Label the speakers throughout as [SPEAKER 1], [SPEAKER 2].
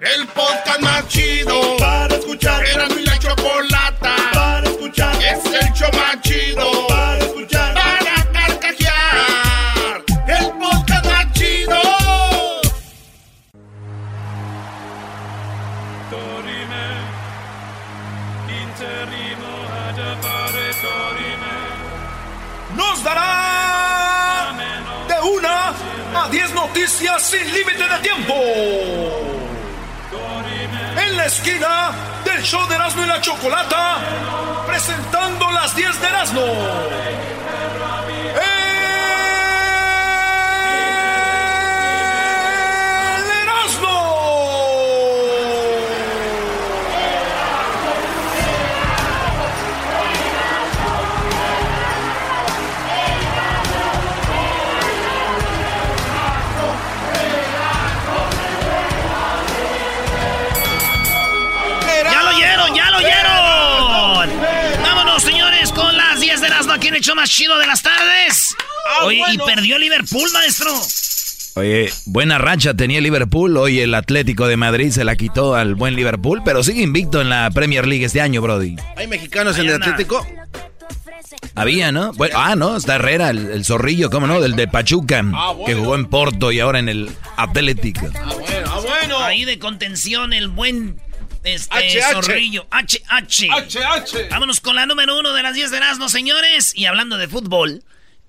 [SPEAKER 1] El podcast más chido para escuchar. Era mi la chocolata para escuchar. Es el show más chido para escuchar. Para carcajear. El podcast más chido.
[SPEAKER 2] nos dará de una a 10 noticias sin límite de tiempo. La esquina del show de Erasmo y la Chocolata, presentando las 10 de Erasmo.
[SPEAKER 3] Aquí en el show más chido de las tardes. Oye, y perdió Liverpool, maestro.
[SPEAKER 4] Oye, buena racha tenía Liverpool. Hoy el Atlético de Madrid se la quitó al buen Liverpool, pero sigue invicto en la Premier League este año, Brody.
[SPEAKER 5] ¿Hay mexicanos en el. Atlético?
[SPEAKER 4] Había, ¿no? Bueno, ah, no, está Herrera, el, el zorrillo, ¿cómo no? Del de Pachuca, que jugó en Porto y ahora en el Atlético.
[SPEAKER 5] Ah, bueno, ah, bueno.
[SPEAKER 3] Ahí de contención, el buen este,
[SPEAKER 5] HH.
[SPEAKER 3] zorrillo. HH.
[SPEAKER 5] HH.
[SPEAKER 3] Vámonos con la número uno de las 10 de Erasmo, señores. Y hablando de fútbol,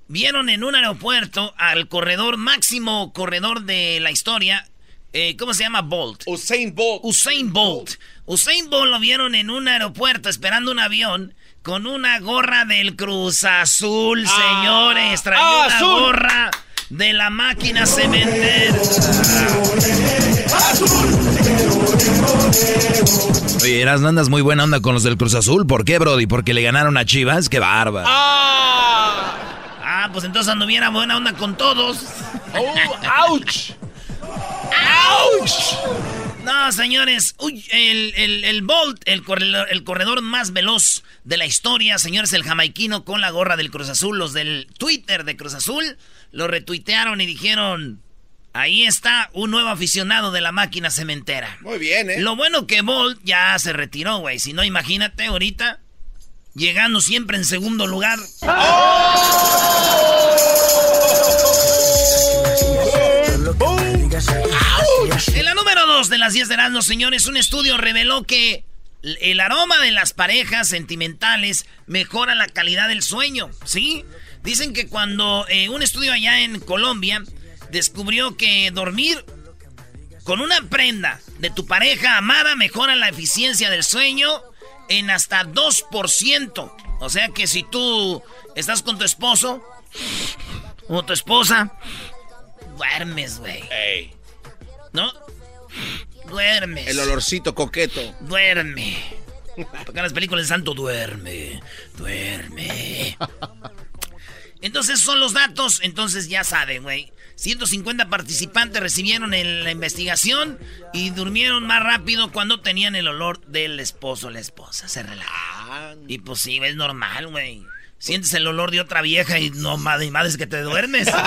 [SPEAKER 3] vieron en un aeropuerto al corredor, máximo corredor de la historia. eh, ¿Cómo se llama? Bolt.
[SPEAKER 5] Usain Bolt.
[SPEAKER 3] Usain Bolt. Usain Bolt lo vieron en un aeropuerto esperando un avión con una gorra del Cruz Azul, señores. Traía
[SPEAKER 5] ah,
[SPEAKER 3] una
[SPEAKER 5] azul.
[SPEAKER 3] gorra de la máquina cementera.
[SPEAKER 4] Oye, Eras, andas muy buena onda con los del Cruz Azul. ¿Por qué, Brody? Porque le ganaron a Chivas. ¡Qué barba!
[SPEAKER 5] ¡Ah!
[SPEAKER 3] Ah, pues entonces anduviera buena onda con todos.
[SPEAKER 5] Oh, ¡Auch! ¡Auch!
[SPEAKER 3] No, señores, uy, el, el- el Bolt, el corredor, el corredor más veloz de la historia, señores, el jamaiquino con la gorra del Cruz Azul, los del Twitter de Cruz Azul, lo retuitearon y dijeron, ahí está un nuevo aficionado de la máquina cementera.
[SPEAKER 5] Muy bien, ¿eh?
[SPEAKER 3] Lo bueno que Bolt ya se retiró, güey, si no, imagínate ahorita, llegando siempre en segundo lugar. En la número 2 de las 10 de Erasmus, señores, un estudio reveló que el aroma de las parejas sentimentales mejora la calidad del sueño, ¿sí? Dicen que cuando eh, un estudio allá en Colombia descubrió que dormir con una prenda de tu pareja amada mejora la eficiencia del sueño en hasta 2%. O sea que si tú estás con tu esposo o tu esposa, duermes, güey.
[SPEAKER 5] Ey,
[SPEAKER 3] ¿No? Duermes.
[SPEAKER 5] el olorcito coqueto.
[SPEAKER 3] Duerme. Porque en las películas de santo duerme. Duerme. Entonces son los datos. Entonces ya saben, güey. 150 participantes recibieron en la investigación y durmieron más rápido cuando tenían el olor del esposo o la esposa. Se relajan. Y pues sí, es normal, güey. Sientes el olor de otra vieja y no madre, madre es que te duermes. Ahí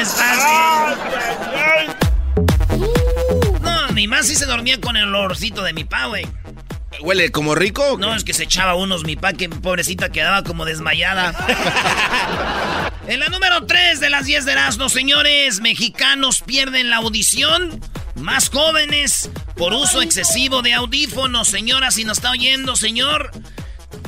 [SPEAKER 3] está, sí. No, mi mamá sí se dormía con el olorcito de mi pa, güey.
[SPEAKER 5] ¿Huele como rico?
[SPEAKER 3] No, es que se echaba unos mi pa que pobrecita quedaba como desmayada. en la número 3 de las 10 de Erasmo, señores, mexicanos pierden la audición Más jóvenes por uso excesivo de audífonos. Señora, si nos está oyendo, señor,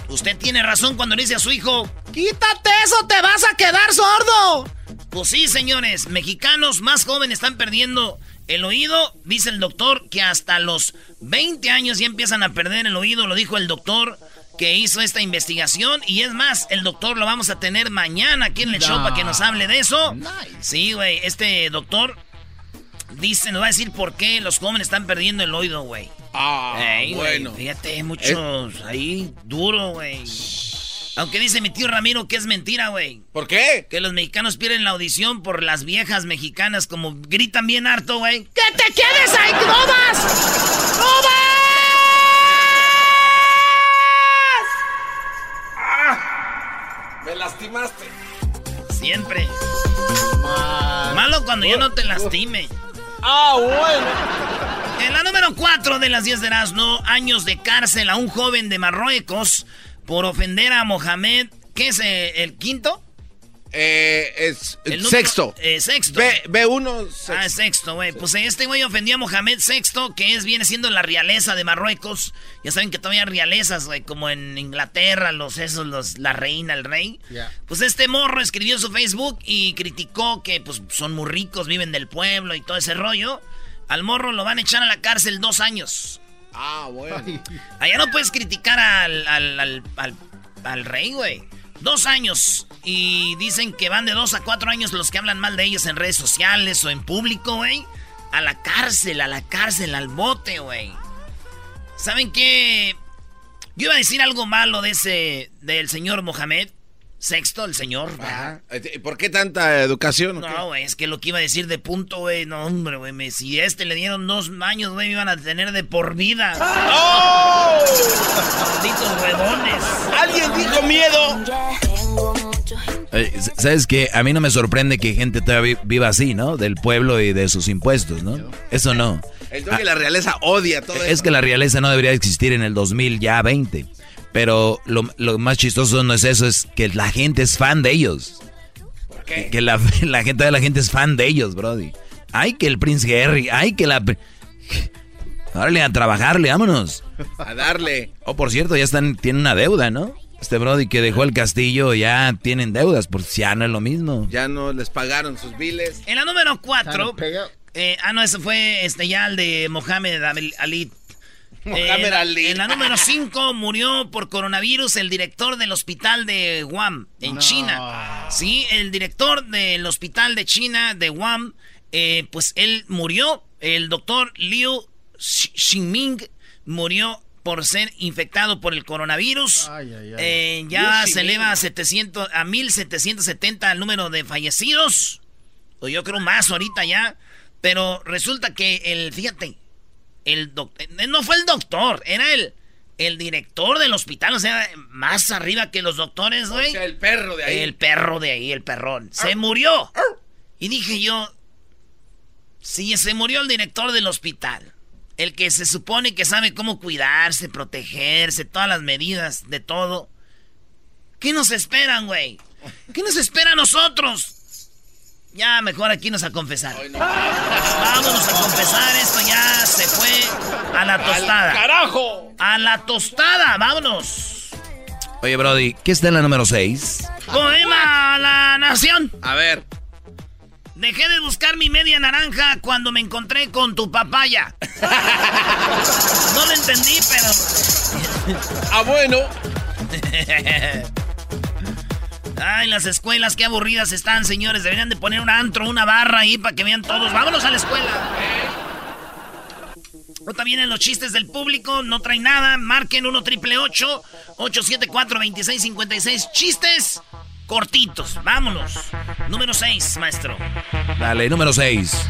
[SPEAKER 3] usted tiene razón cuando dice a su hijo, quítate eso, te vas a quedar sordo. Pues sí, señores, mexicanos más jóvenes están perdiendo el oído. Dice el doctor que hasta los 20 años ya empiezan a perder el oído, lo dijo el doctor que hizo esta investigación. Y es más, el doctor lo vamos a tener mañana aquí en el show para que nos hable de eso. Sí, güey, este doctor dice, nos va a decir por qué los jóvenes están perdiendo el oído, güey.
[SPEAKER 5] Ah,
[SPEAKER 3] Ey,
[SPEAKER 5] bueno.
[SPEAKER 3] Fíjate, muchos ahí duro, güey. Aunque dice mi tío Ramiro que es mentira, güey.
[SPEAKER 5] ¿Por qué?
[SPEAKER 3] Que los mexicanos pierden la audición por las viejas mexicanas, como gritan bien harto, güey. ¡Que te quedes ahí! ¡No vas! ¡No
[SPEAKER 5] Me lastimaste.
[SPEAKER 3] Siempre. Malo cuando yo no te lastime.
[SPEAKER 5] Ah, bueno.
[SPEAKER 3] En la número 4 de las 10 de Erasmo, años de cárcel a un joven de Marruecos por ofender a Mohamed. ¿Qué es eh, el quinto?
[SPEAKER 5] Eh, es
[SPEAKER 3] El número-
[SPEAKER 5] sexto.
[SPEAKER 3] eh, sexto.
[SPEAKER 5] B, B1, sexto.
[SPEAKER 3] Ah, es sexto, güey. Pues este güey ofendió a Mohamed VI, que es, viene siendo la realeza de Marruecos. Ya saben que todavía hay realezas, güey, como en Inglaterra, los esos, los, la reina, el rey. Pues este morro escribió en su Facebook y criticó que pues son muy ricos, viven del pueblo y todo ese rollo. Al morro lo van a echar a la cárcel dos años.
[SPEAKER 5] Ah, bueno.
[SPEAKER 3] Allá no puedes criticar al, al, al, al- al rey, güey. Dos años. Y dicen que van de dos a cuatro años los que hablan mal de ellos en redes sociales o en público, güey. A la cárcel, a la cárcel, al bote, güey. ¿Saben qué? Yo iba a decir algo malo de ese, del señor Mohamed. Sexto, el señor.
[SPEAKER 5] Eh, ¿Por qué tanta educación?
[SPEAKER 3] No, güey, es que lo que iba a decir de punto, güey, no, hombre, güey, si a este le dieron dos años, güey, me iban a tener de por vida.
[SPEAKER 5] ¡Oh!
[SPEAKER 3] Malditos huevones.
[SPEAKER 5] ¿Alguien dijo miedo?
[SPEAKER 4] ¿Sabes qué? A mí no me sorprende que gente todavía vi- viva así, ¿no? Del pueblo y de sus impuestos, ¿no? Eso no.
[SPEAKER 5] El de la realeza odia todo
[SPEAKER 4] Es
[SPEAKER 5] eso.
[SPEAKER 4] que la realeza no debería existir en el 2000 ya 20. Pero lo, lo más chistoso no es eso, es que la gente es fan de ellos.
[SPEAKER 5] ¿Por qué?
[SPEAKER 4] Que la, la gente de la gente es fan de ellos, brody. Ay, que el Prince Harry, ay, que la... Órale, a trabajarle, vámonos.
[SPEAKER 5] A darle.
[SPEAKER 4] Oh, por cierto, ya están, tienen una deuda, ¿no? Este Brody que dejó el castillo ya tienen deudas, por si ya no es lo mismo.
[SPEAKER 5] Ya no les pagaron sus biles.
[SPEAKER 3] En la número 4. ah, no, ese fue este ya el de Mohamed Al- Ali.
[SPEAKER 5] Mohamed
[SPEAKER 3] en la-
[SPEAKER 5] Ali.
[SPEAKER 3] En la número 5 murió por coronavirus el director del hospital de Guam, en China. Sí, el director del hospital de China, de Guam, eh, pues él murió. El doctor Liu Xi- Ximing murió por ser infectado por el coronavirus. Eh, ya se eleva a, 700, a 1770 el número de fallecidos. O yo creo más ahorita ya. Pero resulta que el, fíjate, el doctor, no fue el doctor, era el, el director del hospital, o sea, más arriba que los doctores,
[SPEAKER 5] O
[SPEAKER 3] güey.
[SPEAKER 5] sea, el perro de ahí.
[SPEAKER 3] El perro de ahí, el perrón. Se murió. Y dije yo, si se murió el director del hospital, el que se supone que sabe cómo cuidarse, protegerse, todas las medidas de todo, ¿qué nos esperan, güey? ¿Qué nos espera a nosotros? Ya, mejor aquí nos a confesar. Vámonos a confesar, esto ya se fue a la tostada.
[SPEAKER 5] ¡Carajo!
[SPEAKER 3] A la tostada, vámonos.
[SPEAKER 4] Oye, Brody, ¿qué está en la número 6?
[SPEAKER 3] Poema a la nación.
[SPEAKER 5] A ver.
[SPEAKER 3] Dejé de buscar mi media naranja cuando me encontré con tu papaya. No lo entendí, pero.
[SPEAKER 5] Ah, bueno.
[SPEAKER 3] Ay, las escuelas, qué aburridas están, señores. Deberían de poner un antro, una barra ahí para que vean todos. Vámonos a la escuela. Ahorita vienen los chistes del público, no traen nada. Marquen 1 triple 874 2656 Chistes cortitos. Vámonos. Número 6, maestro.
[SPEAKER 4] Dale, número 6.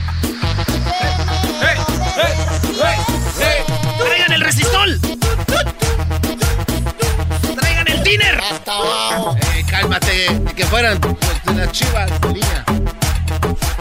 [SPEAKER 3] ¡Traigan el resistol! ¡Traigan el tiner!
[SPEAKER 5] Eh, cálmate. Que fueran pues, de las chivas.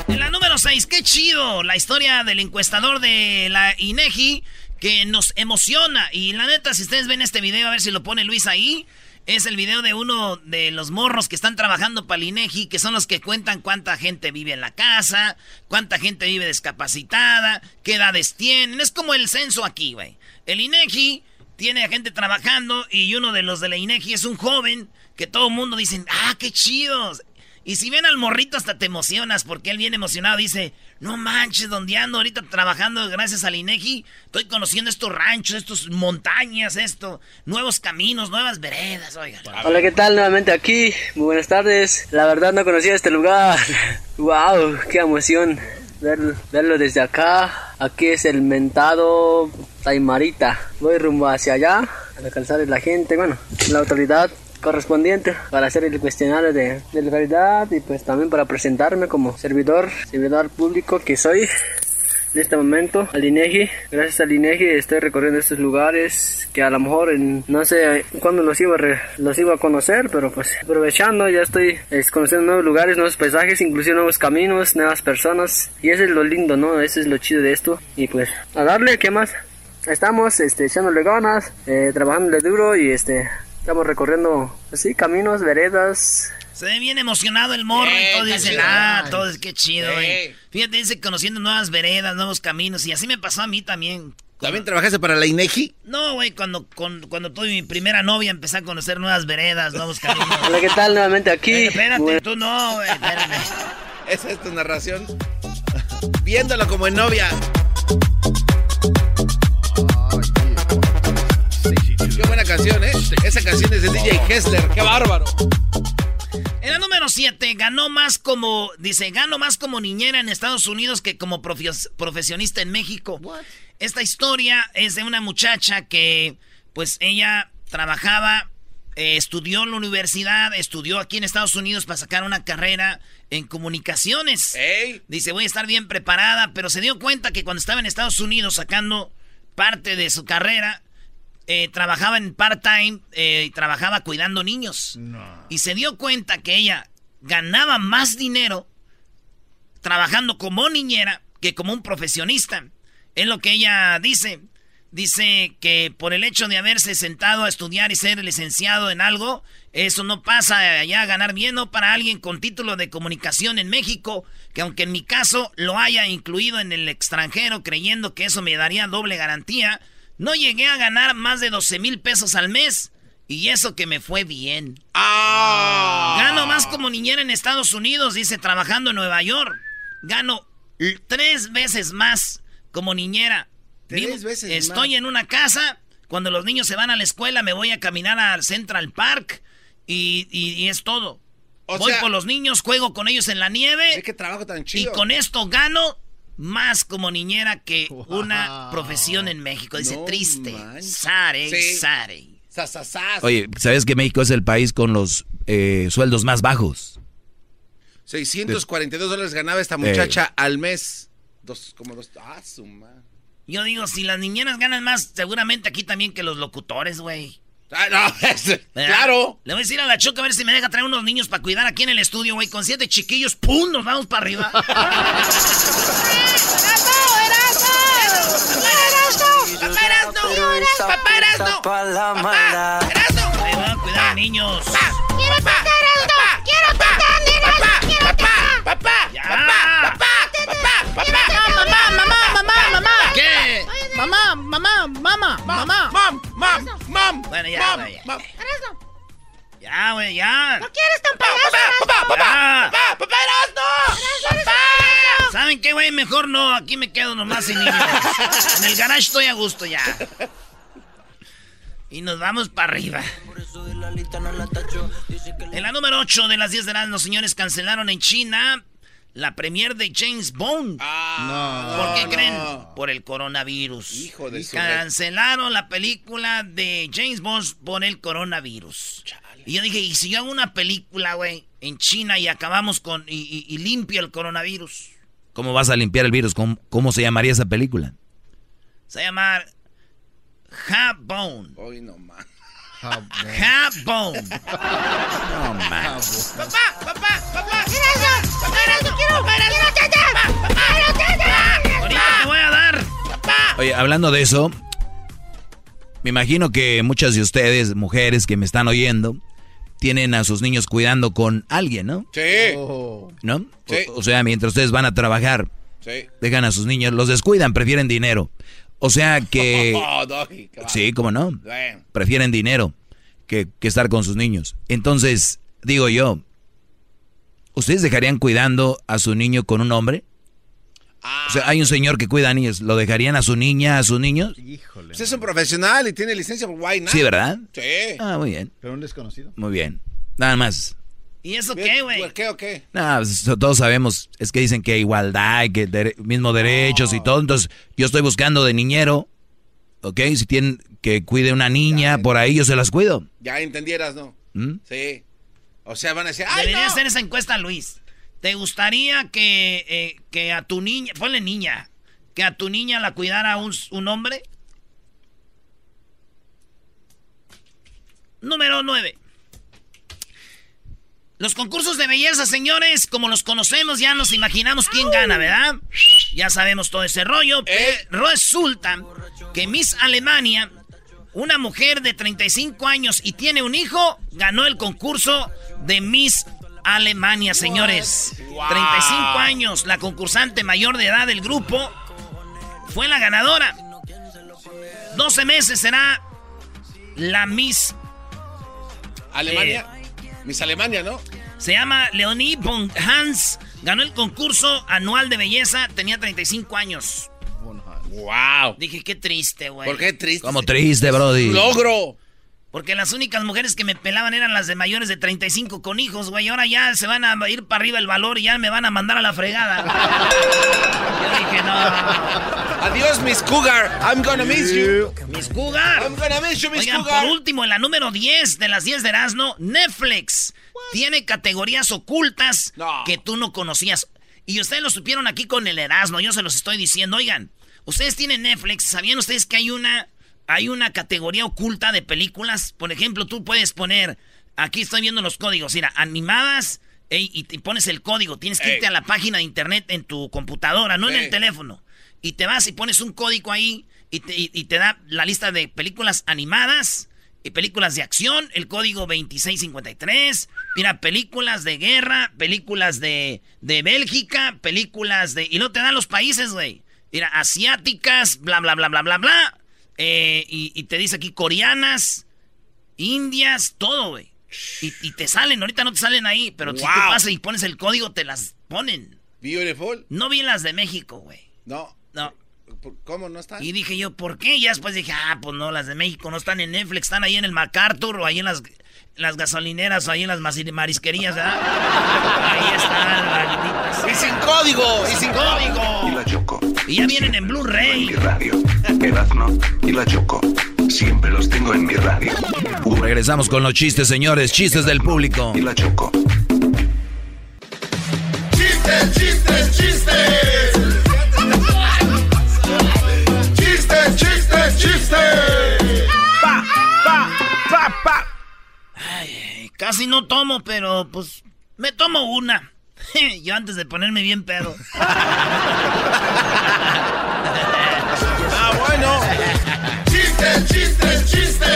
[SPEAKER 3] En la número 6, qué chido la historia del encuestador de la INEGI que nos emociona. Y la neta, si ustedes ven este video, a ver si lo pone Luis ahí. es el video de uno de los morros que están trabajando para el INEGI, que son los que cuentan cuánta gente vive en la casa, cuánta gente vive discapacitada, qué edades tienen. Es como el censo aquí, güey. El INEGI tiene gente trabajando y uno de los de la INEGI es un joven que todo el mundo dice, ah, qué chidos. Y si ven al morrito hasta te emocionas porque él viene emocionado dice, no manches, donde ando ahorita trabajando gracias al INEGI, estoy conociendo estos ranchos, estos montañas, esto, nuevos caminos, nuevas veredas, oigan.
[SPEAKER 6] Hola, ¿qué tal? Nuevamente aquí, muy buenas tardes. La verdad no conocía este lugar. wow, qué emoción verlo desde acá. Aquí es el mentado Taimarita. Voy rumbo hacia allá, a alcanzar la gente, bueno, la autoridad correspondiente para hacer el cuestionario de, de legalidad y pues también para presentarme como servidor, servidor público que soy en este momento al INEGI. Gracias al INEGI estoy recorriendo estos lugares que a lo mejor no sé cuándo los iba, los iba a conocer, pero pues aprovechando ya estoy conociendo nuevos lugares, nuevos paisajes, inclusive nuevos caminos, nuevas personas y eso es lo lindo, ¿no? Eso es lo chido de esto y pues a darle, ¿qué más? Estamos este, echándole ganas, eh, trabajando de duro y este Estamos recorriendo así caminos, veredas.
[SPEAKER 3] Se ve bien emocionado el morro y todo dice, ah, todo es que chido, güey. Fíjate, dice conociendo nuevas veredas, nuevos caminos y así me pasó a mí también.
[SPEAKER 5] ¿También trabajaste para la INEGI?
[SPEAKER 3] No, güey, cuando, cuando tuve mi primera novia empecé a conocer nuevas veredas, nuevos caminos.
[SPEAKER 6] Hola, ¿qué tal? Nuevamente aquí.
[SPEAKER 3] espérate, tú no, güey, espérame.
[SPEAKER 5] Esa es tu narración. Viéndolo como en novia. Qué buena canción, ¿eh? Esa canción es de DJ Hessler. ¡Qué bárbaro!
[SPEAKER 3] En la número 7, ganó más como, dice, ganó más como niñera en Estados Unidos que como profesionista en México. Esta historia es de una muchacha que, pues ella trabajaba, eh, estudió en la universidad, estudió aquí en Estados Unidos para sacar una carrera en comunicaciones. Dice, voy a estar bien preparada, pero se dio cuenta que cuando estaba en Estados Unidos sacando parte de su carrera, eh, trabajaba en part-time eh, y trabajaba cuidando niños. Y se dio cuenta que ella ganaba más dinero trabajando como niñera que como un profesionista. Es lo que ella dice. Dice que por el hecho de haberse sentado a estudiar y ser licenciado en algo, eso no pasa allá a ganar bien, no para alguien con título de comunicación en México, que aunque en mi caso lo haya incluido en el extranjero creyendo que eso me daría doble garantía, no llegué a ganar más de 12 mil pesos al mes. Y eso que me fue bien.
[SPEAKER 5] Ah.
[SPEAKER 3] Gano más como niñera en Estados Unidos, dice, trabajando en Nueva York. Gano tres veces más como niñera.
[SPEAKER 5] Tres veces
[SPEAKER 3] Estoy en una casa. Cuando los niños se van a la escuela, me voy a caminar al Central Park. Y, es todo. voy con los niños, juego con ellos en la nieve.
[SPEAKER 5] ¿Qué trabajo tan chido?
[SPEAKER 3] Y con esto gano más como niñera que una profesión en México. Dice, triste. Sare, sare.
[SPEAKER 4] Oye, ¿sabes que México es el país con los eh, sueldos más bajos?
[SPEAKER 5] 642 dólares ganaba esta muchacha eh. al mes. Dos, como dos. Ah, suma.
[SPEAKER 3] Yo digo, si las niñeras ganan más, seguramente aquí también que los locutores, güey.
[SPEAKER 5] Ah, no, claro.
[SPEAKER 3] Le voy a decir a la Choca a ver si me deja traer unos niños para cuidar aquí en el estudio, güey. Con siete chiquillos, ¡pum! Nos vamos para arriba. ¡Erasmo! ¡Papá! ¡Papá! ¡Papá a cuidar a niños.
[SPEAKER 7] ¡Quiero tocar Erasmo! ¡Quiero tocar Erasmo! ¡Quiero tocar!
[SPEAKER 5] ¡Papá! ¡Papá! ¡Papá! ¡Papá!
[SPEAKER 3] ¡Papá! ¡Mamá! ¡Mamá! ¡Mamá! ¡Mamá! ¿Qué?
[SPEAKER 7] Mamá, mamá, mamá, mamá.
[SPEAKER 5] Mam, mam, mam.
[SPEAKER 3] Bueno, ya, güey. Ya, güey, ya.
[SPEAKER 7] ¿No quieres tan payaso?
[SPEAKER 5] Papá, papá, papá, papá,
[SPEAKER 7] no. Papá.
[SPEAKER 3] ¿Saben qué, güey? Mejor no, aquí me quedo nomás sin niños. en el garage estoy a gusto ya. Y nos vamos para arriba. En la número 8 de las 10 de la los señores, cancelaron en China la premier de James Bond.
[SPEAKER 5] Ah,
[SPEAKER 3] ¿Por qué creen? Por el coronavirus.
[SPEAKER 5] Hijo de
[SPEAKER 3] Cancelaron la película de James Bond por el coronavirus. Y yo dije, ¿y si yo hago una película, güey, en China y acabamos con. Y, limpio el coronavirus?
[SPEAKER 4] ¿Cómo vas a limpiar el virus? ¿Cómo, se llamaría esa película?
[SPEAKER 3] Se llama. Bone.
[SPEAKER 5] Hoy no más.
[SPEAKER 3] Jabón.
[SPEAKER 4] No más.
[SPEAKER 5] Papá, papá, papá.
[SPEAKER 7] Erasmo, papá, Erasmo, quiero, quiero tata. Papá, quiero tata.
[SPEAKER 3] Ahorita te voy a dar.
[SPEAKER 5] Papá.
[SPEAKER 4] Oye, hablando de eso, Me imagino que muchas de ustedes, mujeres que me están oyendo, tienen a sus niños cuidando con alguien, ¿no?
[SPEAKER 5] Sí.
[SPEAKER 4] ¿No?
[SPEAKER 5] Sí.
[SPEAKER 4] O, o sea, mientras ustedes van a trabajar,
[SPEAKER 5] Sí.
[SPEAKER 4] dejan a sus niños, los descuidan, prefieren dinero. O sea que...
[SPEAKER 5] Oh, Doggy,
[SPEAKER 4] Sí, ¿cómo no? Prefieren dinero que, que estar con sus niños. Entonces, digo yo, ¿ustedes dejarían cuidando a su niño con un hombre? O sea, hay un señor que cuida a niños, ¿lo dejarían a su niña, a sus niños?
[SPEAKER 5] Pues es un profesional y tiene licencia por why not?
[SPEAKER 4] Sí, ¿verdad?
[SPEAKER 5] Sí.
[SPEAKER 4] Ah, muy bien,
[SPEAKER 8] Pero un desconocido.
[SPEAKER 4] muy bien. Nada más.
[SPEAKER 3] ¿Y eso qué, güey?
[SPEAKER 5] ¿Por qué o qué?
[SPEAKER 4] No, pues, todos sabemos, es que dicen que igualdad, y que dere- mismo derechos y todo. Entonces, yo estoy buscando de niñero, ¿ok? Si tienen que cuide una niña por ahí, yo se las cuido.
[SPEAKER 5] Ya entendieras, ¿no?
[SPEAKER 4] ¿Mm?
[SPEAKER 5] Sí. O sea, van a decir, ¡ay,
[SPEAKER 3] Debería
[SPEAKER 5] no!
[SPEAKER 3] hacer esa encuesta, Luis. ¿Te gustaría que, eh, que a tu niña, ponle niña, que a tu niña la cuidara un, un hombre? Número 9. Los concursos de belleza, señores, como los conocemos, ya nos imaginamos quién gana, ¿verdad? Ya sabemos todo ese rollo. Pero resulta que Miss Alemania, una mujer de 35 años y tiene un hijo, ganó el concurso de Miss Alemania, señores. 35 años, la concursante mayor de edad del grupo fue la ganadora. 12 meses será la Miss
[SPEAKER 5] Alemania. Miss Alemania, ¿no?
[SPEAKER 3] Se llama Leonie von Hans. Ganó el concurso anual de belleza. Tenía 35 años.
[SPEAKER 5] ¡Wow!
[SPEAKER 3] Dije, qué triste, güey.
[SPEAKER 5] ¿Por qué triste?
[SPEAKER 4] Como triste, Brody.
[SPEAKER 5] ¡Logro!
[SPEAKER 3] Porque las únicas mujeres que me pelaban eran las de mayores de 35 con hijos, güey. Ahora ya se van a ir para arriba el valor y ya me van a mandar a la fregada. Yo dije, no.
[SPEAKER 5] Adiós, Miss Cougar. I'm gonna miss you.
[SPEAKER 3] Miss Cougar.
[SPEAKER 5] I'm gonna miss you, Miss
[SPEAKER 3] Oigan,
[SPEAKER 5] Cougar.
[SPEAKER 3] por último, en la número 10 de las 10 de Erasmo, Netflix tiene categorías ocultas
[SPEAKER 5] No.
[SPEAKER 3] que tú no conocías. Y ustedes lo supieron aquí con el Erasmo, yo se los estoy diciendo. Oigan, ustedes tienen Netflix, ¿sabían ustedes que hay una, hay una categoría oculta de películas? Por ejemplo, tú puedes poner, aquí estoy viendo los códigos, mira, animadas, ey, y pones el código, tienes que
[SPEAKER 5] Ey.
[SPEAKER 3] irte a la página de internet en tu computadora, no en el teléfono. Y te vas y pones un código ahí y te, y- y te da la lista de películas animadas y películas de acción, el código 2653. Mira, películas de guerra, películas de, de Bélgica, películas de... Y no te dan los países, güey. Mira, asiáticas, bla, bla, bla, bla, bla, bla. Eh, y, y te dice aquí coreanas, indias, todo, güey. Y, y te salen, ahorita no te salen ahí, pero si tú pasas y pones el código, te las ponen.
[SPEAKER 5] Beautiful.
[SPEAKER 3] No vi las de México, güey.
[SPEAKER 5] No.
[SPEAKER 3] No.
[SPEAKER 5] ¿Por- ¿Cómo no está?
[SPEAKER 3] Y dije yo, ¿por qué? Y ya después dije, ah, pues no, las de México no están en Netflix, están ahí en el MacArthur o ahí en las, las gasolineras o ahí en las marisquerías, ¿verdad? Ahí están, malditas.
[SPEAKER 5] Y sin código. Y sin
[SPEAKER 9] Y
[SPEAKER 5] código.
[SPEAKER 9] la Choco.
[SPEAKER 3] Y ya vienen en
[SPEAKER 9] Mi
[SPEAKER 3] Blu-ray.
[SPEAKER 9] radio. Erazno y la Choco. Siempre los tengo en mi radio.
[SPEAKER 4] Regresamos con los chistes, señores, chistes del público.
[SPEAKER 9] Y la Choco.
[SPEAKER 1] ¡Chistes, chistes, chistes! ¡Chistes, chistes, chistes!
[SPEAKER 3] Casi no tomo, pero pues me tomo una. Yo antes de ponerme bien pedo.
[SPEAKER 5] Ah, bueno.
[SPEAKER 1] ¡Chistes, chistes, chistes!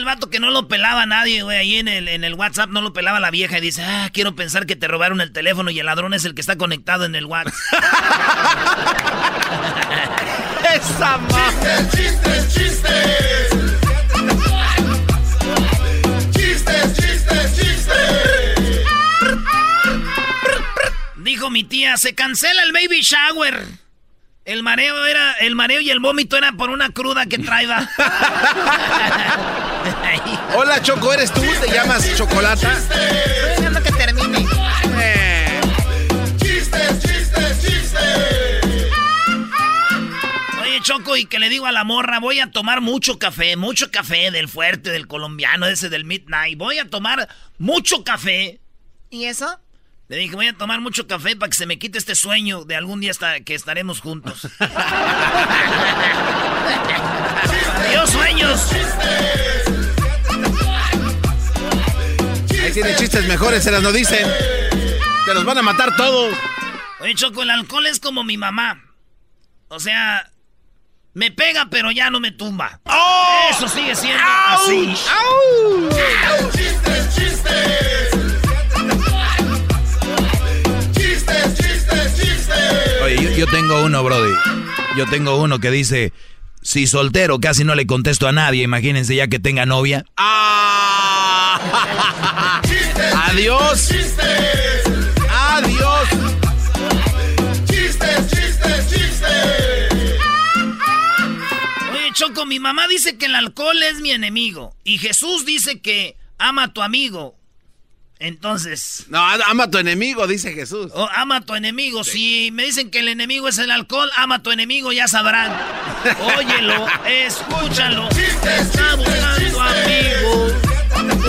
[SPEAKER 3] El vato que no lo pelaba nadie, güey. Ahí en el, en el WhatsApp no lo pelaba la vieja. Y dice, ah, quiero pensar que te robaron el teléfono y el ladrón es el que está conectado en el WhatsApp.
[SPEAKER 5] Esa ma.
[SPEAKER 1] ¡Chistes, chistes! ¡Chistes, chistes, chistes!
[SPEAKER 3] Dijo mi tía, se cancela el baby shower. El mareo era, el mareo y el vómito era por una cruda que traía.
[SPEAKER 5] Hola, Choco, ¿eres tú? ¿Te llamas Chocolata?
[SPEAKER 3] Dejando que termine.
[SPEAKER 5] Eh.
[SPEAKER 1] ¡Chistes, chistes, chistes!
[SPEAKER 3] Oye, Choco, y que le digo a la morra, voy a tomar mucho café, mucho café del fuerte, del colombiano, ese del midnight. Voy a tomar mucho café. ¿Y eso? Le dije, voy a tomar mucho café para que se me quite este sueño de algún día hasta que estaremos juntos. Adiós, sueños.
[SPEAKER 5] Ahí tiene chistes mejores, se las no dicen. Te los van a matar todos.
[SPEAKER 3] Oye, Choco, el alcohol es como mi mamá. O sea, me pega, pero ya no me tumba.
[SPEAKER 1] ¡Oh!
[SPEAKER 3] Eso sigue siendo así.
[SPEAKER 1] ¡Chistes, chistes! ¡Chistes,
[SPEAKER 4] yo tengo uno, Brody. Yo tengo uno que dice, si soltero casi no le contesto a nadie, imagínense ya que tenga novia.
[SPEAKER 5] ¡Ah!
[SPEAKER 1] ¡Chistes!
[SPEAKER 5] ¡Adiós!
[SPEAKER 1] ¡Chistes!
[SPEAKER 5] ¡Adiós!
[SPEAKER 1] ¡Chistes, chistes, chistes!
[SPEAKER 3] Oye, Choco, mi mamá dice que el alcohol es mi enemigo. Y Jesús dice que ama a tu amigo. Entonces,
[SPEAKER 5] No, ama a tu enemigo, dice Jesús.
[SPEAKER 3] oh, ama a tu enemigo. Si me dicen que el enemigo es el alcohol, ama a tu enemigo, ya sabrán. Óyelo, escúchalo. Está buscando amigo.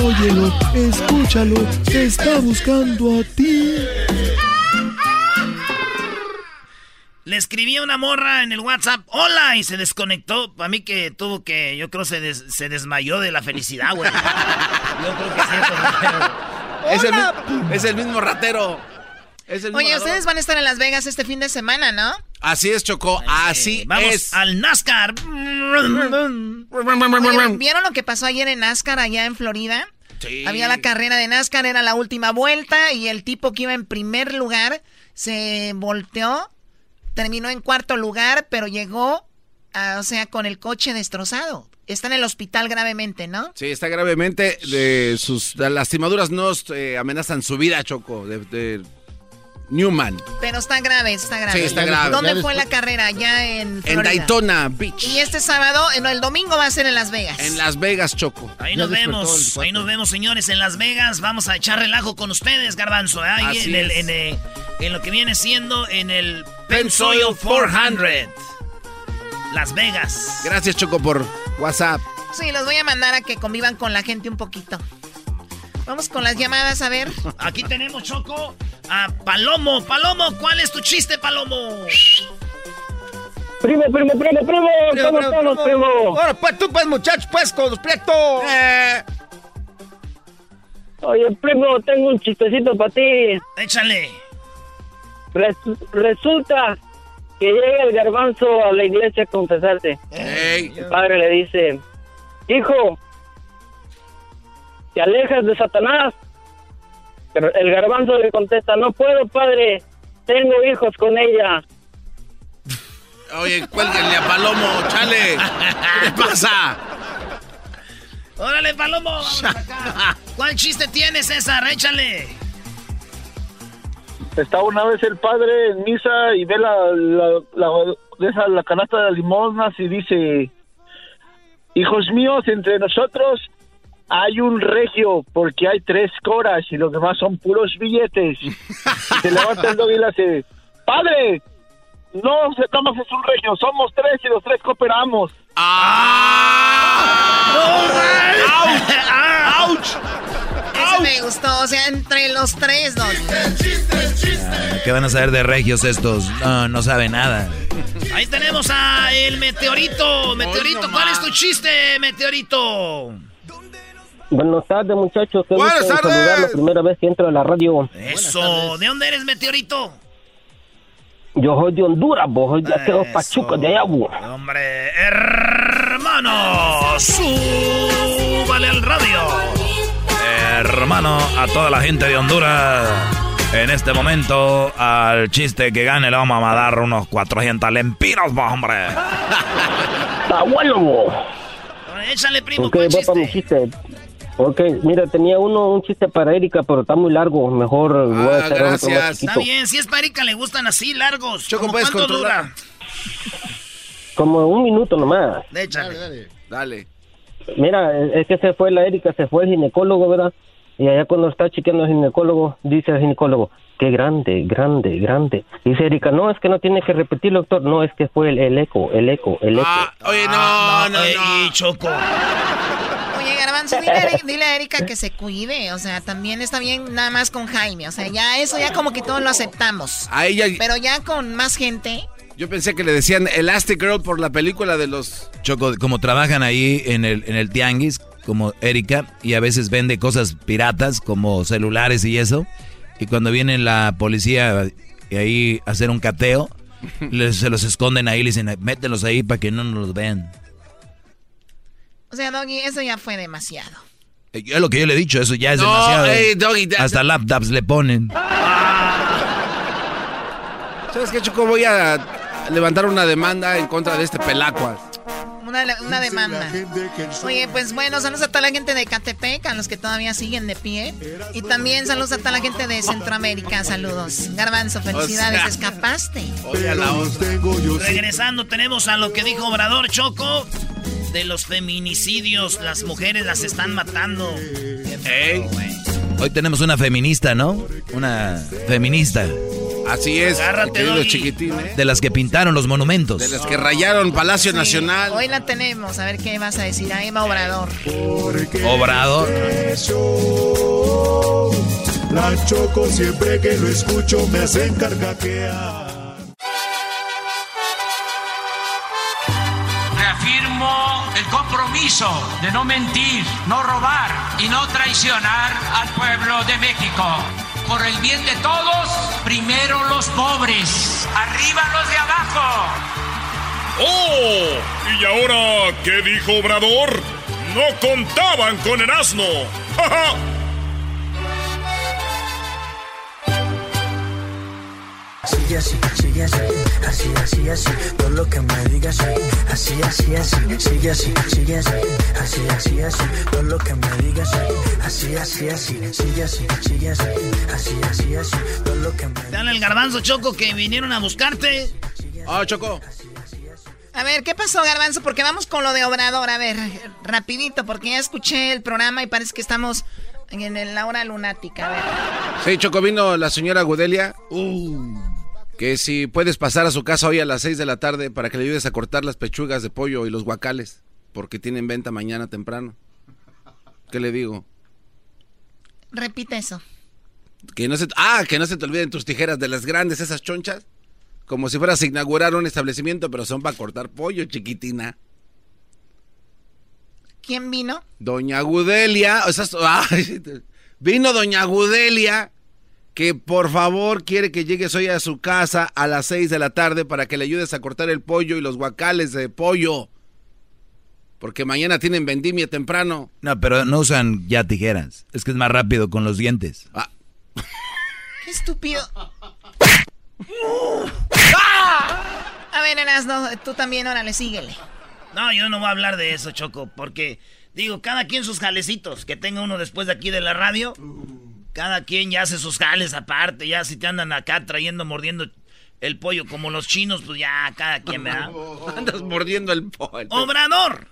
[SPEAKER 2] Óyelo, escúchalo, te está buscando a ti.
[SPEAKER 3] Le escribí a una morra en el WhatsApp, hola, y se desconectó. Para mí que tuvo que, yo creo se, des- se desmayó de la felicidad, güey. Yo creo que sí, eso
[SPEAKER 5] Es el, es el mismo ratero. Es el mismo
[SPEAKER 8] Oye, ustedes van a estar en Las Vegas este fin de semana, ¿no?
[SPEAKER 5] Así es, Chocó. Así
[SPEAKER 3] Vamos
[SPEAKER 5] es.
[SPEAKER 3] al NASCAR.
[SPEAKER 8] Oye, ¿Vieron lo que pasó ayer en NASCAR allá en Florida?
[SPEAKER 5] Sí.
[SPEAKER 8] Había la carrera de NASCAR, era la última vuelta y el tipo que iba en primer lugar se volteó, terminó en cuarto lugar, pero llegó, a- o sea, con el coche destrozado. Está en el hospital gravemente, ¿no?
[SPEAKER 5] Sí, está gravemente. De sus las lastimaduras no eh, amenazan su vida, Choco. De, de Newman.
[SPEAKER 8] Pero está grave, está grave.
[SPEAKER 5] Sí, está grave.
[SPEAKER 8] ¿Dónde
[SPEAKER 5] Ya
[SPEAKER 8] fue la carrera? Allá en.
[SPEAKER 5] Daytona Beach.
[SPEAKER 8] Y este sábado, no, el domingo va a ser en Las Vegas.
[SPEAKER 5] En Las Vegas, Choco.
[SPEAKER 3] Ahí
[SPEAKER 5] Ya
[SPEAKER 3] nos vemos, ahí nos vemos, señores, en Las Vegas. Vamos a echar relajo con ustedes, Garbanzo. ¿eh? Ahí
[SPEAKER 5] Así
[SPEAKER 3] en, el- en, eh, en lo que viene siendo en el
[SPEAKER 5] Pensoil
[SPEAKER 3] Pensoil 400. Las Vegas.
[SPEAKER 5] Gracias, Choco, por WhatsApp.
[SPEAKER 8] Sí, los voy a mandar a que convivan con la gente un poquito. Vamos con las llamadas, a ver.
[SPEAKER 3] Aquí tenemos, Choco, a Palomo. Palomo, ¿cuál es tu chiste, Palomo?
[SPEAKER 10] Primo, primo, primo, primo, ¿cómo estamos, primo?
[SPEAKER 11] Ahora, pues tú, pues, muchacho, pues, con los prietos.
[SPEAKER 5] Eh.
[SPEAKER 10] Oye, primo, tengo un chistecito para ti.
[SPEAKER 3] Échale.
[SPEAKER 10] Res- resulta que llega el garbanzo a la iglesia a confesarse.
[SPEAKER 5] Ey.
[SPEAKER 10] El padre le dice, hijo, ¿te alejas de Satanás? Pero el garbanzo le contesta, no puedo, padre, tengo hijos con ella.
[SPEAKER 5] Oye, cuélguenle a Palomo, chale. ¿Qué le pasa?
[SPEAKER 3] Órale, Palomo. vamos acá. ¿Cuál chiste tienes, César? Échale.
[SPEAKER 12] Está una vez el padre en misa y ve la, la, la- canasta de limosnas y dice, hijos míos, entre nosotros hay un regio porque hay tres coras y los demás son puros billetes. Y se levanta el dog y le hace, padre, no se toma es un regio, somos tres y los tres cooperamos.
[SPEAKER 5] ¡Auch!
[SPEAKER 8] Me gustó, o sea, entre los tres, ¿no?
[SPEAKER 4] ¿Qué van a saber de regios estos? No, no saben nada.
[SPEAKER 3] Ahí tenemos a el Meteorito. Meteorito, ¿cuál es tu chiste, Meteorito?
[SPEAKER 10] Buenas tardes, muchachos. Qué
[SPEAKER 3] Buenas
[SPEAKER 10] gusto
[SPEAKER 3] tardes.
[SPEAKER 10] saludar la primera vez que entro a la radio.
[SPEAKER 3] Eso. ¿De dónde eres, Meteorito?
[SPEAKER 10] Yo soy de Honduras, vos soy de aquellos pachucos de allá, vos.
[SPEAKER 3] Hombre, hermano, súbale al radio.
[SPEAKER 4] Hermano, a toda la gente de Honduras, en este momento, al chiste que gane le vamos a dar unos 400 lempiros, va, hombre.
[SPEAKER 10] Está bueno, vos.
[SPEAKER 3] Échale, primo,
[SPEAKER 10] Ok,
[SPEAKER 3] ¿cuál
[SPEAKER 10] voy para mi
[SPEAKER 3] chiste?
[SPEAKER 10] chiste. Ok, mira, tenía uno, un chiste para Erika, pero está muy largo. Mejor voy a hacer otro más
[SPEAKER 3] Está bien, si es para Erika, le gustan así, largos.
[SPEAKER 5] Choco,
[SPEAKER 3] ¿Cómo ¿Cuánto
[SPEAKER 5] controlar.
[SPEAKER 3] dura?
[SPEAKER 10] Como un minuto nomás.
[SPEAKER 3] Échale.
[SPEAKER 5] Dale.
[SPEAKER 10] Mira, es que se fue la Erika, se fue el ginecólogo, ¿verdad? Y allá cuando está chequeando el ginecólogo, dice el ginecólogo, qué grande, grande, grande. Dice Erika, no, es que no tiene que repetir, doctor. No, es que fue el, el eco, el eco, el eco.
[SPEAKER 5] Ah, oye, no, no,
[SPEAKER 3] eh,
[SPEAKER 5] no.
[SPEAKER 3] Y Choco.
[SPEAKER 8] Oye, Garbanzo, dile, a Eri- dile a Erika que se cuide. O sea, también está bien nada más con Jaime. O sea, ya eso ya como que todos lo aceptamos.
[SPEAKER 5] A ella,
[SPEAKER 8] Pero ya con más gente.
[SPEAKER 5] yo pensé que le decían Elastic Girl por la película de los...
[SPEAKER 4] Choco, como trabajan ahí en el, en el tianguis, como Erika, y a veces vende cosas piratas como celulares y eso, Y cuando viene la policía y ahí a hacer un cateo, se los esconden ahí y le dicen, mételos ahí para que no nos los vean.
[SPEAKER 8] O sea, Doggy, eso ya fue demasiado.
[SPEAKER 4] Eh, es lo que yo le he dicho, eso ya es demasiado. Hasta laptops le ponen.
[SPEAKER 5] ¿Sabes qué, Choco? Voy a levantar una demanda en contra de este pelacuas.
[SPEAKER 8] Una, una, demanda. Oye, pues bueno, saludos a toda la gente de Catepec, a los que todavía siguen de pie. Y también saludos a toda la gente de Centroamérica, saludos. Garbanzo, felicidades, escapaste.
[SPEAKER 3] Regresando, tenemos a lo que dijo Obrador Choco de los feminicidios. Las mujeres las están matando.
[SPEAKER 4] Hoy tenemos una feminista, ¿no? Una feminista.
[SPEAKER 5] Así es,
[SPEAKER 4] ¿eh? De las que pintaron los monumentos.
[SPEAKER 5] De las que rayaron Palacio Nacional.
[SPEAKER 8] Hoy la tenemos, a ver qué vas a decir a Emma Obrador.
[SPEAKER 4] Obrador.
[SPEAKER 13] La choco siempre que lo escucho me hacen carcaquear.
[SPEAKER 14] De no mentir, no robar y no traicionar al pueblo de México por el bien de todos, primero los pobres, arriba los de abajo.
[SPEAKER 1] ¡Oh! ¿Y ahora qué dijo Obrador? No contaban con el asno. ¡Ja,
[SPEAKER 15] Sigue así, sigue así, así, así, así, todo lo que me digas, así, así, así, sigue así, sigue así, así, así, así, todo lo que me digas, así, así, así, sigue así, sigue así, así, así, así, todo lo que me
[SPEAKER 3] Dale el garbanzo, Choco, que vinieron a buscarte.
[SPEAKER 5] Ah, Choco.
[SPEAKER 8] A ver, ¿qué pasó, Garbanzo? Porque vamos con lo de Obrador. A ver, rapidito, porque ya escuché el programa y parece que estamos en la hora lunática. A ver.
[SPEAKER 5] Sí, Choco, vino la señora Gudelia. Uh que si puedes pasar a su casa hoy a las 6 de la tarde para que le ayudes a cortar las pechugas de pollo y los guacales, porque tienen venta mañana temprano. ¿Qué le digo?
[SPEAKER 8] Repite eso.
[SPEAKER 5] Que no se, ah, que no se te olviden tus tijeras de las grandes, esas chonchas. Como si fueras a inaugurar un establecimiento, pero son para cortar pollo, chiquitina.
[SPEAKER 8] ¿Quién vino?
[SPEAKER 5] Doña Gudelia. vino Doña Gudelia que por favor quiere que llegues hoy a su casa a las 6 de la tarde para que le ayudes a cortar el pollo y los guacales de pollo. Porque mañana tienen vendimia temprano.
[SPEAKER 4] No, pero no usan ya tijeras. Es que es más rápido con los dientes. Ah.
[SPEAKER 8] Qué estúpido. A ver, Erasno, tú también, órale, síguele.
[SPEAKER 3] No, yo no voy a hablar de eso, Choco, porque digo, cada quien sus jalecitos. Que tenga uno después de aquí de la radio cada quien ya hace sus jales aparte, ya si te andan acá trayendo, mordiendo el pollo como los chinos, pues ya cada quien, ¿verdad?
[SPEAKER 5] Andas mordiendo el pollo.
[SPEAKER 3] ¡Obrador!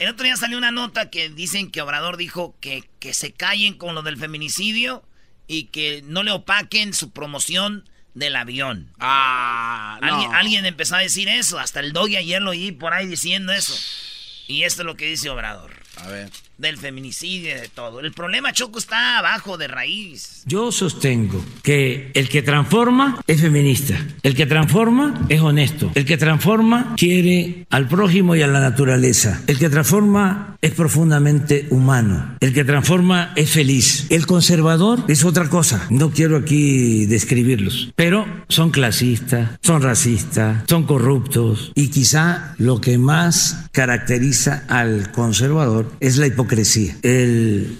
[SPEAKER 3] El otro día salió una nota que dicen que Obrador dijo que, que se callen con lo del feminicidio y que no le opaquen su promoción del avión.
[SPEAKER 5] Ah,
[SPEAKER 3] ¿Alguien, alguien empezó a decir eso, hasta el doggy ayer lo oí por ahí diciendo eso. Y esto es lo que dice Obrador.
[SPEAKER 5] A ver
[SPEAKER 3] del feminicidio y de todo. El problema, Choco, está abajo de raíz.
[SPEAKER 16] Yo sostengo que el que transforma es feminista, el que transforma es honesto, el que transforma quiere al prójimo y a la naturaleza, el que transforma es profundamente humano, el que transforma es feliz. El conservador es otra cosa, no quiero aquí describirlos, pero son clasistas, son racistas, son corruptos y quizá lo que más caracteriza al conservador es la hipocresía el,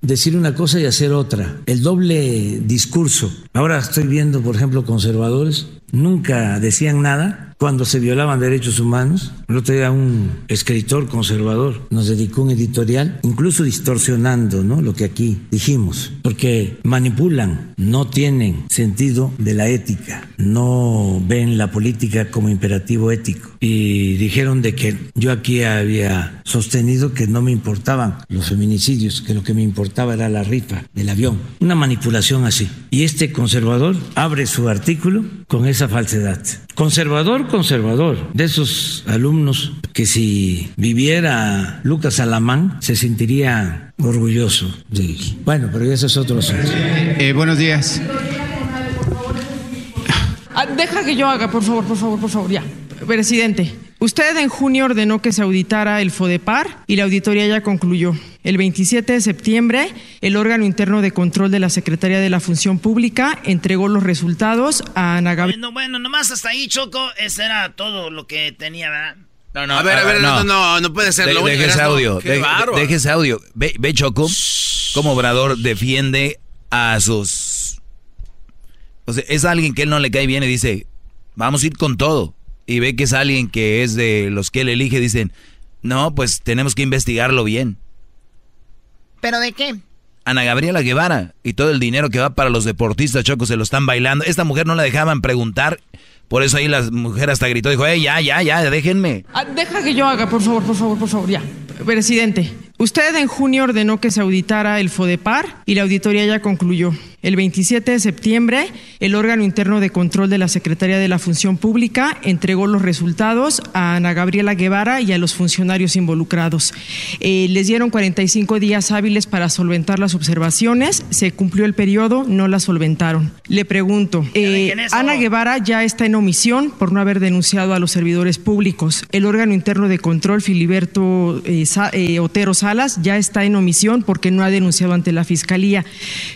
[SPEAKER 16] decir una cosa y hacer otra, el doble discurso. Ahora estoy viendo, por ejemplo, conservadores, nunca decían nada cuando se violaban derechos humanos. El otro día un escritor conservador nos dedicó un editorial, incluso distorsionando ¿no? lo que aquí dijimos, porque manipulan, no tienen sentido de la ética, no ven la política como imperativo ético. Y dijeron de que yo aquí había sostenido que no me importaban los feminicidios, que lo que me importaba era la rifa del avión. Una manipulación así. Y este conservador abre su artículo con esa falsedad. Conservador conservador, de esos alumnos que si viviera Lucas Alamán se sentiría orgulloso de Bueno, pero eso es otro asunto.
[SPEAKER 17] Eh, buenos días.
[SPEAKER 18] Ah, deja que yo haga, por favor, por favor, por favor, ya. Presidente, usted en junio ordenó que se auditara el FODEPAR y la auditoría ya concluyó. El 27 de septiembre, el órgano interno de control de la Secretaría de la Función Pública entregó los resultados a Ana Gabriela.
[SPEAKER 3] Bueno, bueno, nomás hasta ahí, Choco, ese era todo lo que tenía, ¿verdad?
[SPEAKER 5] No, no, a ver, a ver, no, no, no, puede ser.
[SPEAKER 4] De,
[SPEAKER 5] lo
[SPEAKER 4] deje ese audio, de, deje ese audio. Ve, ve Choco, cómo Obrador defiende a sus... O sea, es alguien que él no le cae bien y dice, vamos a ir con todo. Y ve que es alguien que es de los que él elige, dicen, no, pues tenemos que investigarlo bien.
[SPEAKER 8] ¿Pero de qué?
[SPEAKER 4] Ana Gabriela Guevara y todo el dinero que va para los deportistas, Choco, se lo están bailando. Esta mujer no la dejaban preguntar, por eso ahí la mujer hasta gritó, dijo, eh, ya, ya, ya, déjenme.
[SPEAKER 18] Ah, deja que yo haga, por favor, por favor, por favor, ya. Presidente, usted en junio ordenó que se auditara el FODEPAR y la auditoría ya concluyó. El 27 de septiembre, el órgano interno de control de la Secretaría de la Función Pública entregó los resultados a Ana Gabriela Guevara y a los funcionarios involucrados. Eh, les dieron 45 días hábiles para solventar las observaciones. Se cumplió el periodo, no las solventaron. Le pregunto, eh, Ana Guevara ya está en omisión por no haber denunciado a los servidores públicos. El órgano interno de control, Filiberto eh, Otero Salas, ya está en omisión porque no ha denunciado ante la Fiscalía.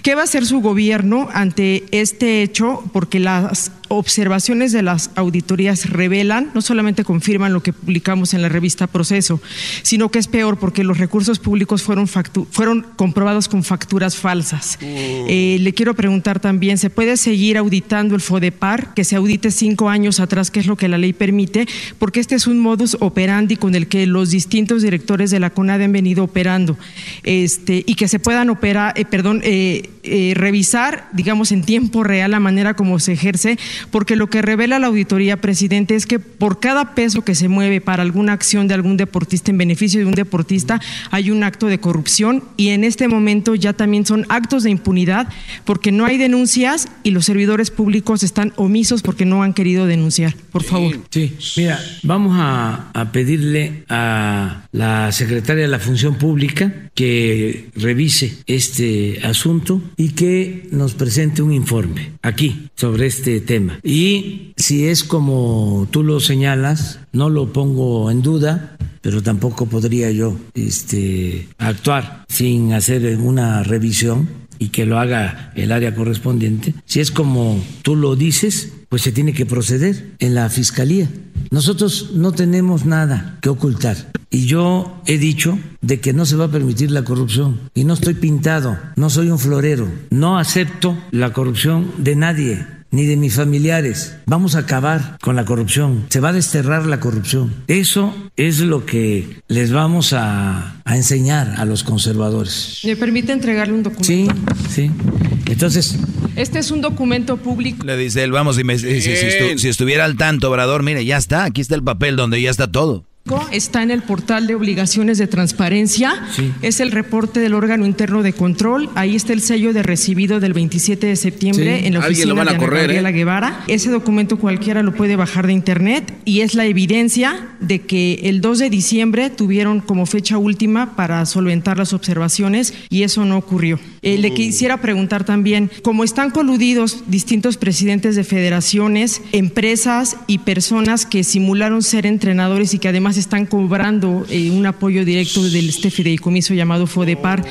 [SPEAKER 18] ¿Qué va a hacer su gobierno? gobierno ante este hecho porque las observaciones de las auditorías revelan, no solamente confirman lo que publicamos en la revista Proceso, sino que es peor porque los recursos públicos fueron, fueron comprobados con facturas falsas. Uh. Eh, le quiero preguntar también, ¿se puede seguir auditando el FODEPAR, que se audite cinco años atrás, que es lo que la ley permite? Porque este es un modus operandi con el que los distintos directores de la CONAD han venido operando este, y que se puedan operar, eh, perdón, eh, revisar, digamos, en tiempo real la manera como se ejerce porque lo que revela la auditoría, presidente, es que por cada peso que se mueve para alguna acción de algún deportista en beneficio de un deportista, hay un acto de corrupción y en este momento ya también son actos de impunidad porque no hay denuncias y los servidores públicos están omisos porque no han querido denunciar. Por favor.
[SPEAKER 16] Sí, mira, vamos a, a pedirle a la secretaria de la Función Pública que revise este asunto y que nos presente un informe aquí sobre este tema. Y si es como tú lo señalas, no lo pongo en duda, pero tampoco podría yo este, actuar sin hacer una revisión y que lo haga el área correspondiente. Si es como tú lo dices, pues se tiene que proceder en la fiscalía. Nosotros no tenemos nada que ocultar. Y yo he dicho de que no se va a permitir la corrupción. Y no estoy pintado, no soy un florero. No acepto la corrupción de nadie ni de mis familiares. Vamos a acabar con la corrupción. Se va a desterrar la corrupción. Eso es lo que les vamos a, enseñar a los conservadores.
[SPEAKER 18] ¿Me permite entregarle un documento?
[SPEAKER 16] Sí, sí. Entonces...
[SPEAKER 18] Este es un documento público.
[SPEAKER 4] Le dice él, vamos, si, si estuviera al tanto, Obrador, mire, ya está, aquí está el papel donde ya está todo.
[SPEAKER 18] Está en el portal de obligaciones de transparencia. Es el reporte del órgano interno de control. Ahí está el sello de recibido del 27 de septiembre en la oficina de Ana Gabriela ¿eh? Guevara. Ese documento cualquiera lo puede bajar de internet y es la evidencia de que el 2 de diciembre tuvieron como fecha última para solventar las observaciones y eso no ocurrió. Eh, le oh. quisiera preguntar también, como están coludidos distintos presidentes de federaciones, empresas y personas que simularon ser entrenadores y que además están cobrando eh, un apoyo directo del este fideicomiso llamado FODEPAR.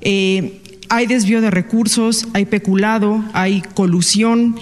[SPEAKER 18] Eh, hay desvío de recursos, hay peculado, hay colusión.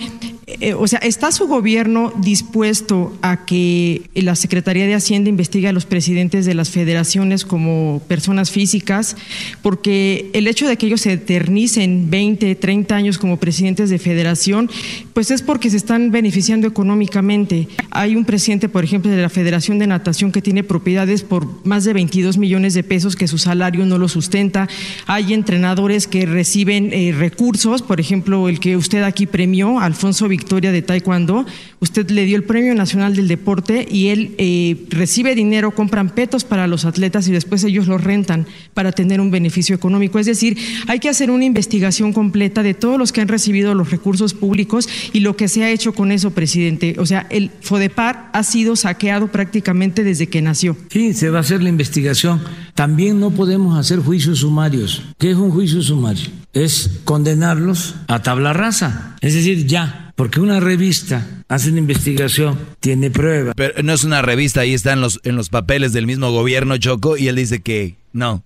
[SPEAKER 18] Eh, o sea, ¿está su gobierno dispuesto a que la Secretaría de Hacienda investigue a los presidentes de las federaciones como personas físicas? Porque el hecho de que ellos se eternicen 20, 30 años como presidentes de federación, pues es porque se están beneficiando económicamente. Hay un presidente, por ejemplo, de la Federación de Natación que tiene propiedades por más de 22 millones de pesos que su salario no lo sustenta. Hay entrenadores que reciben eh, recursos, por ejemplo, el que usted aquí premió, Alfonso Victoria de Taekwondo, usted le dio el Premio Nacional del Deporte y él eh, recibe dinero, compran petos para los atletas y después ellos los rentan para tener un beneficio económico. Es decir, hay que hacer una investigación completa de todos los que han recibido los recursos públicos y lo que se ha hecho con eso, presidente. O sea, el FODEPAR ha sido saqueado prácticamente desde que nació.
[SPEAKER 16] Sí, se va a hacer la investigación. También no podemos hacer juicios sumarios. ¿Qué es un juicio sumario? Es condenarlos a tabla rasa. Es decir, ya, porque una revista hace una investigación, tiene pruebas.
[SPEAKER 4] Pero no es una revista, ahí están los, en los papeles del mismo gobierno Choco y él dice que no.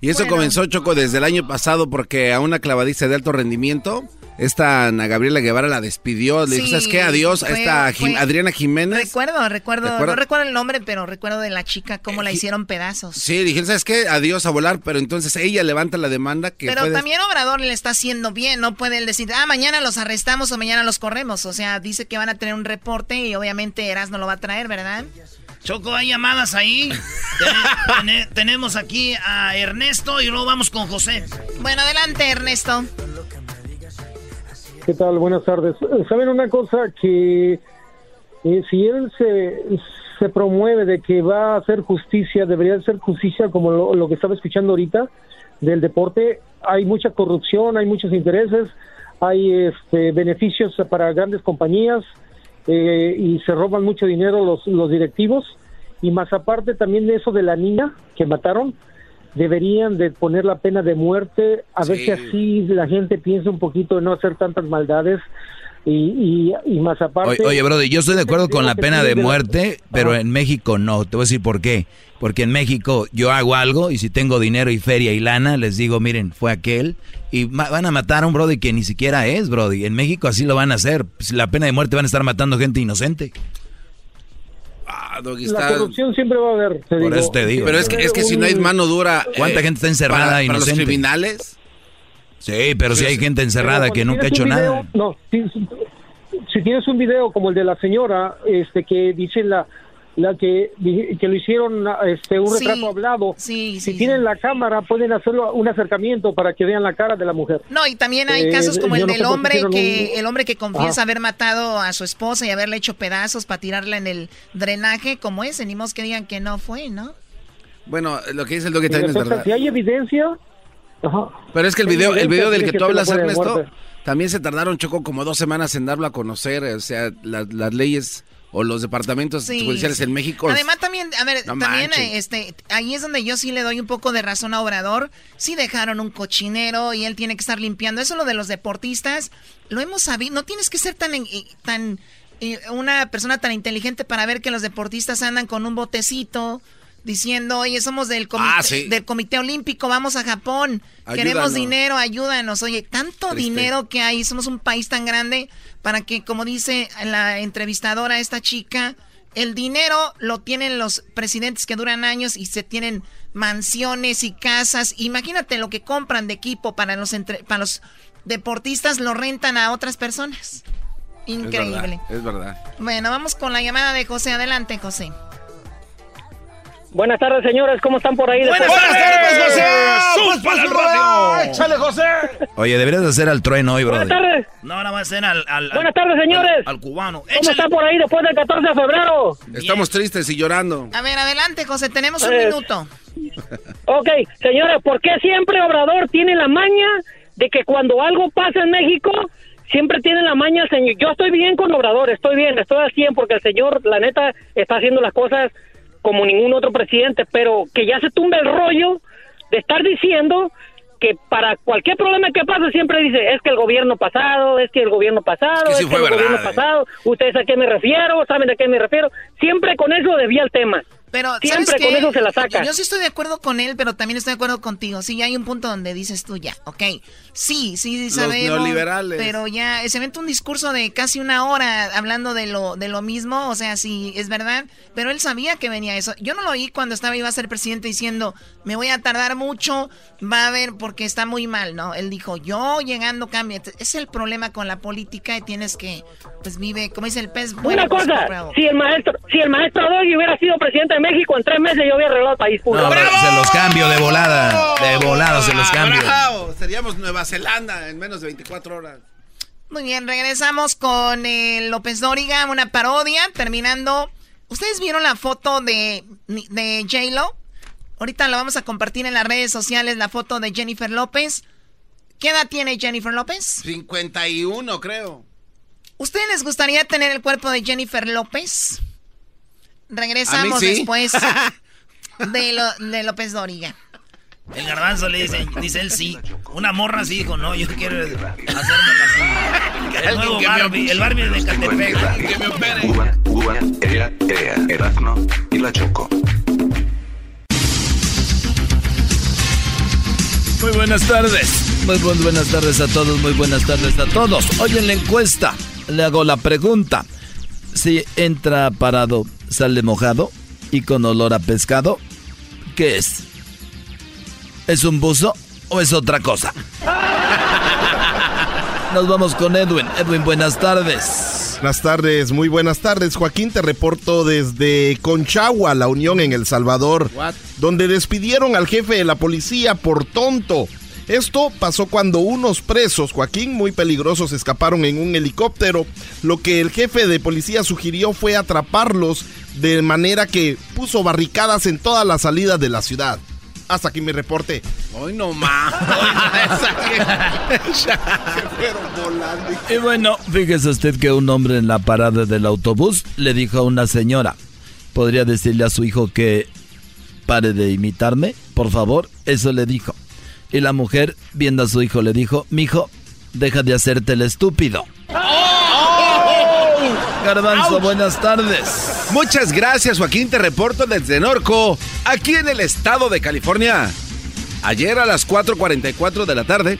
[SPEAKER 5] Y eso comenzó, Choco, desde el año pasado porque a una clavadista de alto rendimiento esta Ana Gabriela Guevara la despidió. Le dijo, ¿sabes qué? Adiós a esta Adriana Jiménez.
[SPEAKER 8] Recuerdo, recuerdo, no recuerdo el nombre, pero recuerdo de la chica cómo la eh, hicieron pedazos.
[SPEAKER 5] Sí, dije, ¿sabes qué? Adiós a volar, pero entonces ella levanta la demanda que
[SPEAKER 8] Pero también Obrador le está haciendo bien, no puede él decir, ah, mañana los arrestamos o mañana los corremos. O sea, dice que van a tener un reporte y obviamente Eras no lo va a traer, ¿verdad?
[SPEAKER 3] Choco, hay llamadas ahí. tenemos aquí a Ernesto y luego vamos con José.
[SPEAKER 8] Bueno, adelante, Ernesto.
[SPEAKER 17] ¿Qué tal? Buenas tardes. ¿Saben una cosa? Que eh, si él se, se promueve de que va a hacer justicia, debería ser justicia como lo, que estaba escuchando ahorita del deporte. Hay mucha corrupción, hay muchos intereses, hay este, beneficios para grandes compañías eh, y se roban mucho dinero los, los directivos. Y más aparte también de eso de la niña que mataron, deberían de poner la pena de muerte, a ver si así la gente piensa un poquito de no hacer tantas maldades. Y, y, más aparte...
[SPEAKER 4] Oye, brother, yo estoy de acuerdo con la pena de muerte, pero en México no. Te voy a decir por qué. Porque en México yo hago algo y si tengo dinero y feria y lana, les digo, miren, fue aquel. Y van a matar a un brody que ni siquiera es, brody. En México así lo van a hacer. La pena de muerte van a estar matando gente inocente.
[SPEAKER 17] La corrupción siempre va a haber.
[SPEAKER 4] Por eso te digo.
[SPEAKER 5] Pero es que, es que si no hay mano dura.
[SPEAKER 4] ¿Cuánta eh, gente está encerrada
[SPEAKER 5] para,
[SPEAKER 4] inocente?
[SPEAKER 5] los criminales?
[SPEAKER 4] Sí, pero si hay gente encerrada que nunca ha hecho nada.
[SPEAKER 17] No, si, si, tienes un video como el de la señora, este que dice la la que, que lo hicieron este un retrato hablado.
[SPEAKER 8] si
[SPEAKER 17] tienen la cámara pueden hacerlo un acercamiento para que vean la cara de la mujer.
[SPEAKER 8] No, y también hay casos como el del hombre que el hombre que confiesa haber matado a su esposa y haberle hecho pedazos para tirarla en el drenaje como ese, ni más que digan que no fue, ¿no?
[SPEAKER 5] Bueno, lo que dice el también es verdad.
[SPEAKER 17] Si hay evidencia,
[SPEAKER 5] Pero es que el video, el video del que, tú hablas, Ernesto, también se tardaron, Choco, como dos semanas en darlo a conocer. O sea, las leyes o los departamentos judiciales en México.
[SPEAKER 8] Además también, a ver, también este, ahí es donde yo sí le doy un poco de razón a Obrador. Sí dejaron un cochinero y él tiene que estar limpiando. Eso lo de los deportistas, lo hemos sabido. No tienes que ser tan tan una persona tan inteligente para ver que los deportistas andan con un botecito diciendo, oye, somos del comité, ah, del comité Olímpico, vamos a Japón, queremos dinero, ayúdanos. Oye, tanto dinero que hay, somos un país tan grande para que, como dice la entrevistadora, esta chica, el dinero lo tienen los presidentes que duran años y se tienen mansiones y casas. Imagínate lo que compran de equipo para los, para los deportistas, lo rentan a otras personas. Increíble.
[SPEAKER 5] es verdad.
[SPEAKER 8] Bueno, vamos con la llamada de José. Adelante, José.
[SPEAKER 19] Buenas tardes, señores. ¿Cómo están por ahí?
[SPEAKER 11] Buenas tardes, José. ¡Sus para el radio! ¡Échale, José!
[SPEAKER 4] Oye, deberías hacer al trueno hoy,
[SPEAKER 19] brother. Buenas tardes.
[SPEAKER 3] No, ahora va a ser al... al,
[SPEAKER 19] Buenas tardes, señores.
[SPEAKER 3] Al, cubano.
[SPEAKER 19] ¿Cómo están por ahí después del 14 de febrero?
[SPEAKER 5] Estamos tristes y llorando.
[SPEAKER 8] A ver, adelante, José. Tenemos un pues, minuto.
[SPEAKER 19] ok, señores, ¿por qué siempre Obrador tiene la maña de que cuando algo pasa en México siempre tiene la maña, señor. Yo estoy bien con Obrador, estoy bien, estoy al 100 porque el señor, la neta, está haciendo las cosas como ningún otro presidente, pero que ya se tumbe el rollo de estar diciendo que para cualquier problema que pase siempre dice, es que el gobierno pasado, es que el gobierno pasado, es que, el gobierno ¿eh? pasado, ustedes a qué me refiero, saben a qué me refiero, siempre con eso desvía el tema.
[SPEAKER 8] Pero
[SPEAKER 19] siempre con eso se la saca.
[SPEAKER 8] Yo sí estoy de acuerdo con él, pero también estoy de acuerdo contigo. Sí, hay un punto donde dices tú ya, ok. Sí, sí, sabemos. Los neoliberales. Pero ya se mete un discurso de casi una hora hablando de lo de lo mismo, o sea, sí, es verdad. Pero él sabía que venía eso. Yo no lo oí cuando estaba iba a ser presidente diciendo, me voy a tardar mucho, va a haber porque está muy mal, ¿no? Él dijo, yo llegando cambia. Es el problema con la política y tienes que, pues vive, como dice el pez.
[SPEAKER 19] Una cosa, si el maestro, si el maestro Doggy hubiera sido presidente de México en tres meses yo había arreglado el país.
[SPEAKER 4] No, se los cambio de volada. De volada se los cambio.
[SPEAKER 5] Seríamos Nueva Zelanda en menos de 24 horas.
[SPEAKER 8] Muy bien, regresamos con eh, López Dóriga, una parodia, terminando. ¿Ustedes vieron la foto de, de J-Lo? Ahorita lo vamos a compartir en las redes sociales, la foto de Jennifer López. ¿Qué edad tiene Jennifer López?
[SPEAKER 5] 51, creo.
[SPEAKER 8] ¿Ustedes les gustaría tener el cuerpo de Jennifer López? Regresamos después de, de López Doriga.
[SPEAKER 3] El garbanzo le dice, dice él sí. Una morra sí dijo, no, yo quiero hacerme así. El nuevo Barbie, el Barbie de Catepec. Que me opere. Cuba, Cuba,
[SPEAKER 9] ella, ella, Erasmo y la Choco.
[SPEAKER 4] Muy buenas tardes. Muy buenas tardes a todos, muy buenas tardes a todos. Hoy en la encuesta le hago la pregunta. Si entra parado, sale mojado y con olor a pescado, ¿qué es? ¿Es un buzo o es otra cosa? Nos vamos con Edwin. Edwin, buenas tardes.
[SPEAKER 1] Buenas tardes, muy buenas tardes. Joaquín, te reporto desde Conchagua, la Unión en El Salvador, donde despidieron al jefe de la policía por tonto. Esto pasó cuando unos presos, Joaquín, muy peligrosos, escaparon en un helicóptero. Lo que el jefe de policía sugirió fue atraparlos de manera que puso barricadas en todas las salidas de la ciudad. Hasta aquí mi reporte.
[SPEAKER 5] Hoy no más.
[SPEAKER 4] y bueno, fíjese usted que un hombre en la parada del autobús le dijo a una señora, ¿podría decirle a su hijo que pare de imitarme? Por favor, eso le dijo. Y la mujer, viendo a su hijo, le dijo, mijo, deja de hacerte el estúpido. Garbanzo, buenas tardes.
[SPEAKER 5] Muchas gracias, Joaquín. Te reporto desde Norco, aquí en el estado de California. Ayer a las 4:44 de la tarde,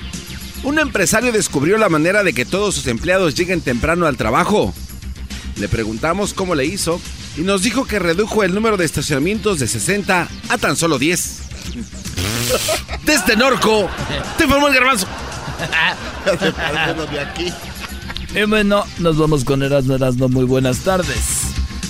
[SPEAKER 5] un empresario descubrió la manera de que todos sus empleados lleguen temprano al trabajo. Le preguntamos cómo le hizo y nos dijo que redujo el número de estacionamientos de 60 a tan solo 10. Desde Norco, te informó el garbanzo.
[SPEAKER 4] de aquí. Y bueno, nos vamos con Erasmo Erasmo. Muy buenas tardes.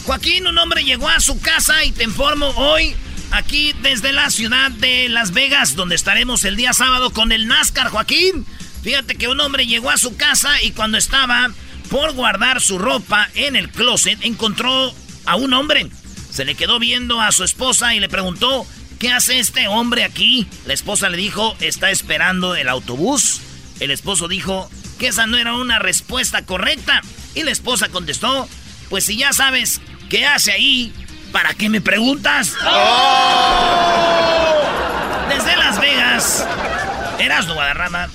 [SPEAKER 3] Joaquín, un hombre llegó a su casa y te informo hoy aquí desde la ciudad de Las Vegas, donde estaremos el día sábado con el NASCAR, Joaquín. Fíjate que un hombre llegó a su casa y cuando estaba por guardar su ropa en el closet, encontró a un hombre. Se le quedó viendo a su esposa y le preguntó, ¿qué hace este hombre aquí? La esposa le dijo, está esperando el autobús. El esposo dijo, que esa no era una respuesta correcta. Y la esposa contestó, pues si ya sabes qué hace ahí, ¿para qué me preguntas? ¡Oh! Desde Las Vegas, Erasmo Guadarrama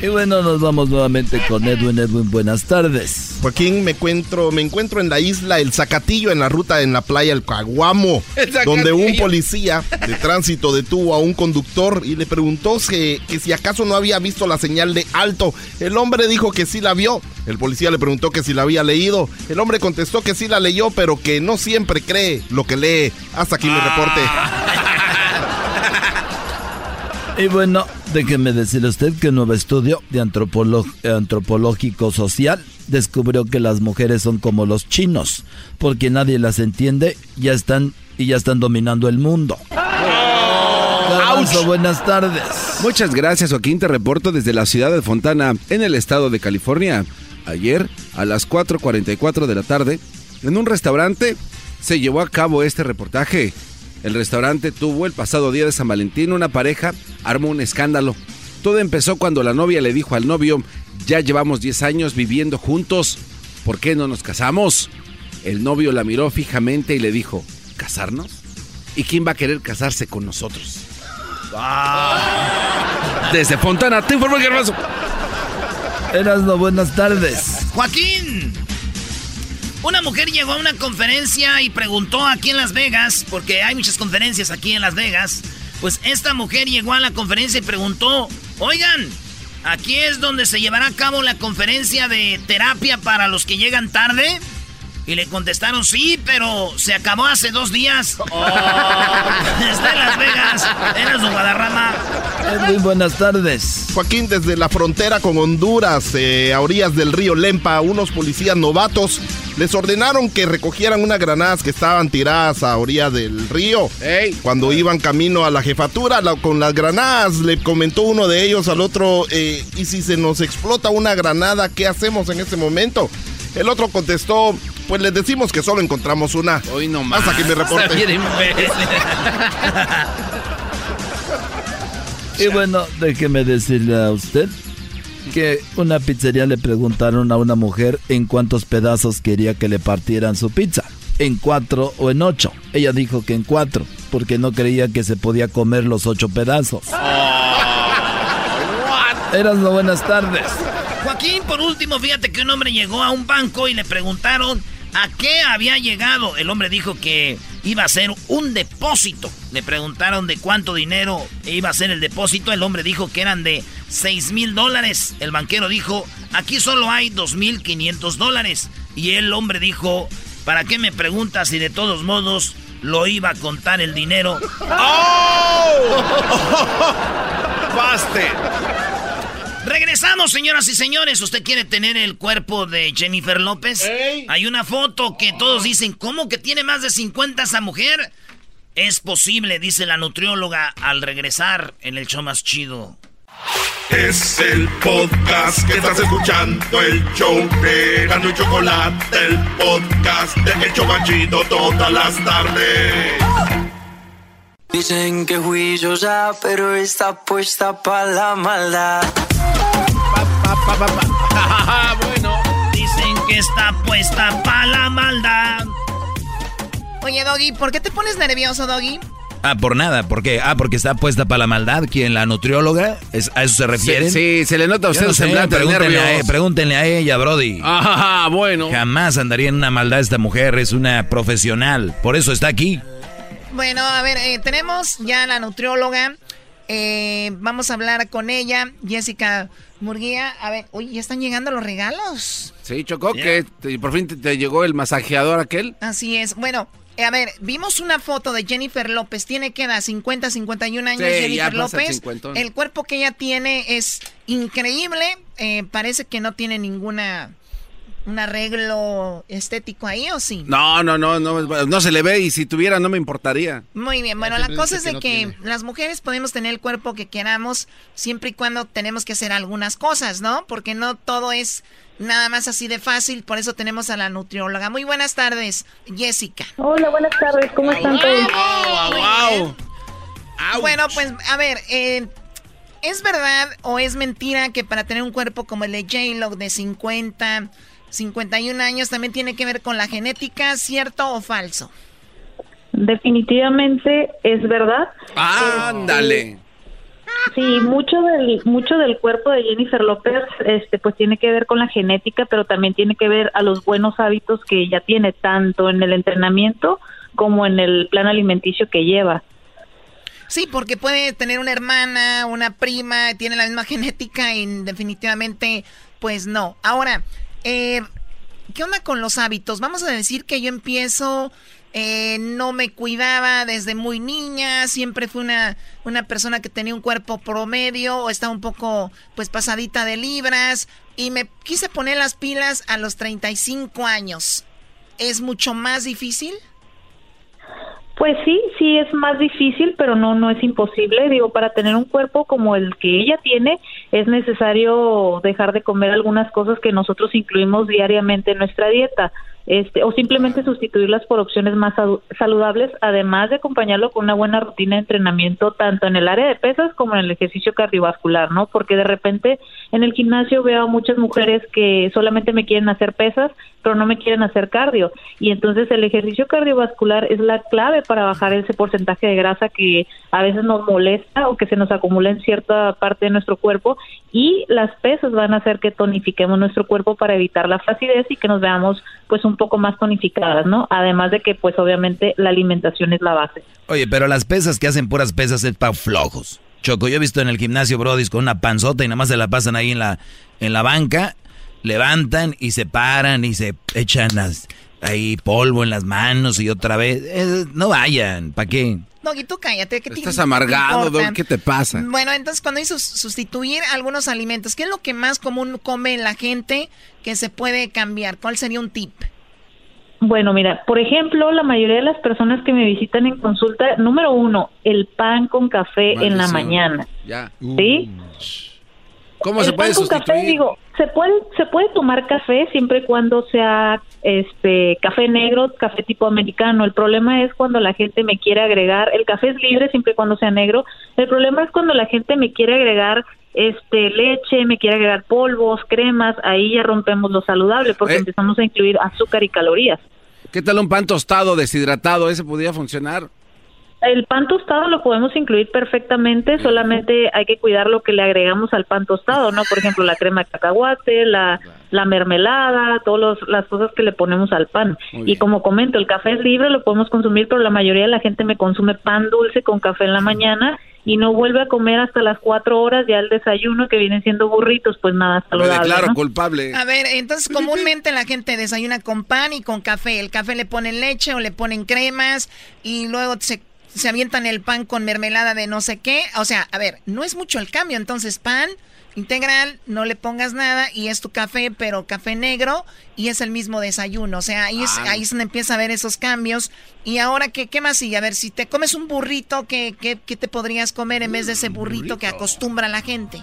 [SPEAKER 4] y bueno, nos vamos nuevamente con Edwin. Edwin, buenas tardes.
[SPEAKER 1] Joaquín, me encuentro, me encuentro en la isla El Zacatillo, en la ruta en la playa El Caguamo, donde un policía de tránsito detuvo a un conductor y le preguntó que si acaso no había visto la señal de alto. El hombre dijo que sí la vio. El policía le preguntó que si la había leído. El hombre contestó que sí la leyó, pero que no siempre cree lo que lee. Hasta aquí mi reporte.
[SPEAKER 4] Y bueno, déjeme decirle a usted que un nuevo estudio de antropológico social descubrió que las mujeres son como los chinos, porque nadie las entiende ya están, y ya están dominando el mundo. buenas tardes.
[SPEAKER 5] Muchas gracias, Joaquín. Te reporto desde la ciudad de Fontana, en el estado de California. Ayer, a las 4.44 de la tarde, en un restaurante, se llevó a cabo este reportaje. El restaurante tuvo el pasado día de San Valentín una pareja, armó un escándalo. Todo empezó cuando la novia le dijo al novio, ya llevamos 10 años viviendo juntos, ¿por qué no nos casamos? El novio la miró fijamente y le dijo, ¿casarnos? ¿Y quién va a querer casarse con nosotros? Desde Fontana, te informo el
[SPEAKER 4] Eras no buenas tardes.
[SPEAKER 3] Joaquín, una mujer llegó a una conferencia y preguntó aquí en Las Vegas, porque hay muchas conferencias aquí en Las Vegas. Pues esta mujer llegó a la conferencia y preguntó, oigan, aquí es donde se llevará a cabo la conferencia de terapia para los que llegan tarde. Y le contestaron, sí, pero se acabó hace dos días. Oh. Está en Las Vegas, en su Guadarrama.
[SPEAKER 4] Muy buenas tardes.
[SPEAKER 1] Joaquín, desde la frontera con Honduras, eh, a orillas del río Lempa, unos policías novatos les ordenaron que recogieran unas granadas que estaban tiradas a orilla del río. Cuando iban camino a la jefatura con las granadas, le comentó uno de ellos al otro, eh, ¿y si se nos explota una granada, qué hacemos en ese momento? El otro contestó, pues les decimos que solo encontramos una.
[SPEAKER 5] Hoy no más.
[SPEAKER 1] Hasta que me reporte.
[SPEAKER 4] y bueno, déjeme decirle a usted que una pizzería le preguntaron a una mujer en cuántos pedazos quería que le partieran su pizza. En cuatro o en ocho. Ella dijo que en cuatro, porque no creía que se podía comer los ocho pedazos. Eran buenas tardes.
[SPEAKER 3] Joaquín, por último, fíjate que un hombre llegó a un banco y le preguntaron a qué había llegado. El hombre dijo que iba a ser un depósito. Le preguntaron de cuánto dinero iba a ser el depósito. El hombre dijo que eran de 6 mil dólares. El banquero dijo, aquí solo hay 2.500 dólares. Y el hombre dijo, ¿para qué me preguntas si de todos modos lo iba a contar el dinero? ¡Oh!
[SPEAKER 5] ¡Baste!
[SPEAKER 3] Regresamos, señoras y señores. ¿Usted quiere tener el cuerpo de Jennifer López? Hay una foto que todos dicen, ¿cómo que tiene más de 50 esa mujer? Es posible, dice la nutrióloga al regresar en el show más chido.
[SPEAKER 1] Es el podcast que estás escuchando, el show de Gano y Chocolate, el podcast de El más Chido todas las tardes.
[SPEAKER 15] Dicen que fui yo ya, pero está puesta para la maldad.
[SPEAKER 3] bueno. Dicen que está puesta para la maldad.
[SPEAKER 8] Oye, Doggy, ¿por qué te pones nervioso, Doggy?
[SPEAKER 4] Ah, por nada, ¿por qué? Ah, porque está puesta para la maldad. ¿Quién? ¿La nutrióloga? ¿A eso se refiere?
[SPEAKER 5] Sí, se le nota a usted un semblante
[SPEAKER 4] pregúntenle, a, e, pregúntenle a ella, Brody.
[SPEAKER 5] Ah, bueno.
[SPEAKER 4] Jamás andaría en una maldad esta mujer, es una profesional. Por eso está aquí.
[SPEAKER 8] Bueno, a ver, eh, tenemos ya la nutrióloga. Eh, vamos a hablar con ella, Jessica Murguía. A ver, oye, ya están llegando los regalos.
[SPEAKER 5] Sí, Chocó, que por fin te, llegó el masajeador aquel.
[SPEAKER 8] Así es. Bueno, eh, a ver, vimos una foto de Jennifer López. Tiene que dar 50, 51 años Jennifer López. El cuerpo que ella tiene es increíble. Eh, parece que no tiene ninguna un arreglo estético ahí o sí?
[SPEAKER 5] No, no, no, no, no se le ve y si tuviera no me importaría.
[SPEAKER 8] Muy bien, bueno, la cosa es de que, las mujeres podemos tener el cuerpo que queramos siempre y cuando tenemos que hacer algunas cosas, ¿no? Porque no todo es nada más así de fácil, por eso tenemos a la nutrióloga. Muy buenas tardes, Jessica.
[SPEAKER 20] Hola, buenas tardes, ¿cómo están todos?
[SPEAKER 8] Wow, Bueno, pues a ver, eh, ¿es verdad o es mentira que para tener un cuerpo como el de J-Lo de 50 51 años también tiene que ver con la genética, ¿cierto o falso?
[SPEAKER 20] Definitivamente es verdad.
[SPEAKER 5] Ándale.
[SPEAKER 20] Sí, mucho del mucho del cuerpo de Jennifer López este pues tiene que ver con la genética, pero también tiene que ver a los buenos hábitos que ella tiene tanto en el entrenamiento como en el plan alimenticio que lleva.
[SPEAKER 8] Sí, porque puede tener una hermana, una prima, tiene la misma genética y definitivamente pues no. Ahora, eh, ¿qué onda con los hábitos? Vamos a decir que yo empiezo, eh, no me cuidaba desde muy niña, siempre fui una, una persona que tenía un cuerpo promedio o estaba un poco pues pasadita de libras y me quise poner las pilas a los 35 años. ¿Es mucho más difícil?
[SPEAKER 20] Pues sí, sí es más difícil, pero no no es imposible. Digo, para tener un cuerpo como el que ella tiene, es necesario dejar de comer algunas cosas que nosotros incluimos diariamente en nuestra dieta. Este, o simplemente sustituirlas por opciones más saludables, además de acompañarlo con una buena rutina de entrenamiento tanto en el área de pesas como en el ejercicio cardiovascular, ¿no? Porque de repente en el gimnasio veo a muchas mujeres que solamente me quieren hacer pesas, pero no me quieren hacer cardio. Y entonces el ejercicio cardiovascular es la clave para bajar ese porcentaje de grasa que a veces nos molesta o que se nos acumula en cierta parte de nuestro cuerpo y las pesas van a hacer que tonifiquemos nuestro cuerpo para evitar la flacidez y que nos veamos pues un poco más tonificadas, ¿no? Además de que pues obviamente la alimentación es la base.
[SPEAKER 4] Oye, pero las pesas que hacen puras pesas es para flojos. Choco, yo he visto en el gimnasio Brodis con una panzota y nada más se la pasan ahí en la, en la banca, levantan y se paran y se echan las, ahí polvo en las manos y otra vez. no vayan, ¿para qué?
[SPEAKER 8] Doggy, tú cállate. ¿qué
[SPEAKER 5] Estás amargado, Doggy, ¿qué te pasa?
[SPEAKER 8] Bueno, entonces cuando hizo sustituir algunos alimentos, ¿qué es lo que más común come la gente que se puede cambiar? ¿Cuál sería un tip?
[SPEAKER 20] Bueno, mira, por ejemplo, la mayoría de las personas que me visitan en consulta, número uno, el pan con café en la mañana.
[SPEAKER 5] Ya.
[SPEAKER 20] ¿Sí?
[SPEAKER 5] ¿Cómo se puede
[SPEAKER 20] pan con café, digo, se puede, se puede tomar café siempre y cuando sea este café negro, café tipo americano. El problema es cuando la gente me quiere agregar, el café es libre siempre y cuando sea negro. El problema es cuando la gente me quiere agregar este leche, me quiere agregar polvos, cremas, ahí ya rompemos lo saludable porque eh. empezamos a incluir azúcar y calorías.
[SPEAKER 5] ¿Qué tal un pan tostado, deshidratado? ¿Ese podría funcionar?
[SPEAKER 20] El pan tostado lo podemos incluir perfectamente, solamente hay que cuidar lo que le agregamos al pan tostado, ¿no? Por ejemplo, la crema de cacahuate, la, la mermelada, todas las cosas que le ponemos al pan. Y como comento, el café es libre, lo podemos consumir, pero la mayoría de la gente me consume pan dulce con café en la mañana y no vuelve a comer hasta las cuatro horas ya el desayuno que vienen siendo burritos, pues nada saludable.
[SPEAKER 5] Claro, culpable.
[SPEAKER 8] A ver, entonces comúnmente la gente desayuna con pan y con café. El café le ponen leche o le ponen cremas y luego se, se avientan el pan con mermelada de no sé qué. O sea, a ver, no es mucho el cambio. Entonces pan integral, no le pongas nada y es tu café, pero café negro y es el mismo desayuno. O sea, ahí es, ahí es donde empieza a ver esos cambios. Y ahora, ¿qué, qué más sigue? A ver, si te comes un burrito, ¿qué, qué, qué te podrías comer en vez de ese burrito, que acostumbra la gente?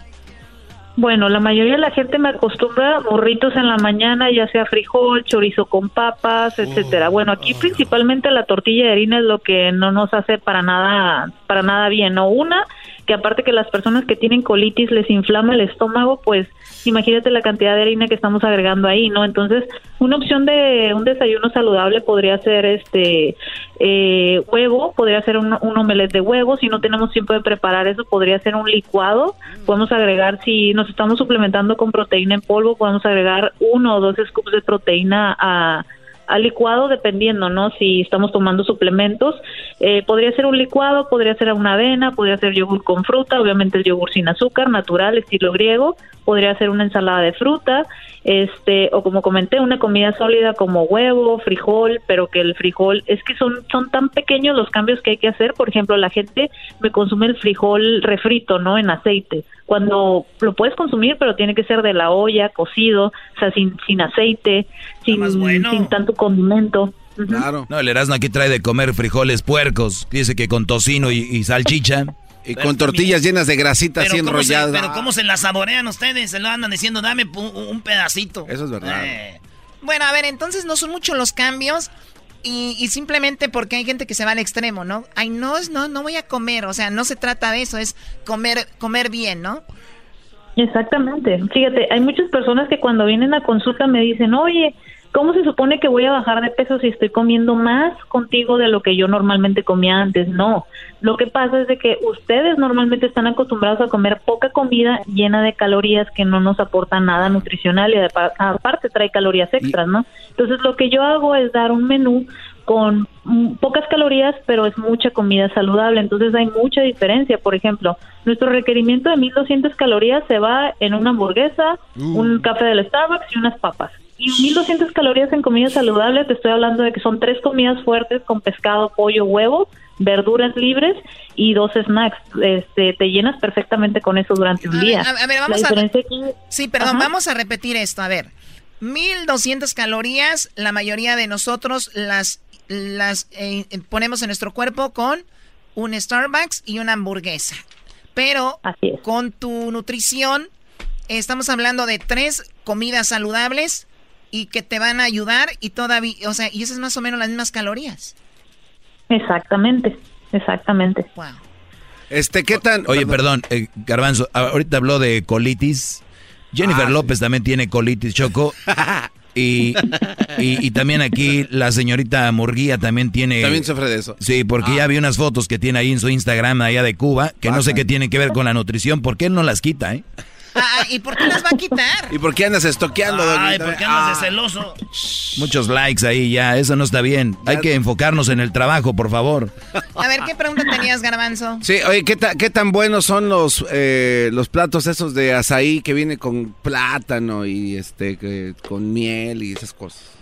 [SPEAKER 20] Bueno, la mayoría de la gente me acostumbra burritos en la mañana, ya sea frijol, chorizo con papas, etcétera. Bueno, aquí principalmente la tortilla de harina es lo que no nos hace para nada, para nada bien. O una, que aparte que las personas que tienen colitis les inflama el estómago, pues imagínate la cantidad de harina que estamos agregando ahí, ¿no? Entonces, una opción de un desayuno saludable podría ser este eh, huevo, podría ser un, un de huevo, si no tenemos tiempo de preparar eso, podría ser un licuado, podemos agregar, si nos estamos suplementando con proteína en polvo, podemos agregar uno o dos scoops de proteína a al licuado dependiendo, ¿no? Si estamos tomando suplementos, eh, podría ser un licuado, podría ser una avena, podría ser yogur con fruta, obviamente el yogur sin azúcar, natural, estilo griego, podría ser una ensalada de fruta, este, o como comenté, una comida sólida como huevo, frijol, pero que el frijol, es que son, son tan pequeños los cambios que hay que hacer, por ejemplo, la gente me consume el frijol refrito, ¿no? En aceite, cuando lo puedes consumir, pero tiene que ser de la olla, cocido, o sea, sin, sin aceite, sin, sin tanto condimento.
[SPEAKER 4] Claro. No, el Erasmo aquí trae de comer frijoles puercos. Dice que con tocino y, salchicha.
[SPEAKER 5] Y con tortillas llenas de grasita así enrolladas.
[SPEAKER 3] pero ¿cómo se la saborean ustedes? Se lo andan diciendo, dame un, pedacito.
[SPEAKER 5] Eso es verdad. Eh.
[SPEAKER 8] Bueno, a ver, entonces no son muchos los cambios. Y, simplemente porque hay gente que se va al extremo, ¿no? Ay, no, no, no voy a comer. O sea, no se trata de eso, es comer, comer bien, ¿no?
[SPEAKER 20] Exactamente. Fíjate, hay muchas personas que cuando vienen a consulta me dicen, oye, ¿Cómo se supone que voy a bajar de peso si estoy comiendo más contigo de lo que yo normalmente comía antes? No. Lo que pasa es de que ustedes normalmente están acostumbrados a comer poca comida llena de calorías que no nos aportan nada nutricional y aparte trae calorías extras, ¿no? Entonces lo que yo hago es dar un menú con pocas calorías, pero es mucha comida saludable. Entonces hay mucha diferencia. Por ejemplo, nuestro requerimiento de 1200 calorías se va en una hamburguesa, uh. un café del Starbucks y unas papas. Y 1200 calorías en comida saludable, te estoy hablando de que son tres comidas fuertes con pescado, pollo, huevo, verduras libres y dos snacks. Este, te llenas perfectamente con eso durante un día.
[SPEAKER 8] a, ver, vamos a Sí, perdón, vamos a repetir esto. A ver, 1200 calorías, la mayoría de nosotros las las eh, ponemos en nuestro cuerpo con un Starbucks y una hamburguesa. Pero con tu nutrición estamos hablando de tres comidas saludables y que te van a ayudar y todavía, o sea, y esas es más o menos las mismas calorías.
[SPEAKER 20] Exactamente, exactamente.
[SPEAKER 5] Wow. Este, ¿qué tan?
[SPEAKER 4] Oye, perdón, eh, Garbanzo, ahorita habló de colitis. Jennifer ah, López también tiene colitis, Choco. Y, y, también aquí la señorita Murguía también tiene...
[SPEAKER 5] También sufre de eso.
[SPEAKER 4] Sí, porque ya ah. vi unas fotos que tiene ahí en su Instagram allá de Cuba, que no sé qué tiene que ver con la nutrición, porque él no las quita, ¿eh?
[SPEAKER 8] Ah, ¿Y por qué las va a quitar?
[SPEAKER 5] ¿Y por qué andas estoqueando,
[SPEAKER 3] Ay, ¿por qué andas de ah. celoso?
[SPEAKER 4] Muchos likes ahí ya, eso no está bien. Hay que enfocarnos en el trabajo, por favor.
[SPEAKER 8] A ver, ¿qué pregunta tenías, Garbanzo?
[SPEAKER 5] Sí, oye, ¿qué, qué tan buenos son los, eh, los platos esos de azaí que viene con plátano y este con miel y esas cosas?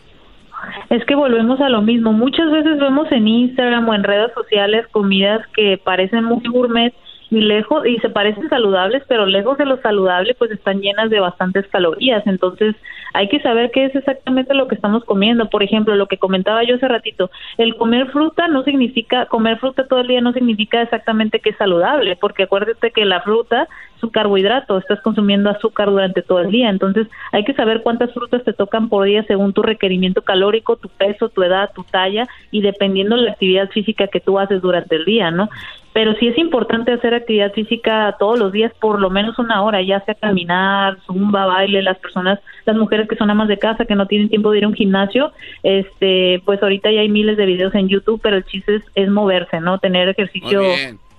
[SPEAKER 20] Es que volvemos a lo mismo. Muchas veces vemos en Instagram o en redes sociales comidas que parecen muy gourmet y lejos y se parecen saludables, pero lejos de lo saludable pues están llenas de bastantes calorías, entonces hay que saber qué es exactamente lo que estamos comiendo. Por ejemplo, lo que comentaba yo hace ratito, el comer fruta no significa comer fruta todo el día no significa exactamente que es saludable, porque acuérdate que la fruta su carbohidrato, estás consumiendo azúcar durante todo el día. Entonces, hay que saber cuántas frutas te tocan por día según tu requerimiento calórico, tu peso, tu edad, tu talla y dependiendo de la actividad física que tú haces durante el día, ¿no? Pero sí es importante hacer actividad física todos los días, por lo menos una hora, ya sea caminar, zumba, baile, las personas, las mujeres que son amas de casa, que no tienen tiempo de ir a un gimnasio, este, pues ahorita ya hay miles de videos en YouTube, pero el chiste es, es moverse, ¿no? Tener ejercicio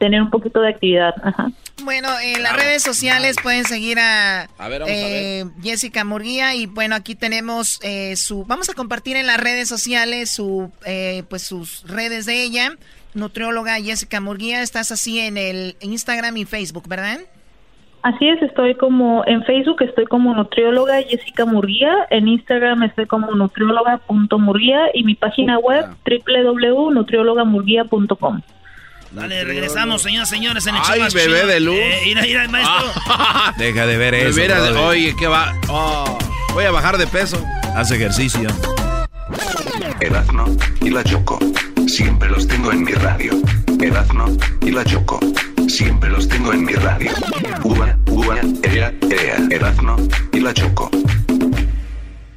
[SPEAKER 20] tener un poquito de actividad.
[SPEAKER 8] Bueno, en las redes sociales pueden seguir a, eh, Jessica Murguía y bueno, aquí tenemos eh, su, vamos a compartir en las redes sociales su, eh, pues sus redes de ella, nutrióloga Jessica Murguía, estás así en el Instagram y Facebook, ¿verdad?
[SPEAKER 20] Así es, estoy como en Facebook estoy como nutrióloga Jessica Murguía, en Instagram estoy como nutrióloga.murguía y mi página web www.nutriólogamurguía.com.
[SPEAKER 3] Vale, regresamos, señoras y señores, en el
[SPEAKER 5] Ay, bebé de luz.
[SPEAKER 3] Eh, maestro.
[SPEAKER 4] Deja de ver eso.
[SPEAKER 5] oye, ¿qué va? Oh, voy a bajar de peso.
[SPEAKER 4] Haz ejercicio.
[SPEAKER 9] Erazno y la Choco. Siempre los tengo en mi radio. Erazno y la Choco. Siempre los tengo en mi radio. Uva, uva, ea, ea. Erazno y la Choco.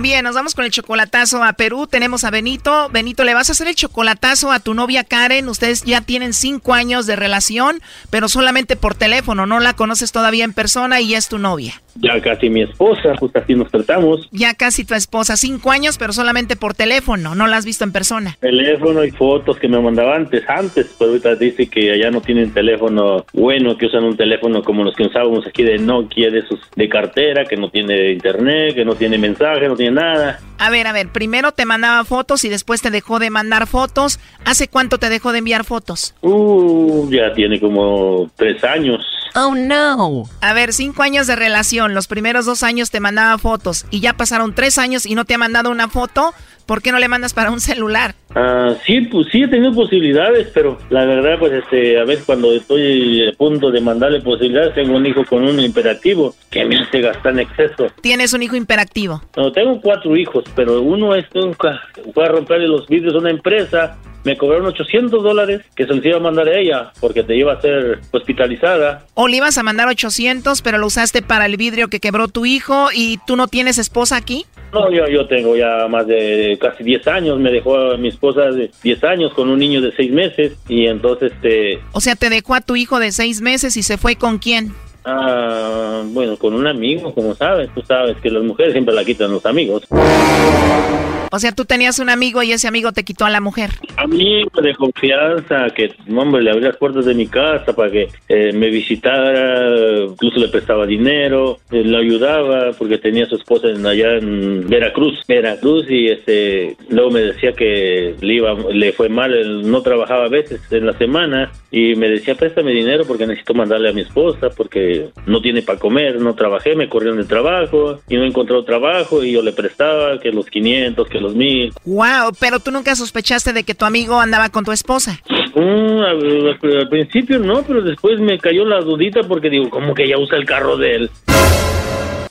[SPEAKER 8] Bien, nos vamos con el chocolatazo a Perú. Tenemos a Benito. Benito, le vas a hacer el chocolatazo a tu novia Karen. Ustedes ya tienen cinco años de relación, pero solamente por teléfono. No la conoces todavía en persona y es tu novia.
[SPEAKER 21] Ya casi mi esposa, pues así nos tratamos.
[SPEAKER 8] Ya casi tu esposa. Cinco años, pero solamente por teléfono. No la has visto en persona.
[SPEAKER 21] Teléfono y fotos que me mandaba antes, antes. Pero ahorita dice que allá no tienen teléfono bueno, que usan un teléfono como los que usábamos aquí de Nokia, de sus de cartera, que no tiene internet, que no tiene mensaje, no tiene nada.
[SPEAKER 8] A ver, a ver, primero te mandaba fotos y después te dejó de mandar fotos. ¿Hace cuánto te dejó de enviar fotos?
[SPEAKER 21] Uh, ya tiene como tres años.
[SPEAKER 8] Oh, no. A ver, cinco años de relación. Los primeros dos años te mandaba fotos y ya pasaron tres años y no te ha mandado una foto. ¿Por qué no le mandas para un celular?
[SPEAKER 21] Ah, sí, pues sí he tenido posibilidades, pero la verdad, pues este, a veces cuando estoy a punto de mandarle posibilidades, tengo un hijo con un imperativo que me hace gastar en exceso.
[SPEAKER 8] ¿Tienes un hijo imperactivo?
[SPEAKER 21] No, tengo cuatro hijos, pero uno es nunca fue a romperle los vidrios a una empresa me cobraron 800 dólares que se los iba a mandar a ella porque te iba a ser hospitalizada.
[SPEAKER 8] O le ibas a mandar 800, pero lo usaste para el vidrio que quebró tu hijo y tú no tienes esposa aquí?
[SPEAKER 21] No, yo, yo tengo ya más de casi 10 años. Me dejó a mi esposa de 10 años con un niño de 6 meses y entonces este...
[SPEAKER 8] O sea, te dejó a tu hijo de 6 meses y se fue con quién?
[SPEAKER 21] Ah, bueno, con un amigo, como sabes. Tú sabes que las mujeres siempre la quitan los amigos.
[SPEAKER 8] O sea, tú tenías un amigo y ese amigo te quitó a la mujer.
[SPEAKER 21] Amigo de confianza, que, hombre, le abría las puertas de mi casa para que eh, me visitara, incluso le prestaba dinero, eh, ayudaba porque tenía su esposa en, allá en Veracruz, Veracruz, y este, luego me decía que le, iba, le fue mal, no trabajaba a veces en la semana, y me decía, préstame dinero porque necesito mandarle a mi esposa porque no tiene para comer, no trabajé, me corrieron del trabajo y no encontró trabajo y yo le prestaba que los 500, que los 1000.
[SPEAKER 8] Wow, pero tú nunca sospechaste de que tu amigo andaba con tu esposa.
[SPEAKER 21] Mm, al, principio no, pero después me cayó la dudita porque digo, ¿cómo que ella usa el carro de él?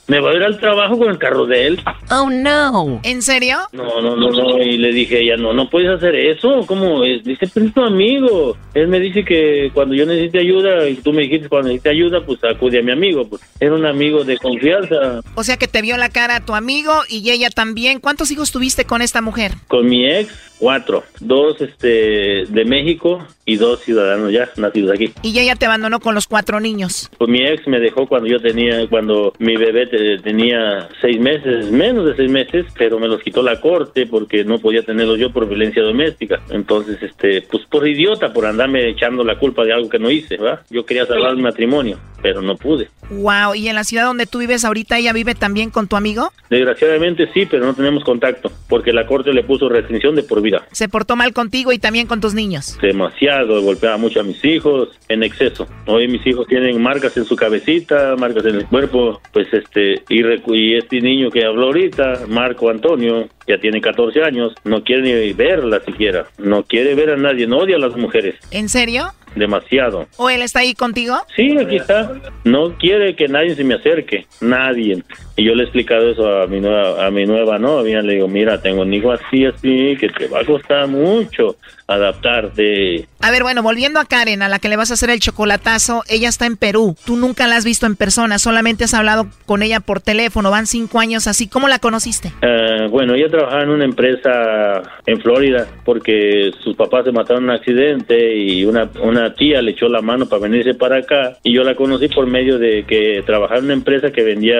[SPEAKER 21] Me va a ir al trabajo con el carro de él.
[SPEAKER 8] Oh, no. ¿En serio?
[SPEAKER 21] No, no, no, no. Y le dije a ella, no, no puedes hacer eso. ¿Cómo es? Dice, pero es tu amigo. Él me dice que cuando yo necesite ayuda, y tú me dijiste cuando necesite ayuda, pues acude a mi amigo. Pues era un amigo de confianza.
[SPEAKER 8] O sea que te vio la cara a tu amigo y ella también. ¿Cuántos hijos tuviste con esta mujer?
[SPEAKER 21] Con mi ex Cuatro. Dos este, de México y dos ciudadanos ya nacidos aquí.
[SPEAKER 8] ¿Y ella te abandonó con los cuatro niños?
[SPEAKER 21] Pues mi ex me dejó cuando yo tenía, cuando mi bebé tenía seis meses, menos de seis meses, pero me los quitó la corte porque no podía tenerlos yo por violencia doméstica. Entonces, este, pues por idiota, por andarme echando la culpa de algo que no hice, ¿verdad? Yo quería salvar mi matrimonio, pero no pude.
[SPEAKER 8] Wow, ¿y en la ciudad donde tú vives ahorita ella vive también con tu amigo?
[SPEAKER 21] Desgraciadamente sí, pero no tenemos contacto, porque la corte le puso restricción de por vida vida.
[SPEAKER 8] Se portó mal contigo y también con tus niños.
[SPEAKER 21] Demasiado, golpeaba mucho a mis hijos en exceso. Hoy mis hijos tienen marcas en su cabecita, marcas en el cuerpo, pues este, y, y este niño que habló ahorita, Marco Antonio, ya tiene 14 años, no quiere ni verla siquiera, no quiere ver a nadie, no odia a las mujeres.
[SPEAKER 8] ¿En serio?
[SPEAKER 21] Demasiado.
[SPEAKER 8] ¿O él está ahí contigo?
[SPEAKER 21] Sí, aquí está. No quiere que nadie se me acerque, nadie. Y yo le he explicado eso a mi nueva, a mi nueva novia, le digo, mira, tengo un hijo así, así, que te va a costar mucho adaptarte.
[SPEAKER 8] A ver, bueno, volviendo a Karen, a la que le vas a hacer el chocolatazo, ella está en Perú. Tú nunca la has visto en persona, solamente has hablado con ella por teléfono, van cinco años así. ¿Cómo la conociste?
[SPEAKER 21] Uh, bueno, ella trabajaba en una empresa en Florida porque sus papás se mataron en un accidente y una, una tía le echó la mano para venirse para acá y yo la conocí por medio de que trabajaba en una empresa que vendía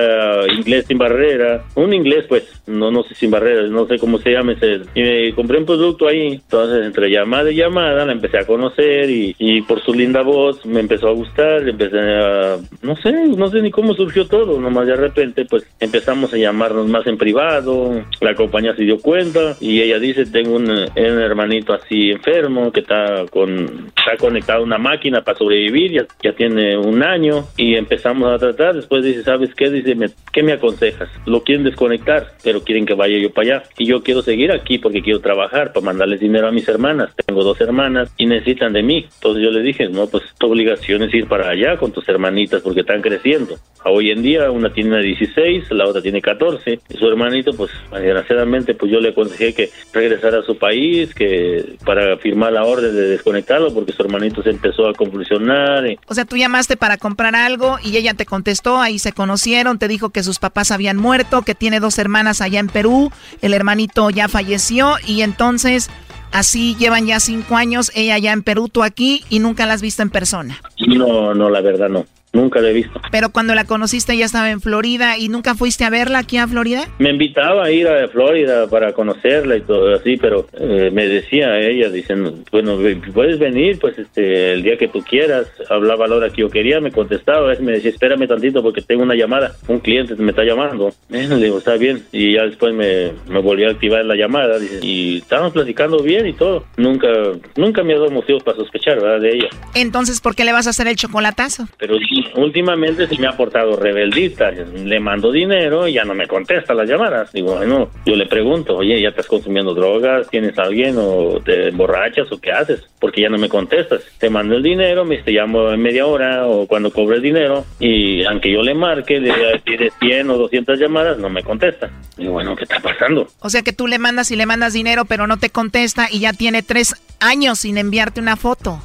[SPEAKER 21] inglés sin barrera, un inglés pues, no, no sé sin barreras, no sé cómo se llama ese, y me compré un producto ahí, entonces entre llamada y llamada la empecé a conocer y, y por su linda voz me empezó a gustar, empecé a, no sé, no sé ni cómo surgió todo, nomás de repente pues empezamos a llamarnos más en privado, la compañía se dio cuenta y ella dice, tengo un, un hermanito así enfermo que está con, está conectado una máquina para sobrevivir, ya, ya tiene un año y empezamos a tratar, después dice, ¿sabes qué? Dice, ¿qué me aconsejas? Lo quieren desconectar, pero quieren que vaya yo para allá y yo quiero seguir aquí porque quiero trabajar para mandarles dinero a mis hermanas tengo dos hermanas y necesitan de mí. Entonces yo le dije, no, pues tu obligación es ir para allá con tus hermanitas porque están creciendo. Hoy en día una tiene 16, la otra tiene 14 y su hermanito, pues desgraciadamente, pues yo le aconsejé que regresara a su país, que para firmar la orden de desconectarlo porque su hermanito se empezó a convulsionar.
[SPEAKER 8] O sea, tú llamaste para comprar algo y ella te contestó, ahí se conocieron, te dijo que sus papás habían muerto, que tiene dos hermanas allá en Perú, el hermanito ya falleció y entonces Así llevan ya cinco años, ella ya en Perú, tú aquí, y nunca la has visto en persona.
[SPEAKER 21] No, no, la verdad no. Nunca la he visto.
[SPEAKER 8] Pero cuando la conociste ya estaba en Florida y nunca fuiste a verla aquí a Florida?
[SPEAKER 21] Me invitaba a ir a Florida para conocerla y todo así, pero eh, me decía ella, diciendo, bueno, puedes venir pues este el día que tú quieras. Hablaba a la hora que yo quería, me contestaba, me decía, espérame tantito porque tengo una llamada, un cliente me está llamando. le digo, está bien. Y ya después me, me volvió a activar la llamada dice, y estábamos platicando bien y todo. Nunca, nunca me ha dado motivos para sospechar, ¿verdad? De ella.
[SPEAKER 8] Entonces, ¿por qué le vas a hacer el chocolatazo?
[SPEAKER 21] Pero últimamente se me ha portado rebeldita. Le mando dinero y ya no me contesta las llamadas. Digo, bueno, yo le pregunto, oye, ¿ya estás consumiendo drogas? ¿Tienes a alguien o te emborrachas o qué haces? Porque ya no me contestas. Te mando el dinero, me te llamo en media hora o cuando cobre el dinero y aunque yo le marque, le pide 100 o 200 llamadas, no me contesta. Digo, bueno, ¿qué está pasando?
[SPEAKER 8] O sea que tú le mandas y le mandas dinero, pero no te contesta y ya tiene tres años sin enviarte una foto.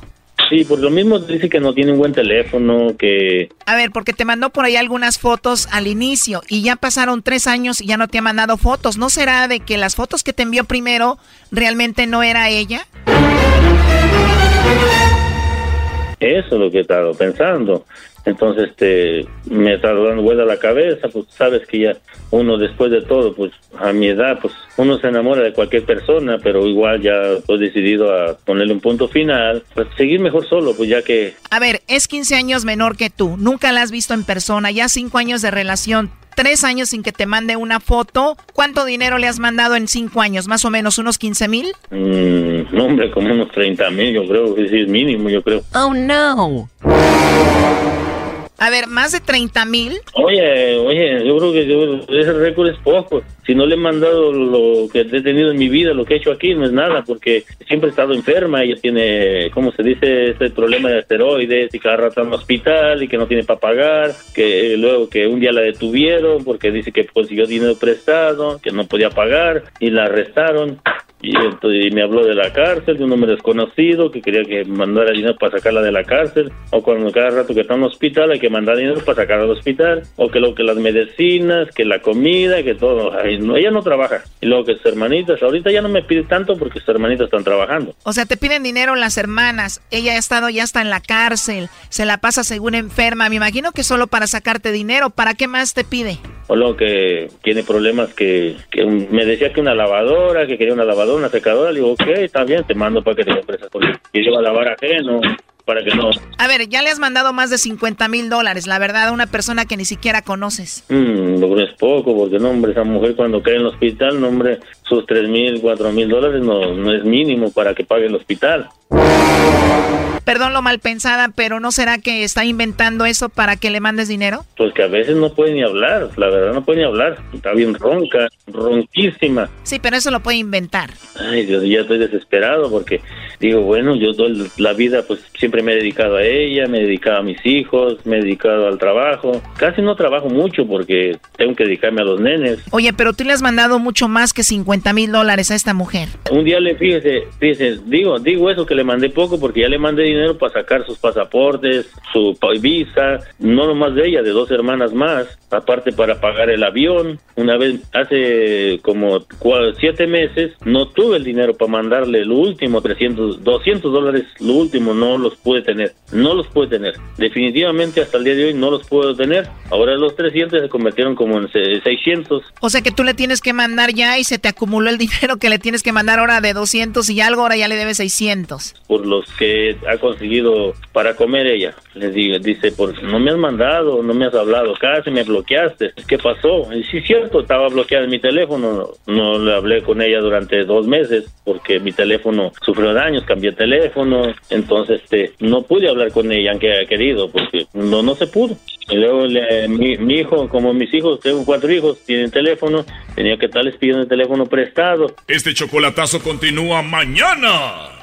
[SPEAKER 21] Sí, por lo mismo dice que no tiene un buen teléfono, que...
[SPEAKER 8] A ver, porque te mandó por ahí algunas fotos al inicio y ya pasaron tres años y ya no te ha mandado fotos. ¿No será de que las fotos que te envió primero realmente no era ella?
[SPEAKER 21] Eso es lo que he estado pensando. Entonces, este, me está dando vuelta la cabeza, pues sabes que ya uno después de todo, pues a mi edad, pues uno se enamora de cualquier persona, pero igual ya he decidido a ponerle un punto final, pues seguir mejor solo, pues ya que...
[SPEAKER 8] A ver, es 15 años menor que tú, nunca la has visto en persona, ya 5 años de relación, tres años sin que te mande una foto. ¿Cuánto dinero le has mandado en cinco años? ¿Más o menos unos 15 mil?
[SPEAKER 21] Mm, no, hombre, como unos 30 mil, yo creo, que sí, es mínimo, yo creo.
[SPEAKER 8] Oh, no. A ver, más de 30 mil.
[SPEAKER 21] Oye, oye, yo creo que ese récord es poco. Si no le he mandado lo que he tenido en mi vida, lo que he hecho aquí, no es nada, porque siempre he estado enferma. Ella tiene, ¿cómo se dice? Este problema de esteroides y cada rato en el hospital y que no tiene para pagar. Que luego que un día la detuvieron porque dice que consiguió dinero prestado, que no podía pagar y la arrestaron. Y, entonces, me habló de la cárcel, de un hombre desconocido que quería que mandara dinero para sacarla de la cárcel, o cuando cada rato que está en el hospital hay que mandar dinero para sacarla del hospital, o que lo que las medicinas, que la comida, que todo. No, ella no trabaja. Y luego que sus hermanitas, ahorita ya no me pide tanto porque sus hermanitas están trabajando.
[SPEAKER 8] O sea, te piden dinero las hermanas. Ella ha estado ya está en la cárcel, se la pasa según enferma. Me imagino que solo para sacarte dinero. ¿Para qué más te pide?
[SPEAKER 21] O luego que tiene problemas que, que me decía que una lavadora, que quería una lavadora una secadora, le digo, ok, está bien, te mando para que te empresas porque yo a lavar ajeno para que no.
[SPEAKER 8] A ver, ya le has mandado más de 50 mil dólares, la verdad, a una persona que ni siquiera conoces.
[SPEAKER 21] Mm, no es poco, porque no, hombre, esa mujer cuando cae en el hospital, no, hombre, sus 3 mil, 4 mil dólares no, no es mínimo para que pague el hospital.
[SPEAKER 8] Perdón lo mal pensada, pero ¿no será que está inventando eso para que le mandes dinero?
[SPEAKER 21] Pues que a veces no puede ni hablar, la verdad no puede ni hablar. Está bien ronca, ronquísima.
[SPEAKER 8] Sí, pero eso lo puede inventar.
[SPEAKER 21] Ay, Dios, ya estoy desesperado porque digo, bueno, yo toda la vida pues siempre me he dedicado a ella, me he dedicado a mis hijos, me he dedicado al trabajo. Casi no trabajo mucho porque tengo que dedicarme a los nenes.
[SPEAKER 8] Oye, pero tú le has mandado mucho más que 50 mil dólares a esta mujer.
[SPEAKER 21] Un día le fíjese, fíjese, digo, digo eso que le mandé poco porque ya le mandé dinero para sacar sus pasaportes, su visa, no nomás de ella, de dos hermanas más, aparte para pagar el avión. Una vez, hace como siete meses, no tuve el dinero para mandarle el último, 300, 200 dólares, lo último, no los pude tener, no los pude tener. Definitivamente hasta el día de hoy no los puedo tener. Ahora los 300 se convirtieron como en 600.
[SPEAKER 8] O sea que tú le tienes que mandar ya y se te acumuló el dinero que le tienes que mandar ahora de 200 y algo, ahora ya le debe 600.
[SPEAKER 21] Por los que ha conseguido para comer ella. Le digo, dice, por no me has mandado, no me has hablado, casi me bloqueaste. ¿Qué pasó? Y sí, cierto, estaba bloqueado en mi teléfono. No, le hablé con ella durante dos meses porque mi teléfono sufrió daños, cambié teléfono. Entonces, este, no pude hablar con ella, aunque haya querido, porque no, no se pudo. Y luego mi, mi, hijo, como mis hijos, tengo cuatro hijos, tienen teléfono, tenía que estarles pidiendo el teléfono prestado.
[SPEAKER 13] Este chocolatazo continúa mañana.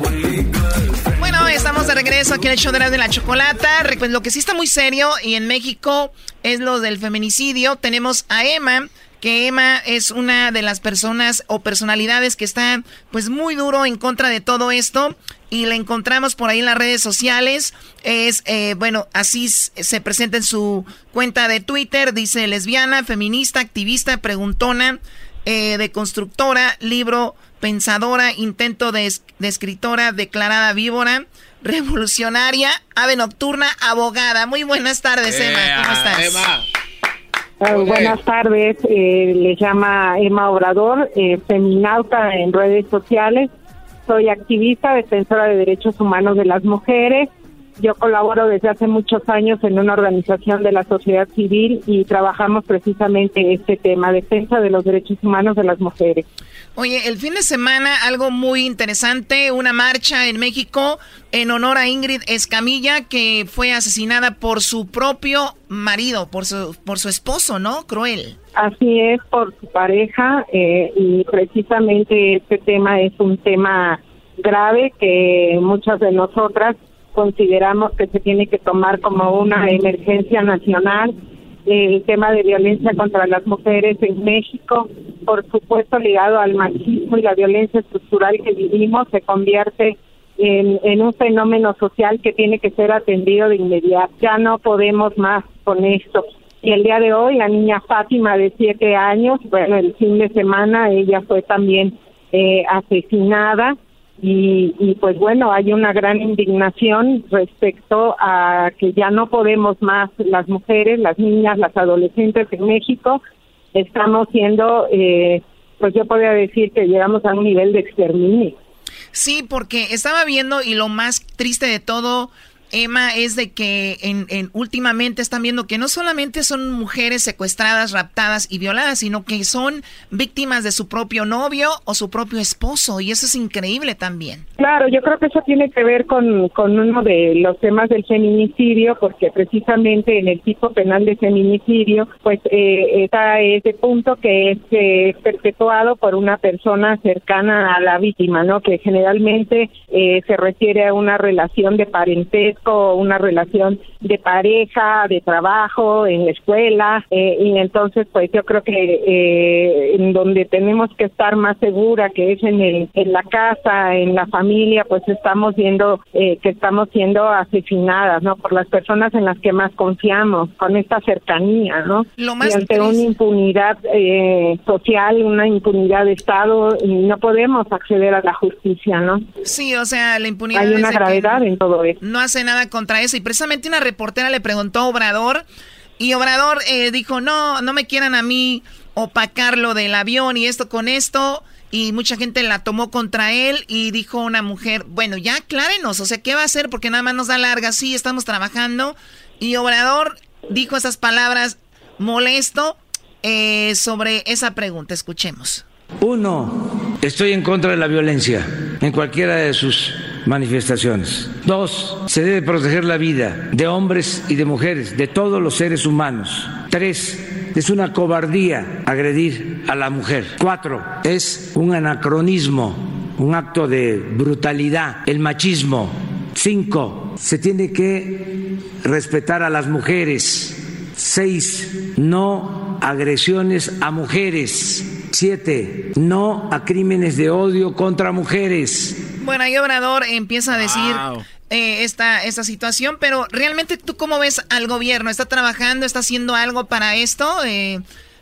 [SPEAKER 8] regreso aquí en el show de la, de la chocolata. Pues lo que sí está muy serio y en México es lo del feminicidio. Tenemos a Emma, que Emma es una de las personas o personalidades que está pues muy duro en contra de todo esto. Y la encontramos por ahí en las redes sociales. Es, eh, bueno, así se presenta en su cuenta de Twitter. Dice lesbiana, feminista, activista, preguntona, eh, de constructora, libro, pensadora, intento de escritora, declarada víbora revolucionaria, ave nocturna, abogada. Muy buenas tardes, Emma. ¿Cómo estás?
[SPEAKER 22] Ah, buenas tardes, eh, le llama Emma Obrador, eh, feminauta en redes sociales. Soy activista, defensora de derechos humanos de las mujeres. Yo colaboro desde hace muchos años en una organización de la sociedad civil y trabajamos precisamente este tema, defensa de los derechos humanos de las mujeres.
[SPEAKER 8] Oye, el fin de semana algo muy interesante, una marcha en México en honor a Ingrid Escamilla que fue asesinada por su propio marido, por su, por su esposo, ¿no? Cruel.
[SPEAKER 22] Así es, por su pareja eh, y precisamente este tema es un tema grave que muchas de nosotras consideramos que se tiene que tomar como una emergencia nacional el tema de violencia contra las mujeres en México, por supuesto ligado al machismo y la violencia estructural que vivimos, se convierte en, en, un fenómeno social que tiene que ser atendido de inmediato. Ya no podemos más con esto. Y el día de hoy, la niña Fátima de siete años, bueno, el fin de semana ella fue también eh, asesinada y, pues bueno, hay una gran indignación respecto a que ya no podemos más las mujeres, las niñas, las adolescentes en México, estamos siendo, eh, pues yo podría decir que llegamos a un nivel de exterminio.
[SPEAKER 8] Sí, porque estaba viendo y lo más triste de todo Emma, es de que en, últimamente están viendo que no solamente son mujeres secuestradas, raptadas y violadas, sino que son víctimas de su propio novio o su propio esposo, y eso es increíble también.
[SPEAKER 22] Claro, yo creo que eso tiene que ver con, con uno de los temas del feminicidio, porque precisamente en el tipo penal de feminicidio, pues eh, está ese punto que es perpetuado por una persona cercana a la víctima, ¿no? Que generalmente eh, se refiere a una relación de parentesco una relación de pareja, de trabajo, en la escuela, eh, y entonces pues yo creo que eh, en donde tenemos que estar más segura, que es en, el, en la casa, en la familia, pues estamos viendo eh, que estamos siendo asesinadas, ¿no? Por las personas en las que más confiamos, con esta cercanía, ¿no?
[SPEAKER 8] Lo más
[SPEAKER 22] y ante una impunidad eh, social, una impunidad de Estado, no podemos acceder a la justicia, ¿no?
[SPEAKER 8] Sí, o sea, la impunidad.
[SPEAKER 22] Hay una gravedad en todo esto.
[SPEAKER 8] No hace contra eso. Y precisamente una reportera le preguntó a Obrador, y Obrador eh, dijo, no, no me quieran a mí opacar lo del avión y esto con esto. Y mucha gente la tomó contra él y dijo una mujer, bueno, ya aclárenos, o sea, ¿qué va a hacer? Porque nada más nos da larga, sí, estamos trabajando. Y Obrador dijo esas palabras molesto eh, sobre esa pregunta. Escuchemos.
[SPEAKER 16] Uno, estoy en contra de la violencia en cualquiera de sus manifestaciones. Dos, se debe proteger la vida de hombres y de mujeres, de todos los seres humanos. Tres, es una cobardía agredir a la mujer. Cuatro, es un anacronismo, un acto de brutalidad, el machismo. Cinco, se tiene que respetar a las mujeres. Seis, no agresiones a mujeres. Siete, no a crímenes de odio contra mujeres.
[SPEAKER 8] Bueno, ahí Obrador empieza a decir eh, esta, esta situación, pero realmente tú cómo ves al gobierno? ¿Está trabajando, está haciendo algo para esto? Eh,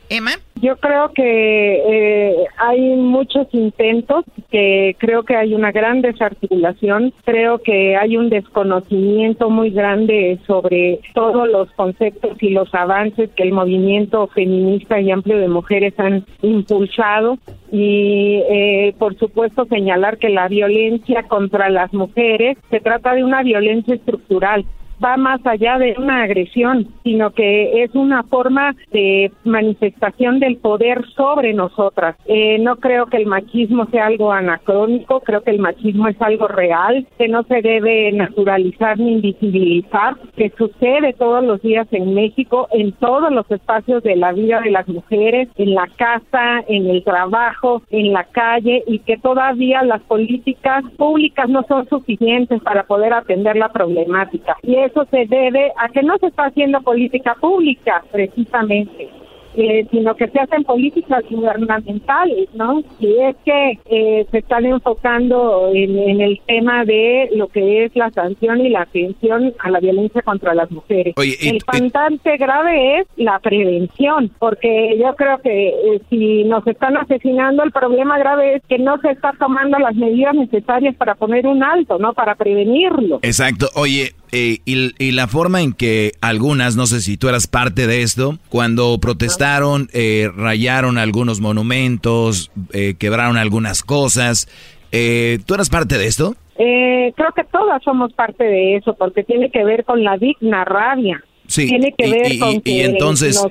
[SPEAKER 8] Emma.
[SPEAKER 22] Yo creo que eh, hay muchos intentos, que creo que hay una gran desarticulación, creo que hay un desconocimiento muy grande sobre todos los conceptos y los avances que el movimiento feminista y amplio de mujeres han impulsado. Y eh, por supuesto señalar que la violencia contra las mujeres se trata de una violencia estructural va más allá de una agresión, sino que es una forma de manifestación del poder sobre nosotras. Eh, no creo que el machismo sea algo anacrónico, creo que el machismo es algo real, que no se debe naturalizar ni invisibilizar, que sucede todos los días en México, en todos los espacios de la vida de las mujeres, en la casa, en el trabajo, en la calle, y que todavía las políticas públicas no son suficientes para poder atender la problemática. Y eso se debe a que no se está haciendo política pública, precisamente. Eh, sino que se hacen políticas gubernamentales, ¿no? Y es que eh, se están enfocando en, el tema de lo que es la sanción y la atención a la violencia contra las mujeres. el pantante grave es la prevención, porque yo creo que eh, si nos están asesinando, el problema grave es que no se está tomando las medidas necesarias para poner un alto, ¿no? Para prevenirlo.
[SPEAKER 4] Exacto. Oye, eh, y, la forma en que algunas, no sé si tú eras parte de esto, cuando protestaron, eh, rayaron algunos monumentos, eh, quebraron algunas cosas, ¿tú eras parte de esto?
[SPEAKER 22] creo que todas somos parte de eso, porque tiene que ver con la digna rabia.
[SPEAKER 4] Sí,
[SPEAKER 22] tiene que ver con
[SPEAKER 4] y entonces,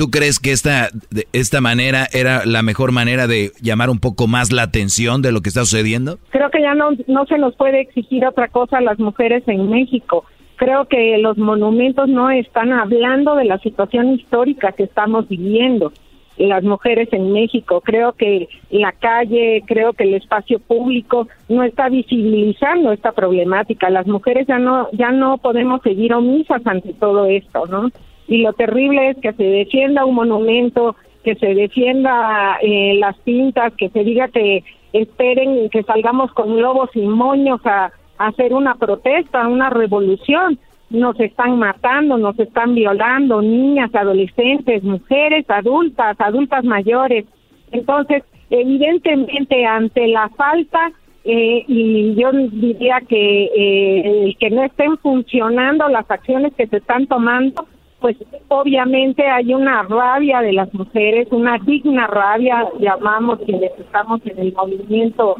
[SPEAKER 4] ¿tú crees que esta, esta manera era la mejor manera de llamar un poco más la atención de lo que está sucediendo?
[SPEAKER 22] Creo que ya no, no se nos puede exigir otra cosa a las mujeres en México. Creo que los monumentos no están hablando de la situación histórica que estamos viviendo las mujeres en México. Creo que la calle, creo que el espacio público no está visibilizando esta problemática. Las mujeres ya no ya no podemos seguir omisas ante todo esto, ¿no? Y lo terrible es que se defienda un monumento, que se defienda eh, las pintas, que se diga que esperen que salgamos con globos y moños a hacer una protesta, una revolución nos están matando, nos están violando, niñas, adolescentes, mujeres, adultas, adultas mayores. Entonces, evidentemente, ante la falta, eh, y yo diría que eh, que no estén funcionando las acciones que se están tomando, pues obviamente hay una rabia de las mujeres, una digna rabia, llamamos quienes estamos en el movimiento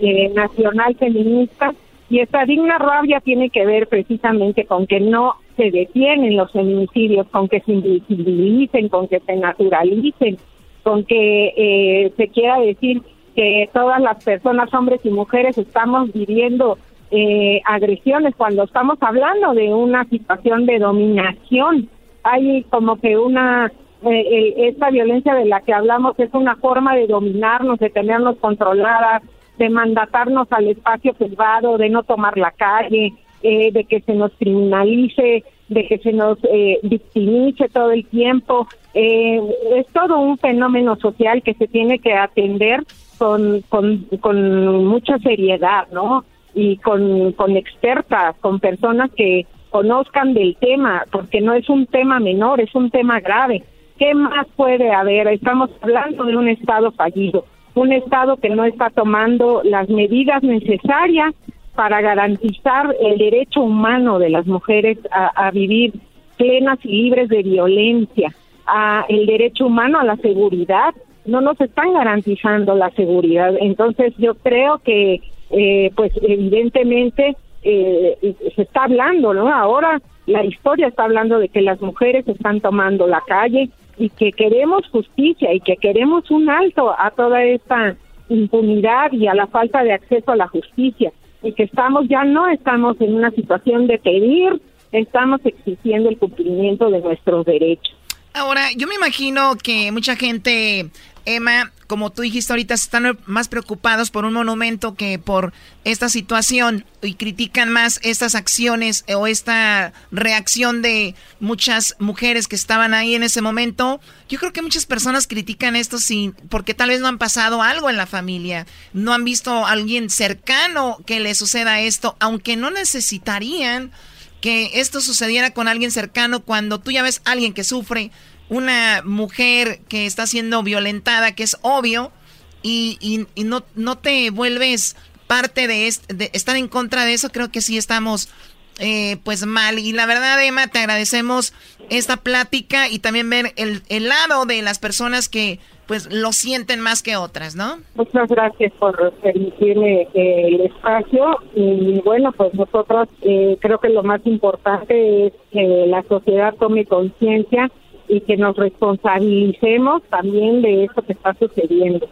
[SPEAKER 22] eh, nacional feminista, y esta digna rabia tiene que ver precisamente con que no se detienen los feminicidios, con que se invisibilicen, con que se naturalicen, con que eh, se quiera decir que todas las personas, hombres y mujeres, estamos viviendo eh, agresiones cuando estamos hablando de una situación de dominación. Hay como que una eh, esta violencia de la que hablamos es una forma de dominarnos, de tenernos controladas, de mandatarnos al espacio privado, de no tomar la calle, eh, de que se nos criminalice, de que se nos eh, victimice todo el tiempo. Eh, es todo un fenómeno social que se tiene que atender con, con, con mucha seriedad, ¿no? Y con, con expertas, con personas que conozcan del tema, porque no es un tema menor, es un tema grave. ¿Qué más puede haber? Estamos hablando de un Estado fallido, un Estado que no está tomando las medidas necesarias para garantizar el derecho humano de las mujeres a, vivir plenas y libres de violencia, a el derecho humano a la seguridad. No nos están garantizando la seguridad. Entonces yo creo que, eh, pues evidentemente, eh, se está hablando, ¿no? Ahora la historia está hablando de que las mujeres están tomando la calle y que queremos justicia y que queremos un alto a toda esta impunidad y a la falta de acceso a la justicia y que estamos ya no estamos en una situación de pedir, estamos exigiendo el cumplimiento de nuestros derechos.
[SPEAKER 8] Ahora, yo me imagino que mucha gente, Emma, como tú dijiste ahorita, están más preocupados por un monumento que por esta situación y critican más estas acciones o esta reacción de muchas mujeres que estaban ahí en ese momento. Yo creo que muchas personas critican esto sin, porque tal vez no han pasado algo en la familia, no han visto a alguien cercano que le suceda esto, aunque no necesitarían que esto sucediera con alguien cercano cuando tú ya ves a alguien que sufre, una mujer que está siendo violentada, que es obvio, y, no, no te vuelves parte de, de, estar en contra de eso, creo que sí estamos eh, pues mal. Y la verdad, Emma, te agradecemos esta plática y también ver el, el lado de las personas que pues lo sienten más que otras, ¿no?
[SPEAKER 22] Muchas gracias por permitirme eh, el espacio y bueno, pues nosotros eh, creo que lo más importante es que la sociedad tome conciencia y que nos responsabilicemos también de eso que está sucediendo,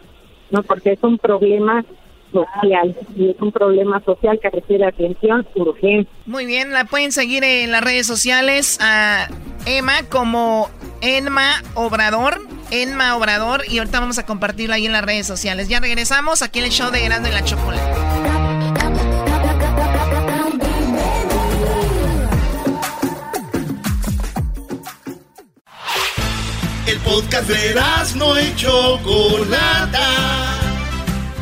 [SPEAKER 22] ¿no? Porque es un problema social y es un problema social que requiere atención urgente.
[SPEAKER 8] Muy bien, la pueden seguir en las redes sociales a Emma como Emma Obrador Enma Obrador y ahorita vamos a compartirlo ahí en las redes sociales. Ya regresamos aquí en el show de Grande la Chocolate.
[SPEAKER 1] El podcast de no y Chocolata.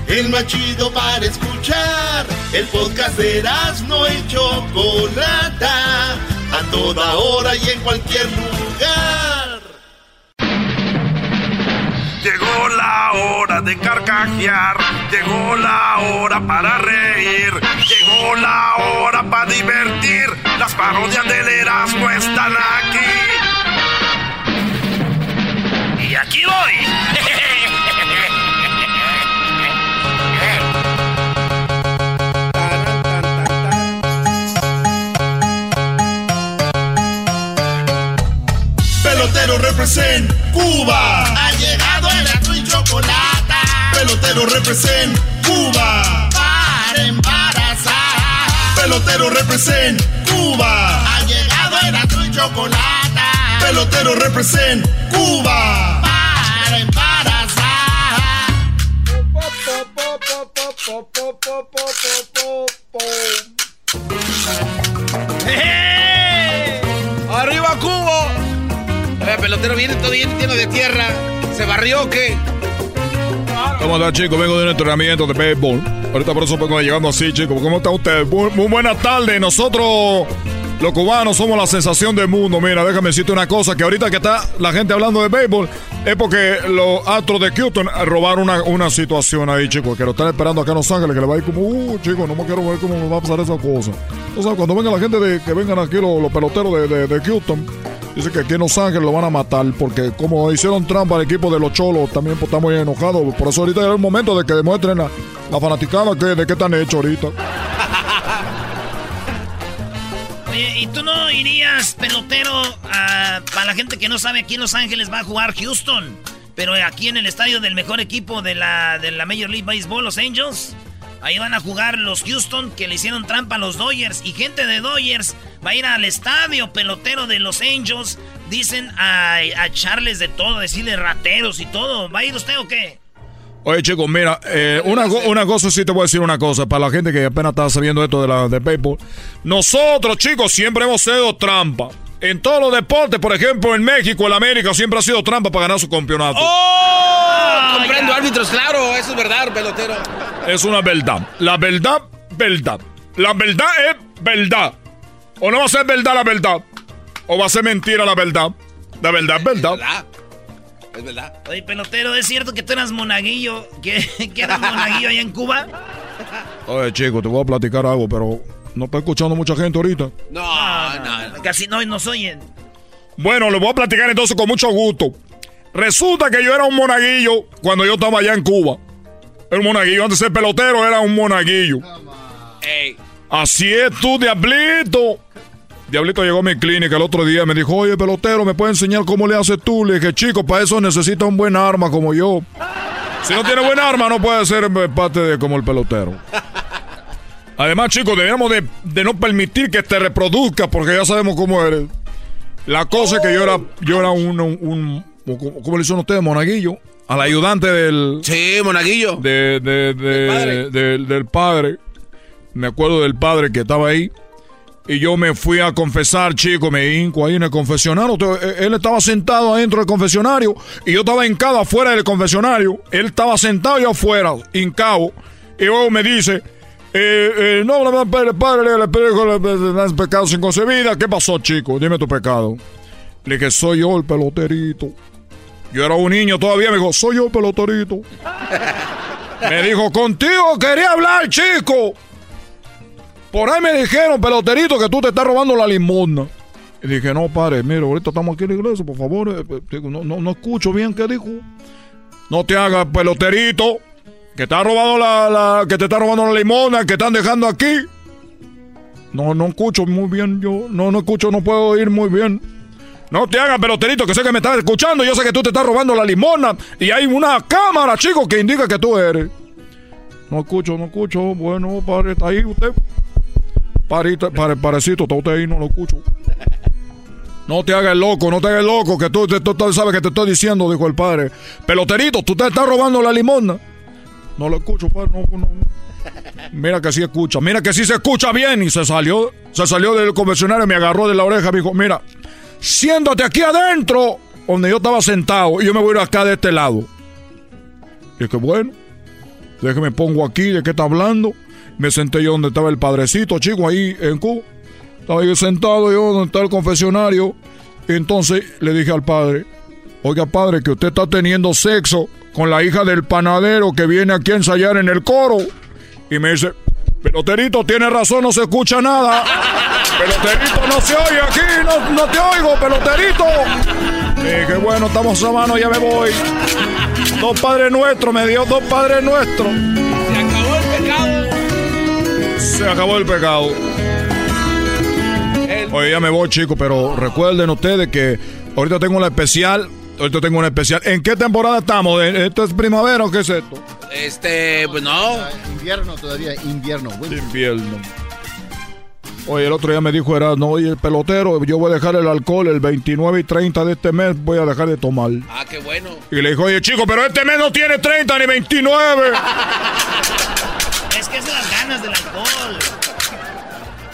[SPEAKER 1] El más chido para escuchar. El podcast de no y Chocolata. A toda hora y en cualquier lugar. Llegó la hora de carcajear, llegó la hora para reír, llegó la hora para divertir. Las parodias del Erasmo están aquí. Aquí voy. Pelotero represent Cuba. Ha llegado el azul y chocolate. Pelotero represent Cuba. Para embarazar. Pelotero represent Cuba. Ha llegado el azul y chocolate. Pelotero represent Cuba.
[SPEAKER 5] ¡Arriba Cuba! El pelotero viene todo lleno de tierra. ¿Se barrió o qué?
[SPEAKER 23] ¿Cómo está, chicos? Vengo de un entrenamiento de béisbol. Ahorita por eso vengo llegando así, chicos. ¿Cómo está usted? Muy, muy buenas tardes. Nosotros, los cubanos, somos la sensación del mundo. Mira, déjame decirte una cosa, que ahorita que está la gente hablando de béisbol, es porque los astros de Houston robaron una, una situación ahí, chicos, que lo están esperando acá en Los Ángeles, que le va a ir como, uh, chicos, no me quiero ver cómo va a pasar esa cosa. Entonces, cuando venga la gente de, que vengan aquí los, peloteros de, de, de Houston, Dice que aquí en Los Ángeles lo van a matar porque como hicieron trampa al equipo de los cholos, también pues, estamos muy enojados. Por eso ahorita es el momento de que demuestren a la fanaticada que, de qué están hechos ahorita.
[SPEAKER 3] Oye, ¿y tú no irías, pelotero, a, para la gente que no sabe, aquí en Los Ángeles va a jugar Houston? Pero aquí en el estadio del mejor equipo de la, de la Major League Baseball, los Angels. Ahí van a jugar los Houston que le hicieron trampa a los Dodgers. Y gente de Dodgers va a ir al estadio pelotero de los Angels. Dicen a, a echarles de todo, decirle rateros y todo. ¿Va a ir usted o qué?
[SPEAKER 23] Oye, chicos, mira, eh, una, una cosa sí te voy a decir una cosa, para la gente que apenas está sabiendo esto de la de PayPal. Nosotros, chicos, siempre hemos sido trampa. En todos los deportes, por ejemplo, en México, en América, siempre ha sido trampa para ganar su campeonato.
[SPEAKER 5] ¡Oh! Comprendo árbitros, claro, eso es verdad, pelotero.
[SPEAKER 23] Es una verdad. La verdad, verdad. La verdad es verdad. O no va a ser verdad la verdad. O va a ser mentira la verdad. La verdad, verdad.
[SPEAKER 5] Es verdad.
[SPEAKER 3] Oye, pelotero, ¿es cierto que tú eras monaguillo? ¿Que, eras monaguillo allá en Cuba?
[SPEAKER 23] Oye, chico, te voy a platicar algo, pero no está escuchando mucha gente ahorita.
[SPEAKER 3] No, no, casi no nos oyen.
[SPEAKER 23] Bueno, le voy a platicar entonces con mucho gusto. Resulta que yo era un monaguillo cuando yo estaba allá en Cuba. Era un monaguillo, antes de ser pelotero era un monaguillo. Así es tú, diablito. Diablito llegó a mi clínica el otro día y me dijo, oye, pelotero, ¿me puede enseñar cómo le haces tú? Le dije, chico, para eso necesita un buen arma como yo. Si no tiene buen arma, no puede ser parte de como el pelotero. Además, chicos, debemos de, no permitir que te reproduzca porque ya sabemos cómo eres. La cosa es que yo era, yo era un, un, ¿cómo le dicen ustedes? Monaguillo. Al ayudante del...
[SPEAKER 5] Sí, monaguillo.
[SPEAKER 23] De, del padre. Me acuerdo del padre que estaba ahí. Y yo me fui a confesar, chico, me hinco ahí en el confesionario. Eh, él estaba sentado adentro del confesionario y yo estaba hincado afuera del confesionario. Él estaba sentado yo afuera, hincado. Y luego me dice, eh, eh, no, padre, padre, le pecado sin concebida. ¿Qué pasó, chico? Dime tu pecado. Le dije, soy yo el peloterito. Yo era un niño todavía, me dijo, soy yo el peloterito. me dijo, contigo quería hablar, chico. Por ahí me dijeron, peloterito, que tú te estás robando la limosna. Y dije, no, padre, mira, ahorita estamos aquí en la iglesia, por favor. Eh, no, no, no escucho bien qué dijo. No te hagas peloterito, que te ha robado la, que te está robando la limosna, que están dejando aquí. No, no escucho muy bien yo. No, no escucho, no puedo oír muy bien. No te hagas peloterito, que sé que me estás escuchando. Yo sé que tú te estás robando la limosna. Y hay una cámara, chico, que indica que tú eres. No escucho, no escucho. Bueno, padre, está ahí usted. Parito, pare, parecito, está usted ahí, no lo escucho. No te hagas loco, no te hagas loco, que tú, tú, sabes que te estoy diciendo, dijo el padre. Peloterito, tú te estás robando la limosna. No lo escucho, padre, no, no. Mira que sí escucha, mira que sí se escucha bien. Y se salió, se salió del convencionario, me agarró de la oreja, me dijo, mira, siéntate aquí adentro, donde yo estaba sentado, y yo me voy a ir acá de este lado. Y es que bueno, déjeme pongo aquí, ¿de qué está hablando? Me senté yo donde estaba el padrecito, chico, ahí en Cuba. Estaba yo sentado yo donde está el confesionario. Y entonces le dije al padre, oiga padre, que usted está teniendo sexo con la hija del panadero que viene aquí a ensayar en el coro. Y me dice, peloterito, tiene razón, no se escucha nada. Peloterito, no se oye aquí, no, no te oigo, peloterito. Y dije, bueno, estamos a mano, ya me voy. Dos padres nuestros, me dio dos padres nuestros.
[SPEAKER 5] Se acabó el pecado
[SPEAKER 23] se acabó el pecado. Oye, ya me voy, chicos, pero recuerden ustedes que ahorita tengo una especial. Ahorita tengo una especial. ¿En qué temporada estamos? ¿Esto es primavera o qué es esto?
[SPEAKER 5] Este, pues no.
[SPEAKER 24] Invierno todavía, invierno.
[SPEAKER 23] Invierno. Oye, el otro día me dijo, era, no, oye, el pelotero, yo voy a dejar el alcohol el 29 y 30 de este mes, voy a dejar de tomar.
[SPEAKER 5] Ah, qué bueno.
[SPEAKER 23] Y le dijo, oye, chico, pero este mes no tiene 30 ni 29.
[SPEAKER 3] Es que son las ganas del alcohol.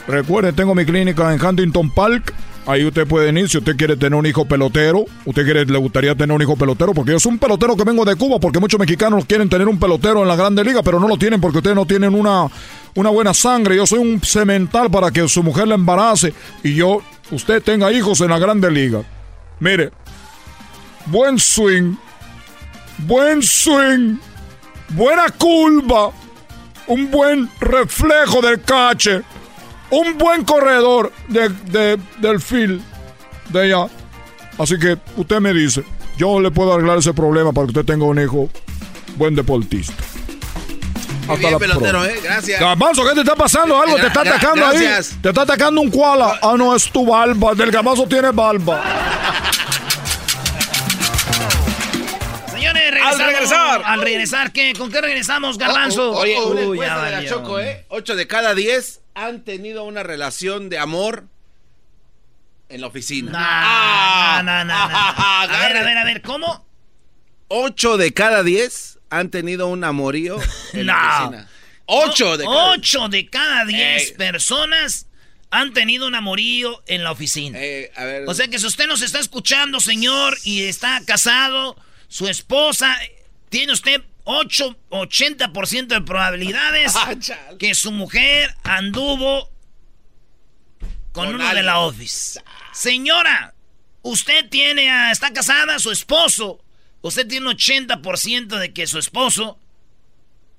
[SPEAKER 23] Recuerden, tengo mi clínica en Huntington Park. Ahí usted puede ir si usted quiere tener un hijo pelotero. Usted quiere, le gustaría tener un hijo pelotero. Porque yo soy un pelotero que vengo de Cuba. Porque muchos mexicanos quieren tener un pelotero en la Grande Liga. Pero no lo tienen porque ustedes no tienen una, una buena sangre. Yo soy un cemental para que su mujer le embarace. Y yo, usted tenga hijos en la Grande Liga. Mire, buen swing. Buen swing. Buena curva un buen reflejo del cache, un buen corredor de, del fil de allá. Así que usted me dice, yo le puedo arreglar ese problema para que usted tenga un hijo buen deportista.
[SPEAKER 5] Hasta bien, la pelotero, eh. Gracias.
[SPEAKER 23] ¿qué te está pasando? Algo te está atacando ahí. Te está atacando un koala. Ah, no, es tu barba. Del gabazo tiene barba.
[SPEAKER 3] al regresar. Al regresar, ¿qué? ¿Con qué regresamos, Garbanzo?
[SPEAKER 5] Oh, oh, oye, una encuesta de la Choco, ¿eh? Ocho de cada diez han tenido una relación de amor en la oficina.
[SPEAKER 3] ah, no, no, no. a ver, a ver, a ver, ¿cómo?
[SPEAKER 5] Ocho de cada diez han tenido un amorío en
[SPEAKER 3] no.
[SPEAKER 5] la oficina. Ocho de
[SPEAKER 3] cada... Ocho de cada diez personas han tenido un amorío en la oficina.
[SPEAKER 5] Eh, a ver.
[SPEAKER 3] O sea que si usted nos está escuchando, señor, y está casado, su esposa, tiene usted 8, 80% de probabilidades
[SPEAKER 5] Ah,
[SPEAKER 3] que su mujer anduvo con,
[SPEAKER 5] Con
[SPEAKER 3] uno de la office. Señora, usted tiene, a- está casada, su esposo, usted tiene un 80% de que su esposo,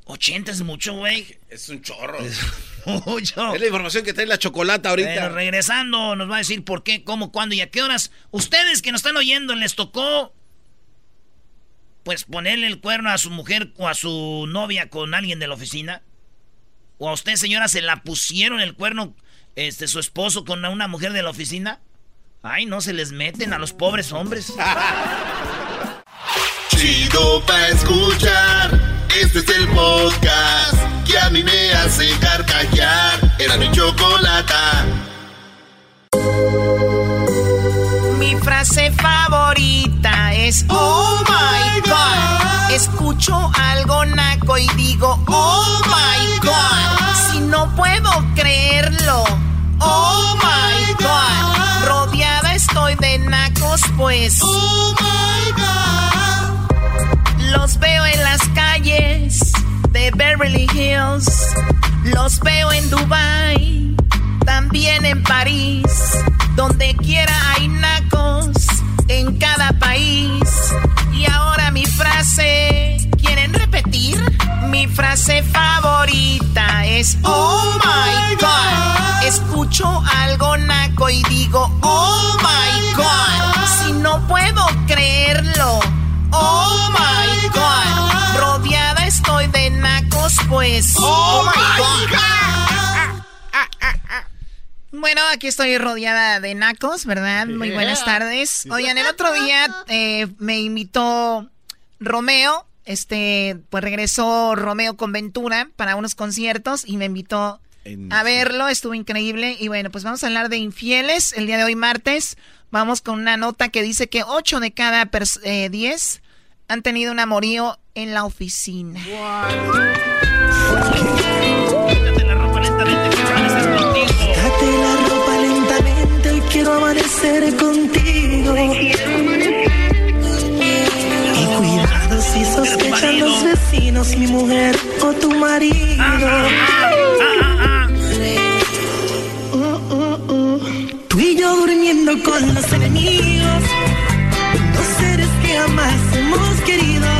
[SPEAKER 3] 80 es mucho, güey.
[SPEAKER 5] Es un chorro.
[SPEAKER 3] mucho.
[SPEAKER 5] Es la información que trae la chocolata ahorita.
[SPEAKER 3] Pero regresando, nos va a decir por qué, cómo, cuándo y a qué horas. Ustedes que nos están oyendo, les tocó, pues, ponerle el cuerno a su mujer o a su novia con alguien de la oficina. O a usted, señora, se la pusieron el cuerno, este, su esposo con una mujer de la oficina. Ay, no se les meten a los pobres hombres.
[SPEAKER 1] Chido pa' escuchar. Este es el podcast que a mí me hace. Era mi.
[SPEAKER 8] Frase favorita es Oh my God. Escucho algo naco y digo Oh my God. Si no puedo creerlo. Oh my God. Rodeada estoy de nacos, pues. Oh my God. Los veo en las calles de Beverly Hills. Los veo en Dubai. También en París. Donde quiera hay nacos. En cada país. Y ahora mi frase. ¿Quieren repetir? Mi frase favorita es Oh my God. Escucho algo naco y digo Oh my God. Si no puedo creerlo. Oh my God. De nacos, pues. Oh my God. Bueno, aquí estoy rodeada de nacos, ¿verdad? Muy buenas tardes. Oigan, el otro día eh, me invitó Romeo, este, pues regresó Romeo con Ventura para unos conciertos y me invitó a verlo, estuvo increíble. Y bueno, pues vamos a hablar de infieles. El día de hoy, martes, vamos con una nota que dice que 8 de cada 10 han tenido un amorío en la oficina.
[SPEAKER 15] Date la ropa lentamente, hoy quiero amanecer contigo. Y cuidado si sospechan los vecinos, mi mujer o tu marido. Tú y yo durmiendo con los enemigos, dos seres que jamás hemos querido.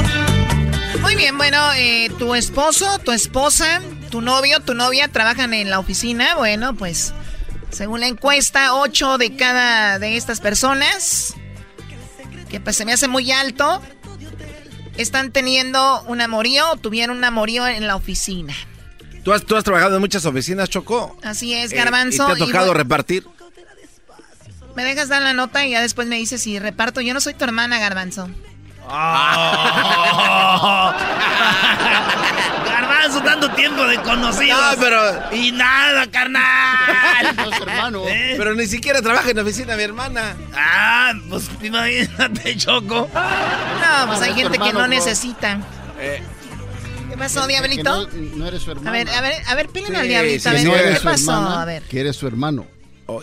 [SPEAKER 8] Eh, tu esposo, tu esposa, tu novio, tu novia trabajan en la oficina. Bueno, pues según la encuesta, 8 de cada de estas personas, que pues se me hace muy alto, están teniendo un amorío o tuvieron un amorío en la oficina.
[SPEAKER 5] ¿Tú has, tú has trabajado en muchas oficinas, Choco.
[SPEAKER 8] Así es,
[SPEAKER 5] Eh,
[SPEAKER 8] Garbanzo.
[SPEAKER 5] ¿Y te ha tocado
[SPEAKER 8] voy-
[SPEAKER 5] repartir?
[SPEAKER 8] me dejas dar la nota y ya después me dices si reparto. Yo no soy tu hermana, Garbanzo.
[SPEAKER 3] Garbanzo, tanto tiempo de conocidos.
[SPEAKER 5] No, pero-
[SPEAKER 3] Y nada, carnal.
[SPEAKER 24] hermano.
[SPEAKER 3] ¿Eh?
[SPEAKER 5] Pero ni siquiera trabaja en la oficina, mi hermana.
[SPEAKER 3] Ah, pues imagínate, Choco.
[SPEAKER 8] No, pues hay
[SPEAKER 24] es
[SPEAKER 8] gente que no
[SPEAKER 24] bro.
[SPEAKER 8] necesita.
[SPEAKER 5] Eh,
[SPEAKER 8] ¿Qué pasó,
[SPEAKER 24] Que
[SPEAKER 8] Diablito?
[SPEAKER 24] No, no eres su hermano.
[SPEAKER 8] A ver, a ver, a ver, pílenle
[SPEAKER 5] Sí,
[SPEAKER 8] al Diablito.
[SPEAKER 5] sí,
[SPEAKER 8] a ver,
[SPEAKER 24] no
[SPEAKER 8] ¿qué pasó?
[SPEAKER 24] hermana,
[SPEAKER 8] A ver,
[SPEAKER 24] Que eres su hermano.
[SPEAKER 5] oh,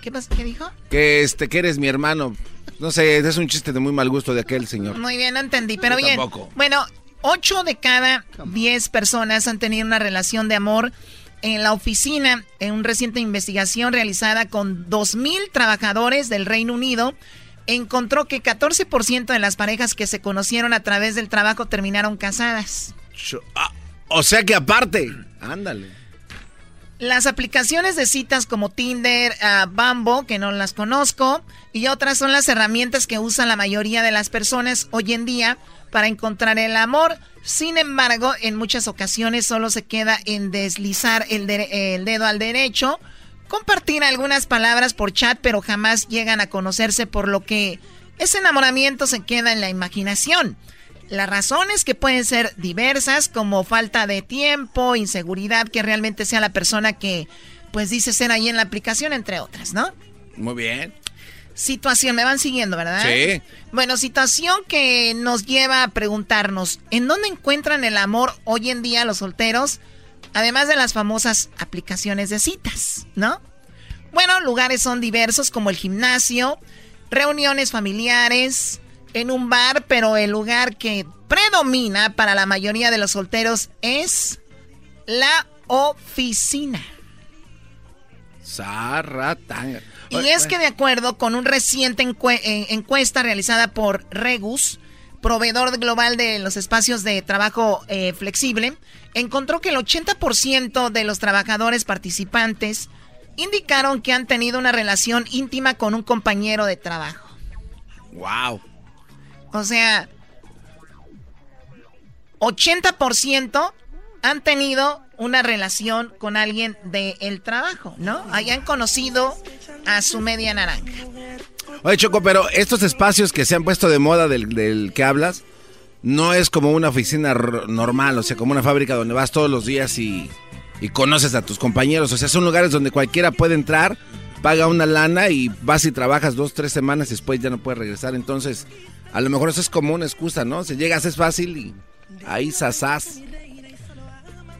[SPEAKER 8] ¿qué pasó? ¿Qué dijo?
[SPEAKER 5] que este, que eres mi hermano. No sé, es un chiste de muy mal gusto de aquel señor.
[SPEAKER 8] Muy bien, no entendí, pero
[SPEAKER 5] Yo
[SPEAKER 8] bien.
[SPEAKER 5] tampoco.
[SPEAKER 8] Bueno, 8 de cada 10 personas han tenido una relación de amor en la oficina. En una reciente investigación realizada con 2.000 trabajadores del Reino Unido, encontró que 14% de las parejas que se conocieron a través del trabajo terminaron casadas.
[SPEAKER 5] Ah, o sea que aparte. Ándale.
[SPEAKER 8] Las aplicaciones de citas como Tinder, ah, Bumble, que no las conozco, y otras son las herramientas que usan la mayoría de las personas hoy en día para encontrar el amor. Sin embargo, en muchas ocasiones solo se queda en deslizar el, el dedo al derecho, compartir algunas palabras por chat, pero jamás llegan a conocerse, por lo que ese enamoramiento se queda en la imaginación. Las razones que pueden ser diversas, como falta de tiempo, inseguridad, que realmente sea la persona que, pues, dice ser ahí en la aplicación, entre otras, ¿no?
[SPEAKER 5] Muy bien.
[SPEAKER 8] situación, me van siguiendo, ¿verdad?
[SPEAKER 5] Sí.
[SPEAKER 8] Bueno, situación que nos lleva a preguntarnos, ¿en dónde encuentran el amor hoy en día los solteros? Además de las famosas aplicaciones de citas, ¿no? Bueno, lugares son diversos como el gimnasio, reuniones familiares, en un bar, pero el lugar que predomina para la mayoría de los solteros es la oficina. Y es que de acuerdo con un reciente eh, encuesta realizada por Regus, proveedor global de los espacios de trabajo eh, flexible, encontró que el 80% de los trabajadores participantes indicaron que han tenido una relación íntima con un compañero de trabajo.
[SPEAKER 5] Wow.
[SPEAKER 8] O sea, 80% han tenido una relación con alguien del trabajo, ¿no? Hayan conocido a su media naranja.
[SPEAKER 5] Oye, Choco, pero estos espacios que se han puesto de moda del, que hablas, no es como una oficina normal, o sea, como una fábrica donde vas todos los días y, y conoces a tus compañeros. O sea, son lugares donde cualquiera puede entrar, paga una lana y vas y trabajas dos, tres semanas y después ya no puedes regresar. Entonces, a lo mejor eso es como una excusa, ¿no? Si llegas es fácil y ahí sasás.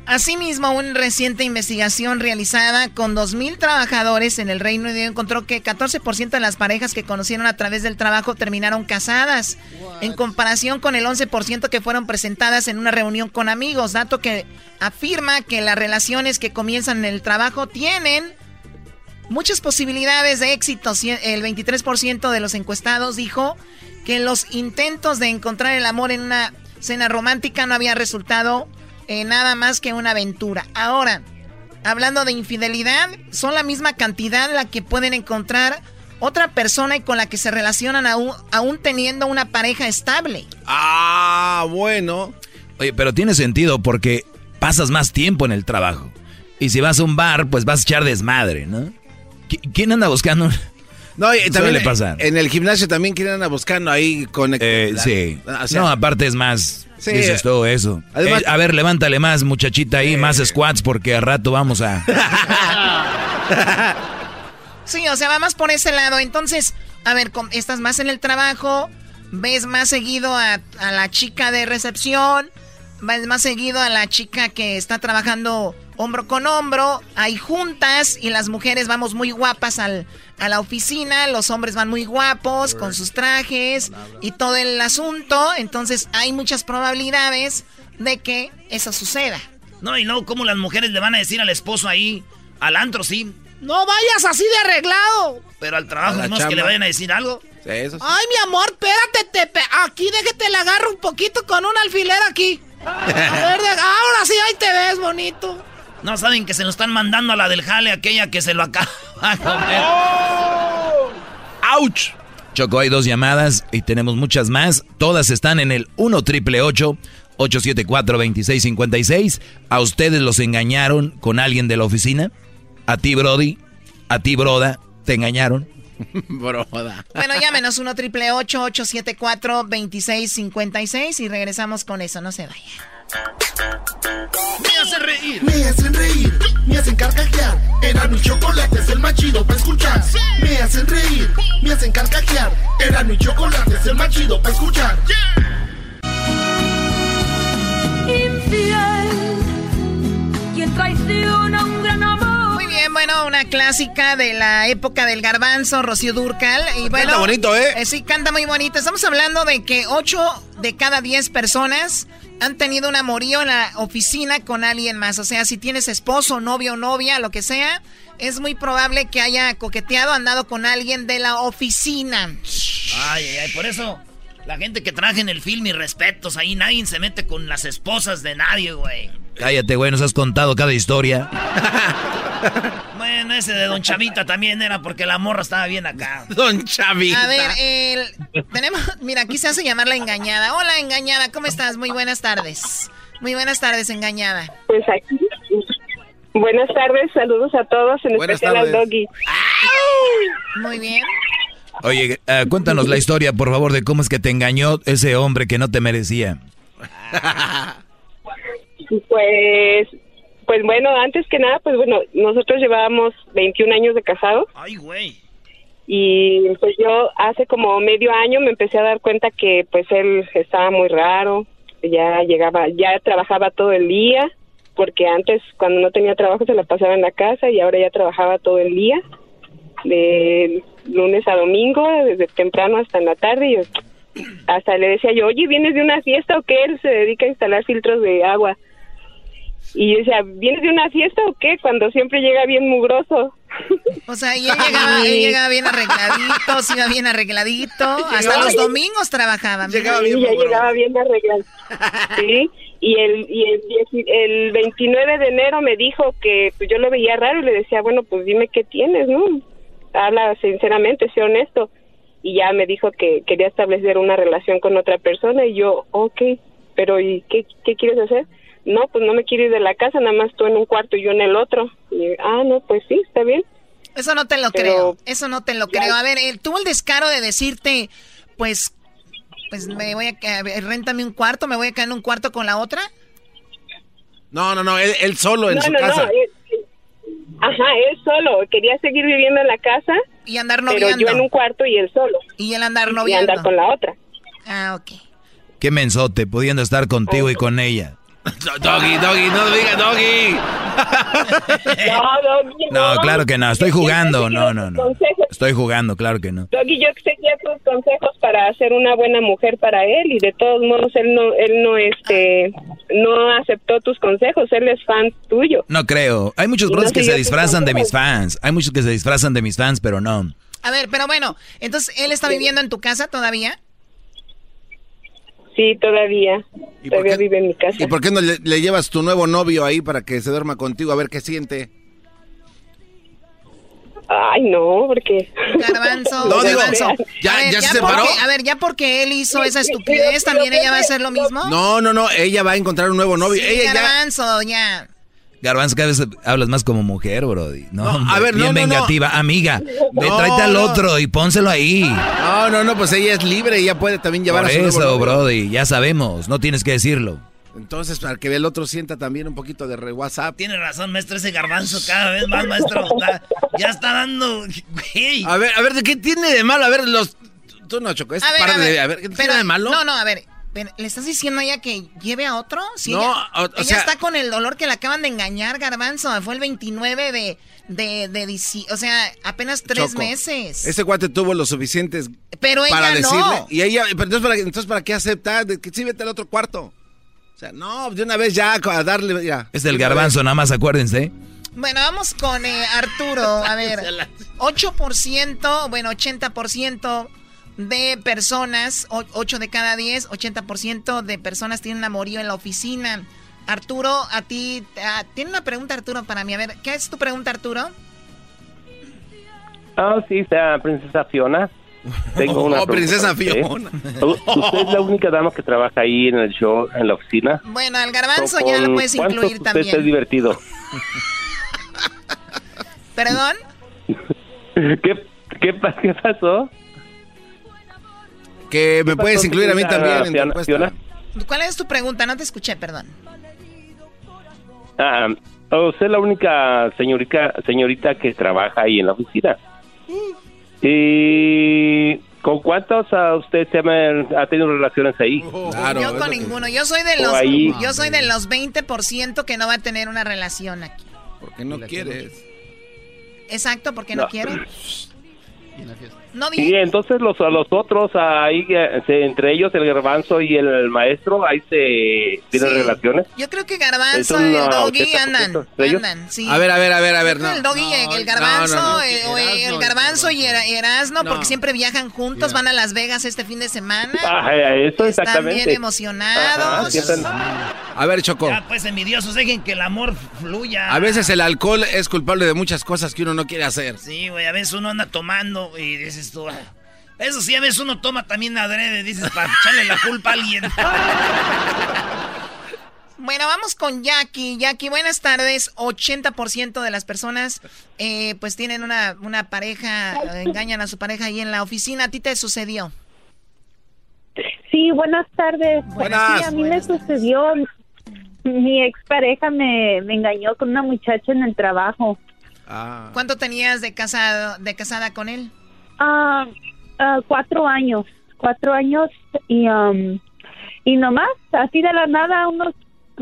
[SPEAKER 8] Asimismo, una reciente investigación realizada con 2.000 trabajadores en el Reino Unido encontró que 14% de las parejas que conocieron a través del trabajo terminaron casadas, en comparación con el 11% que fueron presentadas en una reunión con amigos, dato que afirma que las relaciones que comienzan en el trabajo tienen muchas posibilidades de éxito. El 23% de los encuestados dijo que los intentos de encontrar el amor en una cena romántica no había resultado eh, nada más que una aventura. Ahora, hablando de infidelidad, son la misma cantidad la que pueden encontrar otra persona y con la que se relacionan aún, aún teniendo una pareja estable.
[SPEAKER 5] Ah, bueno.
[SPEAKER 4] Oye, pero tiene sentido porque pasas más tiempo en el trabajo. Y si vas a un bar, pues vas a echar desmadre, ¿no? ¿Quién anda buscando?
[SPEAKER 5] No, y también. En el gimnasio también quieren andar buscando ahí con
[SPEAKER 4] eh, sí. no, aparte es más Sí. Dices todo eso. Eh, a ver, levántale más, muchachita ahí, más squats porque a rato vamos a...
[SPEAKER 8] sí, o sea, va más por ese lado. Entonces, a ver, estás más en el trabajo, ves más seguido a, a la chica de recepción, ves más seguido a la chica que está trabajando hombro con hombro, hay juntas y las mujeres vamos muy guapas al, a la oficina, los hombres van muy guapos con sus trajes y todo el asunto, entonces hay muchas probabilidades de que eso suceda.
[SPEAKER 3] No, y luego cómo las mujeres le van a decir al esposo ahí, al antro, sí.
[SPEAKER 8] No vayas así de arreglado.
[SPEAKER 3] Pero al trabajo no es que le vayan a decir algo.
[SPEAKER 8] Ay, mi amor, espérate, te, aquí déjate le agarro un poquito con un alfiler aquí. A ver, ahora sí, ahí te ves bonito.
[SPEAKER 3] No saben que se nos están mandando a la del jale, aquella que se lo acaba de comer.
[SPEAKER 4] ¡Auch! Choco, hay dos llamadas y tenemos muchas más. Todas están en el 1 triple 874 2656. ¿A ustedes los engañaron con alguien de la oficina? ¿A ti, Brody? ¿A ti, Broda? ¿Te engañaron?
[SPEAKER 8] Broda. Bueno, llámenos 1 triple 874 2656 y regresamos con eso. No se vayan.
[SPEAKER 1] Me hacen reír. Me hacen reír. Me hacen carcajear. Era mi chocolate es el más chido para escuchar. Me hacen reír. Me hacen carcajear. Era mi chocolate es el más chido para escuchar.
[SPEAKER 8] Infiel. Quien traiciona un bueno, una clásica de la época del garbanzo, Rocío Durcal. Y bueno,
[SPEAKER 5] canta bonito, ¿eh?
[SPEAKER 8] ¿eh? Sí, canta muy bonito. Estamos hablando de que 8 de cada 10 personas han tenido un amorío en la oficina con alguien más. O sea, si tienes esposo, novio, novia, lo que sea, es muy probable que haya coqueteado, andado con alguien de la oficina.
[SPEAKER 3] Ay, ay, ay, por eso la gente que traje en el film y respetos, ahí nadie se mete con las esposas de nadie, güey.
[SPEAKER 4] Cállate, güey, nos has contado cada historia.
[SPEAKER 3] bueno, ese de Don Chavita también era porque la morra estaba bien acá.
[SPEAKER 5] Don Chavita.
[SPEAKER 8] A ver, el, tenemos, mira, aquí se hace llamar la engañada. Hola, engañada, ¿cómo estás? Muy buenas tardes. Muy buenas tardes, engañada.
[SPEAKER 25] Pues aquí. Buenas tardes, saludos a todos, en especial al doggy.
[SPEAKER 8] Muy bien.
[SPEAKER 4] Oye, eh, cuéntanos la historia, por favor, de cómo es que te engañó ese hombre que no te merecía.
[SPEAKER 25] Pues, pues bueno, antes que nada, pues bueno, nosotros llevábamos 21 años de casados.
[SPEAKER 3] Ay, güey.
[SPEAKER 25] Y pues yo hace como medio año me empecé a dar cuenta que pues él estaba muy raro, ya llegaba, ya trabajaba todo el día, porque antes cuando no tenía trabajo se la pasaba en la casa y ahora ya trabajaba todo el día, de lunes a domingo, desde temprano hasta en la tarde. Y yo, hasta le decía yo, oye, ¿vienes de una fiesta o qué? Él se dedica a instalar filtros de agua. Y yo decía, ¿vienes de una fiesta o qué? Cuando siempre llega bien mugroso.
[SPEAKER 8] O sea, y él llegaba, él llegaba bien arregladito, se iba bien arregladito. Hasta los domingos trabajaban.
[SPEAKER 25] Llegaba bien, ya llegaba bien arreglado. Sí, y el, y el, el 29 de enero me dijo que pues, yo lo veía raro y le decía, bueno, pues dime qué tienes, ¿no? Habla sinceramente, sé honesto. Y ya me dijo que quería establecer una relación con otra persona y yo, ok, pero ¿y qué, qué quieres hacer? No, pues no me quiero ir de la casa, nada más tú en un cuarto y yo en el otro. Y, ah, no, pues sí, está bien.
[SPEAKER 8] Eso no te lo
[SPEAKER 25] Pero-
[SPEAKER 8] creo. Eso no te lo creo. A ver, él tuvo el descaro de decirte, pues, pues me voy a, a ver, réntame un cuarto, me voy a quedar en un cuarto con la otra.
[SPEAKER 5] No, no, no, él, él solo en
[SPEAKER 25] no,
[SPEAKER 5] su
[SPEAKER 25] no,
[SPEAKER 5] casa.
[SPEAKER 25] no. él- ajá, él solo. Quería seguir viviendo en la casa.
[SPEAKER 8] Y andar
[SPEAKER 25] Pero
[SPEAKER 8] noviando.
[SPEAKER 25] yo en un cuarto y él solo.
[SPEAKER 8] Y él andar
[SPEAKER 25] Y
[SPEAKER 8] noviando.
[SPEAKER 25] andar con la otra.
[SPEAKER 8] Ah, ok.
[SPEAKER 4] Qué mensote, pudiendo estar contigo y con ella.
[SPEAKER 5] Doggy, doggy, no diga doggy.
[SPEAKER 25] No, Doggy,
[SPEAKER 4] No, claro que no, estoy jugando, no, no, no. Estoy jugando, claro que no.
[SPEAKER 25] Doggy, yo seguía tus consejos para ser una buena mujer para él y de todos modos él no, él no, este, no aceptó tus consejos. Él es fan tuyo.
[SPEAKER 4] No creo. Hay muchos
[SPEAKER 25] Y no
[SPEAKER 4] que se disfrazan de mis fans. Hay muchos que se disfrazan de mis fans, pero no.
[SPEAKER 8] A ver, pero bueno, entonces, ¿él está viviendo en tu casa todavía?
[SPEAKER 25] Sí, todavía. Todavía vive en mi casa.
[SPEAKER 5] ¿Y por qué no le, le llevas tu nuevo novio ahí para que se duerma contigo a ver qué siente?
[SPEAKER 25] Ay, no, porque...
[SPEAKER 8] Garbanzo,
[SPEAKER 5] No, digo,
[SPEAKER 8] garbanzo.
[SPEAKER 5] ya-
[SPEAKER 8] ver,
[SPEAKER 5] ya se
[SPEAKER 8] porque-
[SPEAKER 5] separó.
[SPEAKER 8] a ver, ya porque él hizo esa estupidez, ¿también ella va a hacer lo mismo?
[SPEAKER 5] No, no, no, ella va a encontrar un nuevo novio.
[SPEAKER 8] Sí,
[SPEAKER 5] ella ya.
[SPEAKER 8] Garbanzo,
[SPEAKER 4] cada vez hablas más como mujer, Brody. No, hombre,
[SPEAKER 5] a ver, no,
[SPEAKER 4] bien
[SPEAKER 5] no, no.
[SPEAKER 4] vengativa. Amiga, ve,
[SPEAKER 5] No,
[SPEAKER 4] tráete al
[SPEAKER 5] no.
[SPEAKER 4] otro y pónselo ahí.
[SPEAKER 5] No, no, no, pues ella es libre, ella puede también llevar
[SPEAKER 4] Por
[SPEAKER 5] a su
[SPEAKER 4] eso. Brody, ya sabemos, no tienes que decirlo.
[SPEAKER 5] Entonces, para que el otro sienta también un poquito de re WhatsApp.
[SPEAKER 3] Tiene razón, maestro, ese garbanzo cada vez más, maestro. está- ya está dando. Güey.
[SPEAKER 5] A ver, a ver, ¿de qué tiene de malo? A ver, los... Tú no, Choco, es
[SPEAKER 8] A ver,
[SPEAKER 5] parte
[SPEAKER 8] a ver,
[SPEAKER 5] de... A ver, ¿qué
[SPEAKER 8] pero-
[SPEAKER 5] tiene de malo?
[SPEAKER 8] No, no, a ver, pero, ¿le estás diciendo a ella que lleve a otro? Si
[SPEAKER 5] No,
[SPEAKER 8] ella,
[SPEAKER 5] o- o
[SPEAKER 8] ella
[SPEAKER 5] sea-
[SPEAKER 8] está con el dolor que le acaban de engañar, Garbanzo. Fue el 29 de, de, de o sea, apenas tres
[SPEAKER 5] Choco,
[SPEAKER 8] meses.
[SPEAKER 5] Ese cuate tuvo lo suficientes
[SPEAKER 8] Pero ella
[SPEAKER 5] para
[SPEAKER 8] no.
[SPEAKER 5] decirle. Y ella, pero entonces, ¿para, entonces, ¿para qué aceptar? De que sí, vete al otro cuarto. O sea, no, de una vez ya a darle. Ya.
[SPEAKER 4] Es del garbanzo, nada más acuérdense.
[SPEAKER 8] Bueno, vamos con eh, Arturo. A ver, 8%, bueno, 80% de personas, 8 de cada 10, 80% de personas tienen amorío en la oficina. Arturo, a ti, ah, tiene una pregunta Arturo para mí. A ver, ¿qué es tu pregunta Arturo?
[SPEAKER 26] Ah, sí, sea princesa Fiona. Tengo una
[SPEAKER 5] Oh, princesa
[SPEAKER 26] usted.
[SPEAKER 5] Fiona.
[SPEAKER 26] Usted es la única dama que trabaja ahí en el show, en la oficina.
[SPEAKER 8] Bueno, al garbanzo
[SPEAKER 26] ¿Con
[SPEAKER 8] ya lo puedes incluir
[SPEAKER 26] usted es
[SPEAKER 8] también.
[SPEAKER 26] divertido?
[SPEAKER 8] ¿Perdón?
[SPEAKER 26] ¿Qué, qué, qué pasó?
[SPEAKER 5] Que me
[SPEAKER 26] ¿Qué
[SPEAKER 5] puedes incluir a mí también en tu
[SPEAKER 26] Fiona-
[SPEAKER 5] encuesta.
[SPEAKER 26] Fiona?
[SPEAKER 8] ¿Cuál es tu pregunta? No te escuché, perdón.
[SPEAKER 26] Ah, usted es la única señorita, señorita que trabaja ahí en la oficina. ¿Y con cuántos a usted se ha, ha tenido relaciones ahí?
[SPEAKER 8] yo con ninguno. Yo soy de los
[SPEAKER 26] ahí-
[SPEAKER 8] yo soy de los 20% que no va a tener una relación aquí.
[SPEAKER 5] Porque no quieres.
[SPEAKER 8] Exacto, porque no,
[SPEAKER 26] No.
[SPEAKER 8] No
[SPEAKER 26] Y entonces los, a los otros, ahí eh, se- entre ellos el garbanzo y el maestro, ahí se tienen
[SPEAKER 8] Sí.
[SPEAKER 26] relaciones.
[SPEAKER 8] Yo creo que Garbanzo y el Doggy
[SPEAKER 26] 80%
[SPEAKER 8] andan. Andan, sí.
[SPEAKER 5] A ver, a ver, a ver, a ver. No.
[SPEAKER 8] El Doggy y el
[SPEAKER 5] no,
[SPEAKER 8] Garbanzo,
[SPEAKER 5] no, no.
[SPEAKER 8] eh, el
[SPEAKER 5] Erasmo,
[SPEAKER 8] Garbanzo y Era- Erasno,
[SPEAKER 5] No.
[SPEAKER 8] porque siempre viajan juntos, van a Las Vegas este fin de semana.
[SPEAKER 26] Ah, eh, eso
[SPEAKER 8] Están
[SPEAKER 26] exactamente.
[SPEAKER 8] bien emocionados.
[SPEAKER 26] Ajá,
[SPEAKER 5] A ver, Choco.
[SPEAKER 3] Ya, pues envidiosos, dejen que el amor fluya.
[SPEAKER 5] A veces el alcohol es culpable de muchas cosas que uno no quiere hacer.
[SPEAKER 3] Sí, güey, a veces uno anda tomando y dices tú. "Ah". Eso sí, a veces uno toma también adrede, dices, para echarle la culpa a alguien.
[SPEAKER 8] Bueno, vamos con Jackie. Jackie, buenas tardes. 80% de las personas eh, pues tienen una, una pareja, eh, engañan a su pareja ahí en la oficina. ¿A ti te sucedió?
[SPEAKER 20] Sí, buenas tardes.
[SPEAKER 8] Buenas.
[SPEAKER 20] Sí, a mí me sucedió. Mi expareja me, me engañó con una muchacha en el trabajo.
[SPEAKER 5] Ah.
[SPEAKER 8] ¿Cuánto tenías de casado, de casada con él?
[SPEAKER 27] Ah, cuatro años, cuatro años y, um, y nomás, así de la nada, unos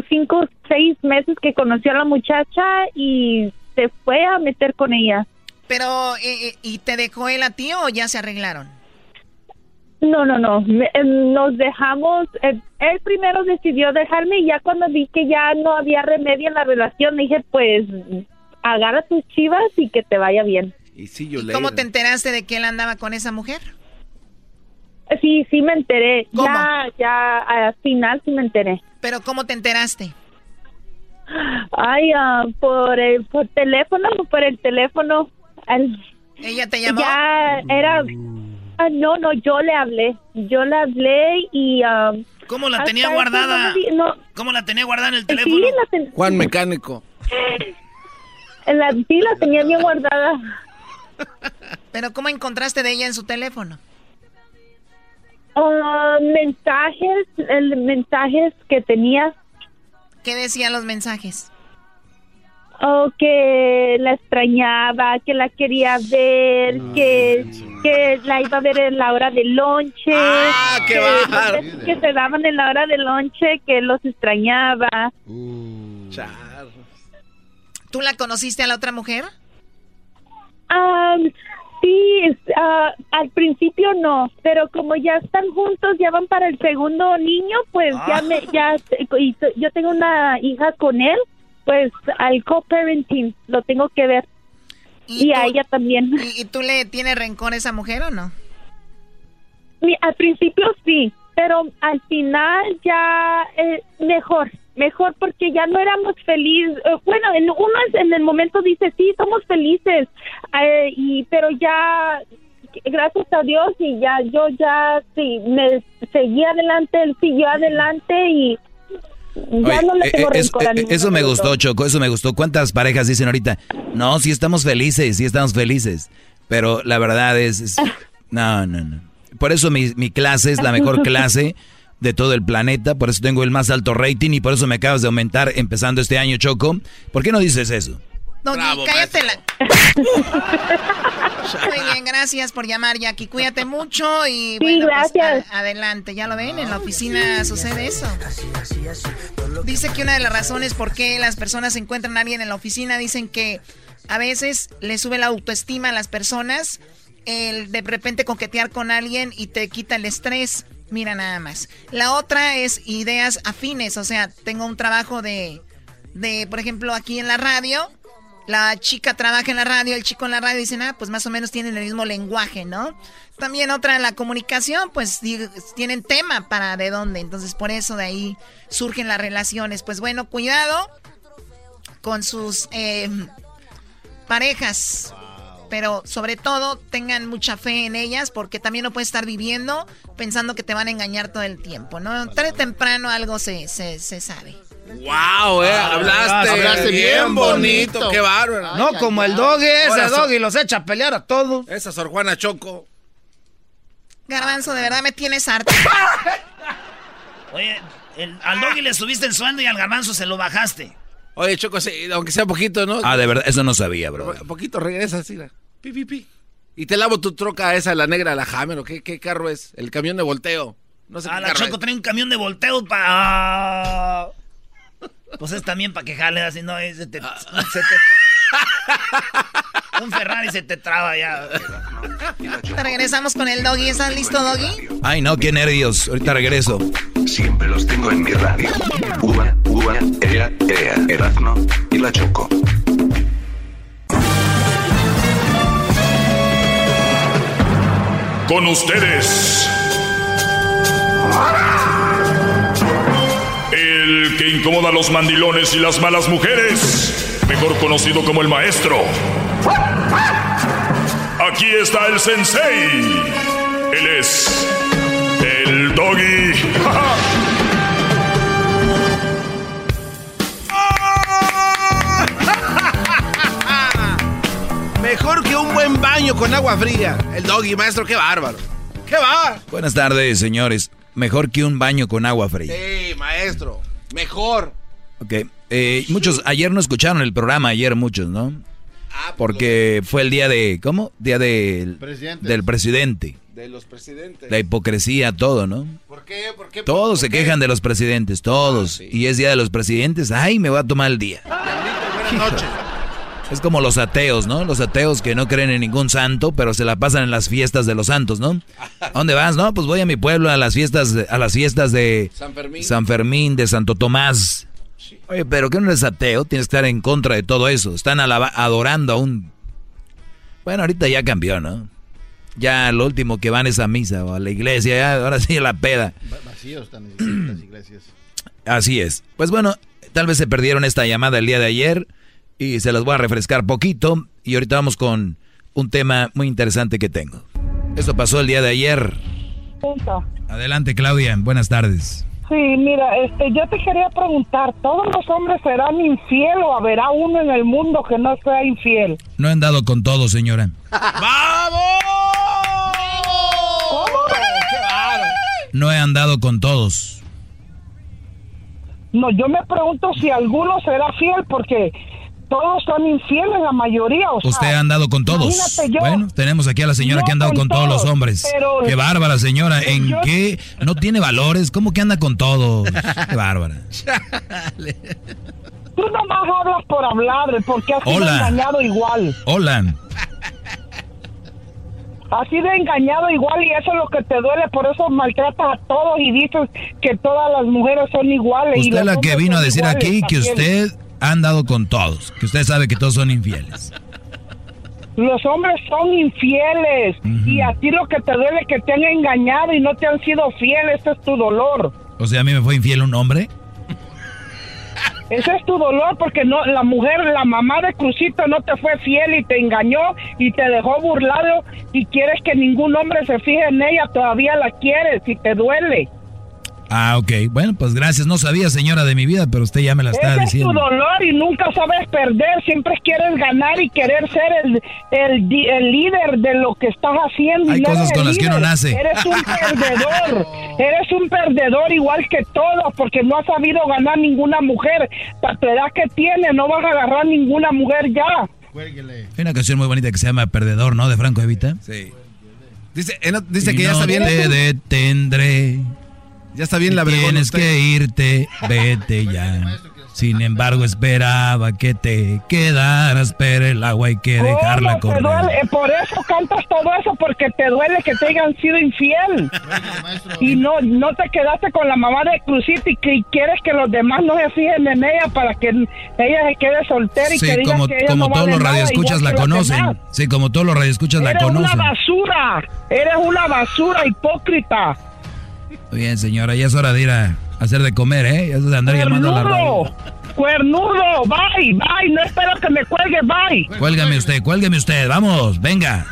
[SPEAKER 27] cinco, seis meses que conoció a la muchacha y se fue a meter con ella.
[SPEAKER 8] Pero, eh, eh, ¿y te dejó él a ti o ya se arreglaron?
[SPEAKER 27] No, no, no. Me- eh, nos dejamos. él primero decidió dejarme y ya cuando vi que ya no había remedio en la relación, dije, pues agarra tus chivas y que te vaya bien.
[SPEAKER 5] Y sí, yo
[SPEAKER 8] ¿Cómo te enteraste de que él andaba con esa mujer?
[SPEAKER 27] Sí, sí me enteré. Ya, ya al final sí me enteré.
[SPEAKER 8] ¿Pero cómo te enteraste?
[SPEAKER 27] Ay, ah, por el por teléfono, por el teléfono. El-
[SPEAKER 8] ¿Ella te llamó?
[SPEAKER 27] Ya era. ah, no, no, yo le hablé. Yo le hablé y. ah,
[SPEAKER 3] ¿Cómo la tenía guardada?
[SPEAKER 27] no
[SPEAKER 3] ¿Cómo la tenía guardada en el
[SPEAKER 27] sí,
[SPEAKER 3] teléfono?
[SPEAKER 27] la, ten-
[SPEAKER 5] Juan Mecánico.
[SPEAKER 27] la, sí, la tenía bien guardada.
[SPEAKER 8] ¿Pero cómo encontraste de ella en su teléfono?
[SPEAKER 27] Ah, mensajes, el mensajes que tenía.
[SPEAKER 8] ¿Qué decían los mensajes?
[SPEAKER 27] Oh, que la extrañaba, que la quería ver, que, que la iba a ver en la hora del lonche.
[SPEAKER 5] Ah, qué
[SPEAKER 27] que, besos que se daban en la hora del lonche, que los extrañaba.
[SPEAKER 8] ¿Tú la conociste a la otra mujer?
[SPEAKER 27] Ah, sí, ah, al principio no, pero como ya están juntos, ya van para el segundo niño, pues ya me, ya, y yo tengo una hija con él, pues al co-parenting lo tengo que ver. Y, a ella también.
[SPEAKER 8] ¿Y, y tú le tienes rencor a esa mujer o no?
[SPEAKER 27] Mi- al principio sí, pero al final ya eh, mejor, mejor porque ya no éramos felices. Eh, bueno, en, uno es- en el momento dice sí, somos felices, eh, y pero ya gracias a Dios y ya yo ya sí me seguí adelante, él siguió adelante y ya
[SPEAKER 4] Oye,
[SPEAKER 27] no le
[SPEAKER 4] eh,
[SPEAKER 27] tengo
[SPEAKER 4] eh, eso, eh, eso me gustó. Choco, eso me gustó. ¿Cuántas parejas dicen ahorita? No, sí estamos felices, sí estamos felices. Pero la verdad es... es- no, no, no. Por eso mi, mi clase es la mejor clase de todo el planeta, por eso tengo el más alto rating y por eso me acabas de aumentar empezando este año, Choco. ¿Por qué no dices eso?
[SPEAKER 8] Doggy, cállate la... Muy bien, gracias por llamar, Jackie. Cuídate mucho y bueno, pues,
[SPEAKER 27] gracias.
[SPEAKER 8] a- adelante. Ya lo ven, en la oficina sucede eso. Dice que una de las razones por qué las personas encuentran a alguien en la oficina dicen que a veces le sube la autoestima a las personas el de repente coquetear con alguien y te quita el estrés. Mira nada más. La otra es ideas afines, o sea, tengo un trabajo de, de, por ejemplo, aquí en la radio. La chica trabaja en la radio, el chico en la radio, dicen, ah, pues más o menos tienen el mismo lenguaje, ¿no? También otra la comunicación, pues tienen tema para de dónde, entonces por eso de ahí surgen las relaciones. Pues bueno, cuidado con sus eh, parejas, pero sobre todo tengan mucha fe en ellas porque también no puedes estar viviendo pensando que te van a engañar todo el tiempo, ¿no? Tarde o temprano algo se, se, se sabe.
[SPEAKER 5] Wow, eh,
[SPEAKER 8] Ah,
[SPEAKER 5] hablaste,
[SPEAKER 8] hablaste
[SPEAKER 5] bien
[SPEAKER 8] bien
[SPEAKER 5] bonito,
[SPEAKER 8] bonito.
[SPEAKER 5] qué bárbaro.
[SPEAKER 8] No, como el doggy, ese doggy
[SPEAKER 5] los echa a pelear a todos. Esa Sor Juana Choco.
[SPEAKER 8] Garbanzo, de verdad me tienes harto.
[SPEAKER 3] Oye, el- al doggy le subiste el sueldo y al garbanzo se lo bajaste.
[SPEAKER 5] Oye, Choco, sí, aunque sea poquito, ¿no?
[SPEAKER 4] Ah, de verdad, eso no sabía, bro.
[SPEAKER 5] Un poquito regresa así. Pi, pi, pi. Y te lavo tu troca esa, la negra, la Hammer, ¿o qué, qué carro es? El camión de volteo. No sé
[SPEAKER 3] Ah,
[SPEAKER 5] qué
[SPEAKER 3] la
[SPEAKER 5] carro
[SPEAKER 3] Choco
[SPEAKER 5] es.
[SPEAKER 3] trae un camión de volteo para... Pues es también para que jale así, no, eh, se te...
[SPEAKER 5] Ah.
[SPEAKER 3] se te- un Ferrari se te traba ya.
[SPEAKER 8] Regresamos con el doggy. ¿Estás listo, doggy?
[SPEAKER 4] Ay, no, qué nervios. Ahorita regreso.
[SPEAKER 9] Siempre los tengo en mi radio. Uva, uva, ea, ea, y la Choco.
[SPEAKER 13] Con ustedes. El que incomoda a los mandilones y las malas mujeres. Mejor conocido como el maestro. Aquí está el sensei. Él es
[SPEAKER 5] Mejor que un buen baño con agua fría. El doggy, maestro, qué bárbaro. ¿Qué va?
[SPEAKER 4] Buenas tardes, señores. Mejor que un baño con agua fría.
[SPEAKER 5] Sí, maestro. Mejor.
[SPEAKER 4] Ok. Eh, muchos, ayer no escucharon el programa, ayer muchos, ¿no? Porque fue el día de, ¿cómo? Día del,
[SPEAKER 5] Presidentes.
[SPEAKER 4] del presidente.
[SPEAKER 5] De los presidentes.
[SPEAKER 4] La hipocresía, todo, ¿no?
[SPEAKER 5] ¿Por qué? ¿Por qué?
[SPEAKER 4] Todos se quejan de los presidentes, todos. Y es día de los presidentes, ay, me voy a tomar el día.
[SPEAKER 5] Buenas noches.
[SPEAKER 4] Es como los ateos, ¿no? Los ateos que no creen en ningún santo, pero se la pasan en las fiestas de los santos, ¿no? ¿A dónde vas? No, pues voy a mi pueblo a las fiestas, de- a las fiestas de
[SPEAKER 5] San Fermín.
[SPEAKER 4] San Fermín, de Santo Tomás. Oye, pero que no eres ateo, tienes que estar en contra de todo eso. Están adorando a un... Bueno, ahorita ya cambió, ¿no? Ya lo último que van es a misa o a la iglesia, ya, ahora sí a la peda.
[SPEAKER 24] Va- Vacíos están las iglesias.
[SPEAKER 4] Así es. Pues bueno, tal vez se perdieron esta llamada el día de ayer y se las voy a refrescar poquito y ahorita vamos con un tema muy interesante que tengo. Esto pasó el día de ayer.
[SPEAKER 28] Punto.
[SPEAKER 4] Adelante Claudia, buenas tardes.
[SPEAKER 28] Sí, mira, este, yo te quería preguntar, ¿todos los hombres serán infiel o habrá uno en el mundo que no sea infiel?
[SPEAKER 4] No he andado con todo, señora. No he andado con todos.
[SPEAKER 28] No, yo me pregunto si alguno será fiel porque todos son infieles, la mayoría. O sea,
[SPEAKER 4] Usted ha andado con todos.
[SPEAKER 28] yo-
[SPEAKER 4] Bueno, tenemos aquí a la señora que ha andado con
[SPEAKER 28] con
[SPEAKER 4] todos los hombres.
[SPEAKER 28] pero-
[SPEAKER 4] Qué bárbara, señora. ¿En
[SPEAKER 28] Yo-
[SPEAKER 4] qué? ¿No tiene valores? ¿Cómo que anda con todos? Qué bárbara.
[SPEAKER 28] Tú nomás hablas por hablar, porque has sido
[SPEAKER 4] Hola.
[SPEAKER 28] engañado igual.
[SPEAKER 4] Hola.
[SPEAKER 28] Has sido engañado igual y eso es lo que te duele, por eso maltratas a todos y dices que todas las mujeres son iguales. y
[SPEAKER 4] Usted
[SPEAKER 28] los
[SPEAKER 4] la que vino a decir
[SPEAKER 28] iguales
[SPEAKER 4] aquí que
[SPEAKER 28] también.
[SPEAKER 4] usted ha andado con todos, que usted sabe que todos son infieles.
[SPEAKER 28] Los hombres son infieles y a ti lo que te duele es que te han engañado y no te han sido fieles, ese es tu dolor.
[SPEAKER 4] O sea, a mí me fue infiel un hombre.
[SPEAKER 28] Ese es tu dolor porque no la mujer, la mamá de Crucito no te fue fiel y te engañó y te dejó burlado y quieres que ningún hombre se fije en ella, todavía la quieres y te duele.
[SPEAKER 4] Ah, ok. Bueno, pues gracias. No sabía, señora, de mi vida, pero usted ya me la está
[SPEAKER 28] Ese es tu
[SPEAKER 4] diciendo.
[SPEAKER 28] dolor y nunca sabes perder, siempre quieres ganar y querer ser el, el, el líder de lo que estás haciendo. y
[SPEAKER 4] Hay
[SPEAKER 28] no
[SPEAKER 4] cosas con las que uno nace.
[SPEAKER 28] Eres un perdedor, eres un perdedor igual que todos porque no has sabido ganar ninguna mujer. La tu edad que tienes no vas a agarrar ninguna mujer ya.
[SPEAKER 4] Hay una canción muy bonita que se llama Perdedor, ¿no? De Franco Evita.
[SPEAKER 5] Sí. Dice, eh, dice que ya
[SPEAKER 4] no
[SPEAKER 5] está bien.
[SPEAKER 4] te detendré.
[SPEAKER 5] Ya está bien la bregona
[SPEAKER 4] Tienes
[SPEAKER 5] usted.
[SPEAKER 4] que irte, vete ya. Sin embargo, esperaba que te quedaras, pero el agua hay que dejarla
[SPEAKER 28] ¿Cómo te
[SPEAKER 4] correr.
[SPEAKER 28] duele? Eh, Por eso cantas todo eso, porque te duele que te hayan sido infiel. Y no no te quedaste con la mamá de Crucito y que quieres que los demás no se fijen en ella para que ella se quede soltera y
[SPEAKER 4] Sí,
[SPEAKER 28] que diga
[SPEAKER 4] como,
[SPEAKER 28] que ella
[SPEAKER 4] como
[SPEAKER 28] no
[SPEAKER 4] todos
[SPEAKER 28] vale
[SPEAKER 4] los radioescuchas la conocen.
[SPEAKER 28] demás.
[SPEAKER 4] Sí, como todos los radioescuchas la
[SPEAKER 28] Eres una
[SPEAKER 4] conocen.
[SPEAKER 28] basura, eres una basura hipócrita.
[SPEAKER 4] Muy bien, señora, ya es hora de ir a hacer de comer, ¿eh? Ya es de andar llamando a la radio.
[SPEAKER 28] Cuernudo, cuernudo, bye, bye, no espero que me cuelgue, bye.
[SPEAKER 4] Cuélgame usted, cuélgame usted, vamos, venga.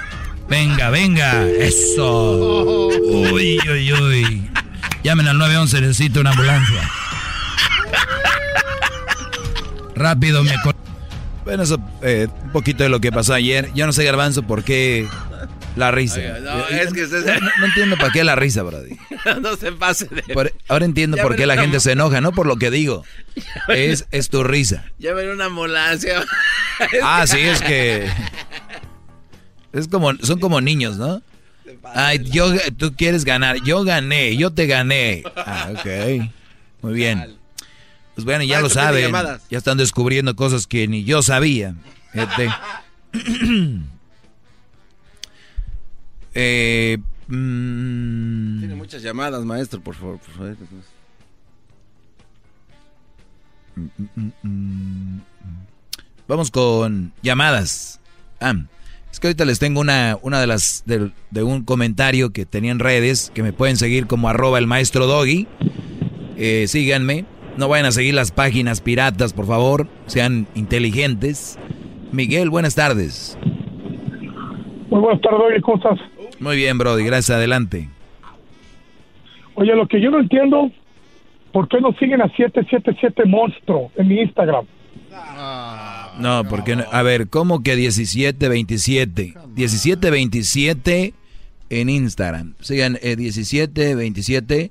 [SPEAKER 4] Venga, venga, eso. Uy, uy, uy. Llamen al 911, necesito una ambulancia. Rápido, me... Bueno, eso, eh, un poquito de lo que pasó ayer. Yo no sé, Garbanzo, por qué la risa.
[SPEAKER 5] Oiga, no,
[SPEAKER 4] Eh,
[SPEAKER 5] es que se-
[SPEAKER 4] no, no entiendo para qué la risa, Brody.
[SPEAKER 5] no se pase de.
[SPEAKER 4] Por- ahora entiendo
[SPEAKER 5] Ya
[SPEAKER 4] por qué la gente se enoja, no por lo que digo. Es, es tu risa.
[SPEAKER 5] Ya ven una ambulancia.
[SPEAKER 4] Ah, sí, es que... Es como, son como niños, ¿no? Ay, yo, tú quieres ganar, yo gané, yo te gané. Ah, ok. Muy bien. Pues bueno, ya lo saben. Ya están descubriendo cosas que ni yo sabía. Eh, mm,
[SPEAKER 5] Tiene muchas llamadas, maestro, por favor. Por favor.
[SPEAKER 4] Vamos con llamadas. Ah, es que ahorita les tengo una, una de las de, de un comentario que tenía en redes que me pueden seguir como arroba el maestro doggy. Eh, síganme. No vayan a seguir las páginas piratas, por favor. Sean inteligentes. Miguel, buenas tardes.
[SPEAKER 28] Muy buenas tardes, ¿cómo estás?
[SPEAKER 4] Muy bien, Brody. Gracias. Adelante.
[SPEAKER 28] Oye, lo que yo no entiendo, ¿por qué no siguen a 777 Monstruo en mi Instagram?
[SPEAKER 4] No, porque no- a ver, ¿cómo que 1727? 1727 en Instagram. Sigan eh, 1727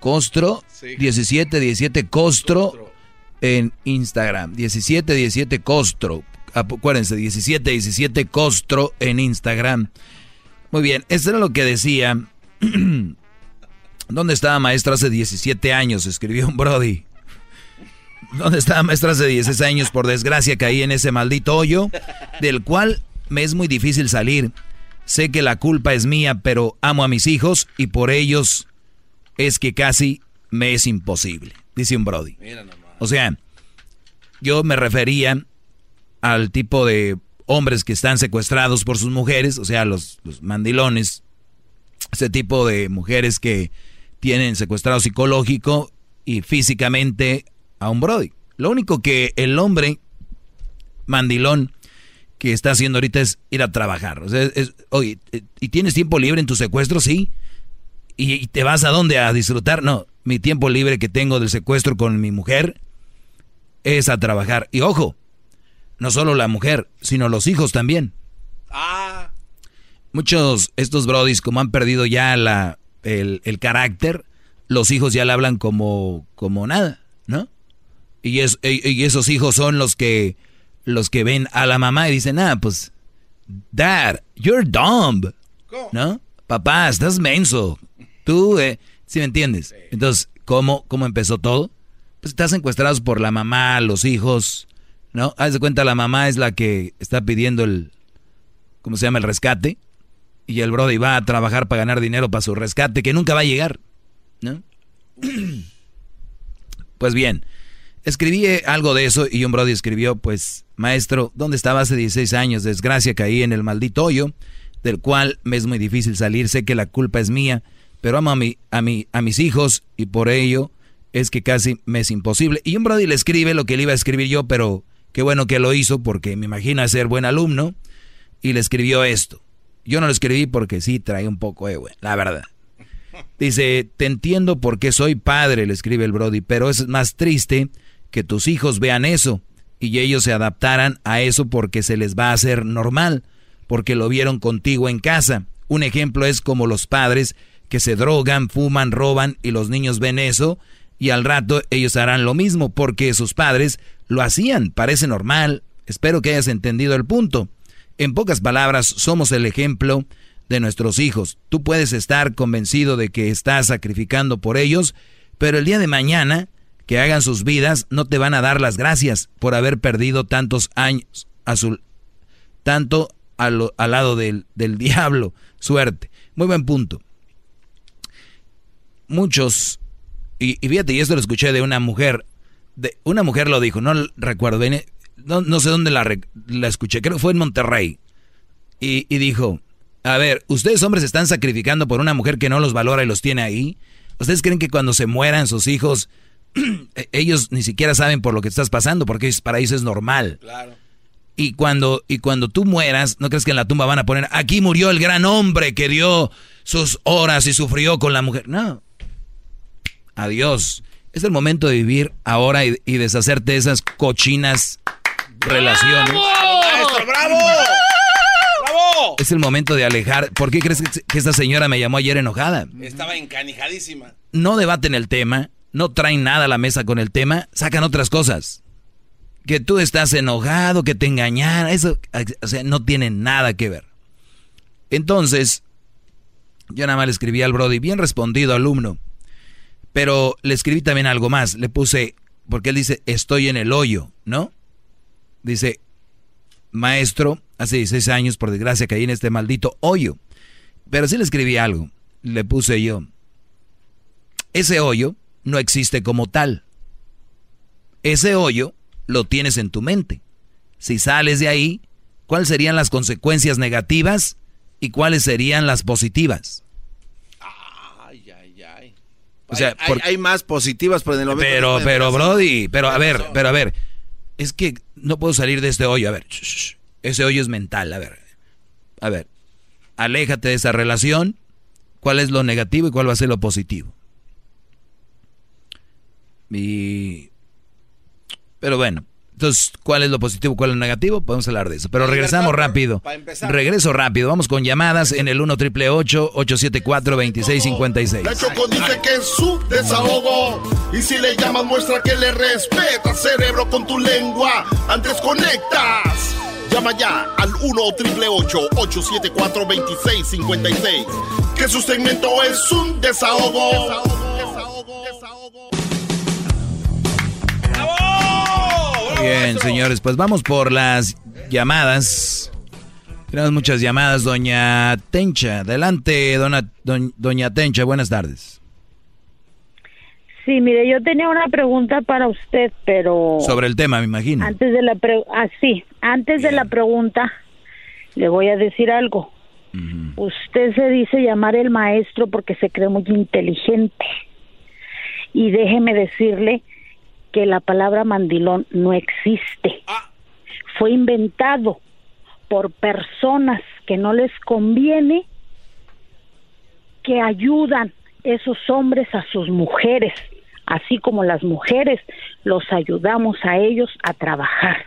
[SPEAKER 4] Costro, 1717 Costro en Instagram. 1717 Costro. Acuérdense, 17, 17 Costro en Instagram. Muy bien, esto era lo que decía. ¿Dónde estaba maestro hace 17 años? Escribió un Brody. ¿Dónde estaba maestro hace 16 años? Por desgracia caí en ese maldito hoyo, del cual me es muy difícil salir. Sé que la culpa es mía, pero amo a mis hijos y por ellos es que casi me es imposible, dice un Brody. O sea, yo me refería al tipo de hombres que están secuestrados por sus mujeres, o sea, los, mandilones, ese tipo de mujeres que tienen secuestrado psicológico y físicamente a un Brody. Lo único que el hombre mandilón que está haciendo ahorita es ir a trabajar. O sea, oye, ¿y tienes tiempo libre en tu secuestro? Sí. ¿Y te vas a dónde? ¿A disfrutar? No, mi tiempo libre que tengo del secuestro con mi mujer es a trabajar. Y ojo, no solo la mujer, sino los hijos también. Ah. Muchos, estos brodis, como han perdido ya la, el, carácter, los hijos ya le hablan como, como nada, ¿no? Y, es, y esos hijos son los que, los que ven a la mamá y dicen, ah, pues, dad, you're dumb, ¿no? Papá, estás menso. Tú, eh, ¿sí me entiendes? Entonces, ¿cómo, ¿cómo empezó todo? Pues estás encuestrados por la mamá, los hijos, ¿no? Haz de cuenta, la mamá es la que está pidiendo el, ¿cómo se llama? El rescate. Y el brody va a trabajar para ganar dinero para su rescate, que nunca va a llegar, ¿no? Pues bien, escribí algo de eso y un brody escribió, pues, maestro, ¿dónde estaba hace 16 años? Desgracia, caí en el maldito hoyo, del cual me es muy difícil salir, sé que la culpa es mía, pero amo a, mi, a, mi, a mis hijos y por ello es que casi me es imposible. Y un Brody le escribe lo que le iba a escribir yo, pero qué bueno que lo hizo porque me imagina ser buen alumno y le escribió esto. Yo no lo escribí porque sí trae un poco de la verdad. Dice, te entiendo porque soy padre, le escribe el Brody, pero es más triste que tus hijos vean eso y ellos se adaptaran a eso porque se les va a hacer normal, porque lo vieron contigo en casa. Un ejemplo es como los padres que se drogan, fuman, roban y los niños ven eso y al rato ellos harán lo mismo porque sus padres lo hacían, parece normal. Espero que hayas entendido el punto. En pocas palabras, somos el ejemplo de nuestros hijos. Tú puedes estar convencido de que estás sacrificando por ellos, pero el día de mañana que hagan sus vidas no te van a dar las gracias por haber perdido tantos años a su, tanto al, lado del, del diablo. Suerte. Muy buen punto muchos, y, fíjate, y esto lo escuché de una mujer, de, una mujer lo dijo, no recuerdo, no, no sé dónde la, la, escuché, creo que fue en Monterrey, y, y dijo, a ver, ustedes hombres están sacrificando por una mujer que no los valora y los tiene ahí. ¿Ustedes creen que cuando se mueran sus hijos, ellos ni siquiera saben por lo que estás pasando? Porque para ellos es normal. Claro. Y cuando, y cuando tú mueras, ¿no crees que en la tumba van a poner, aquí murió el gran hombre que dio sus horas y sufrió con la mujer? No. Adiós. Es el momento de vivir ahora y, deshacerte de esas cochinas relaciones.
[SPEAKER 5] ¡Bravo! ¡Bravo! ¡Bravo!
[SPEAKER 4] Es el momento de alejar. ¿Por qué crees que esta señora me llamó ayer enojada?
[SPEAKER 5] Estaba encanijadísima.
[SPEAKER 4] No debaten el tema, no traen nada a la mesa con el tema, sacan otras cosas. Que tú estás enojado, que te engañaron, eso, o sea, no tiene nada que ver. Entonces, yo nada más le escribí al Brody, bien respondido, alumno. Pero le escribí también algo más. Le puse, porque él dice, estoy en el hoyo, ¿no? Dice, maestro, hace 16 años, por desgracia, caí en este maldito hoyo. Pero sí le escribí algo. Le puse yo, ese hoyo no existe como tal. Ese hoyo lo tienes en tu mente. Si sales de ahí, ¿cuáles serían las consecuencias negativas y cuáles serían las positivas?
[SPEAKER 5] O sea, hay, más positivas por el momento.
[SPEAKER 4] Pero, pero, Brody, pero a ver, pero a ver, es que no puedo salir de este hoyo. A ver, ese hoyo es mental. A ver, a ver, aléjate de esa relación. ¿Cuál es lo negativo y cuál va a ser lo positivo? Y, pero bueno, entonces, ¿cuál es lo positivo, cuál es lo negativo? Podemos hablar de eso. Pero regresamos rápido. Regreso rápido. Vamos con llamadas en el 1 triple 874 2656.
[SPEAKER 1] La Choco dice que es su desahogo. Y si le llamas, muestra que le respeta, cerebro, con tu lengua. Antes conectas. Llama ya al 1-888-874-2656. Que su segmento es un desahogo.
[SPEAKER 4] Bien, señores, pues vamos por las llamadas. Tenemos muchas llamadas, doña Tencha. Adelante, dona- doña Tencha, buenas tardes.
[SPEAKER 29] Sí, mire, yo tenía una pregunta para usted, pero
[SPEAKER 4] Sobre el tema, me imagino.
[SPEAKER 29] antes de la pre ah, sí, antes de la pregunta le voy a decir algo. Usted se dice llamar el maestro porque se cree muy inteligente. Y déjeme decirle que la palabra mandilón no existe. Fue inventado por personas que no les conviene que ayudan esos hombres a sus mujeres, así como las mujeres los ayudamos a ellos a trabajar.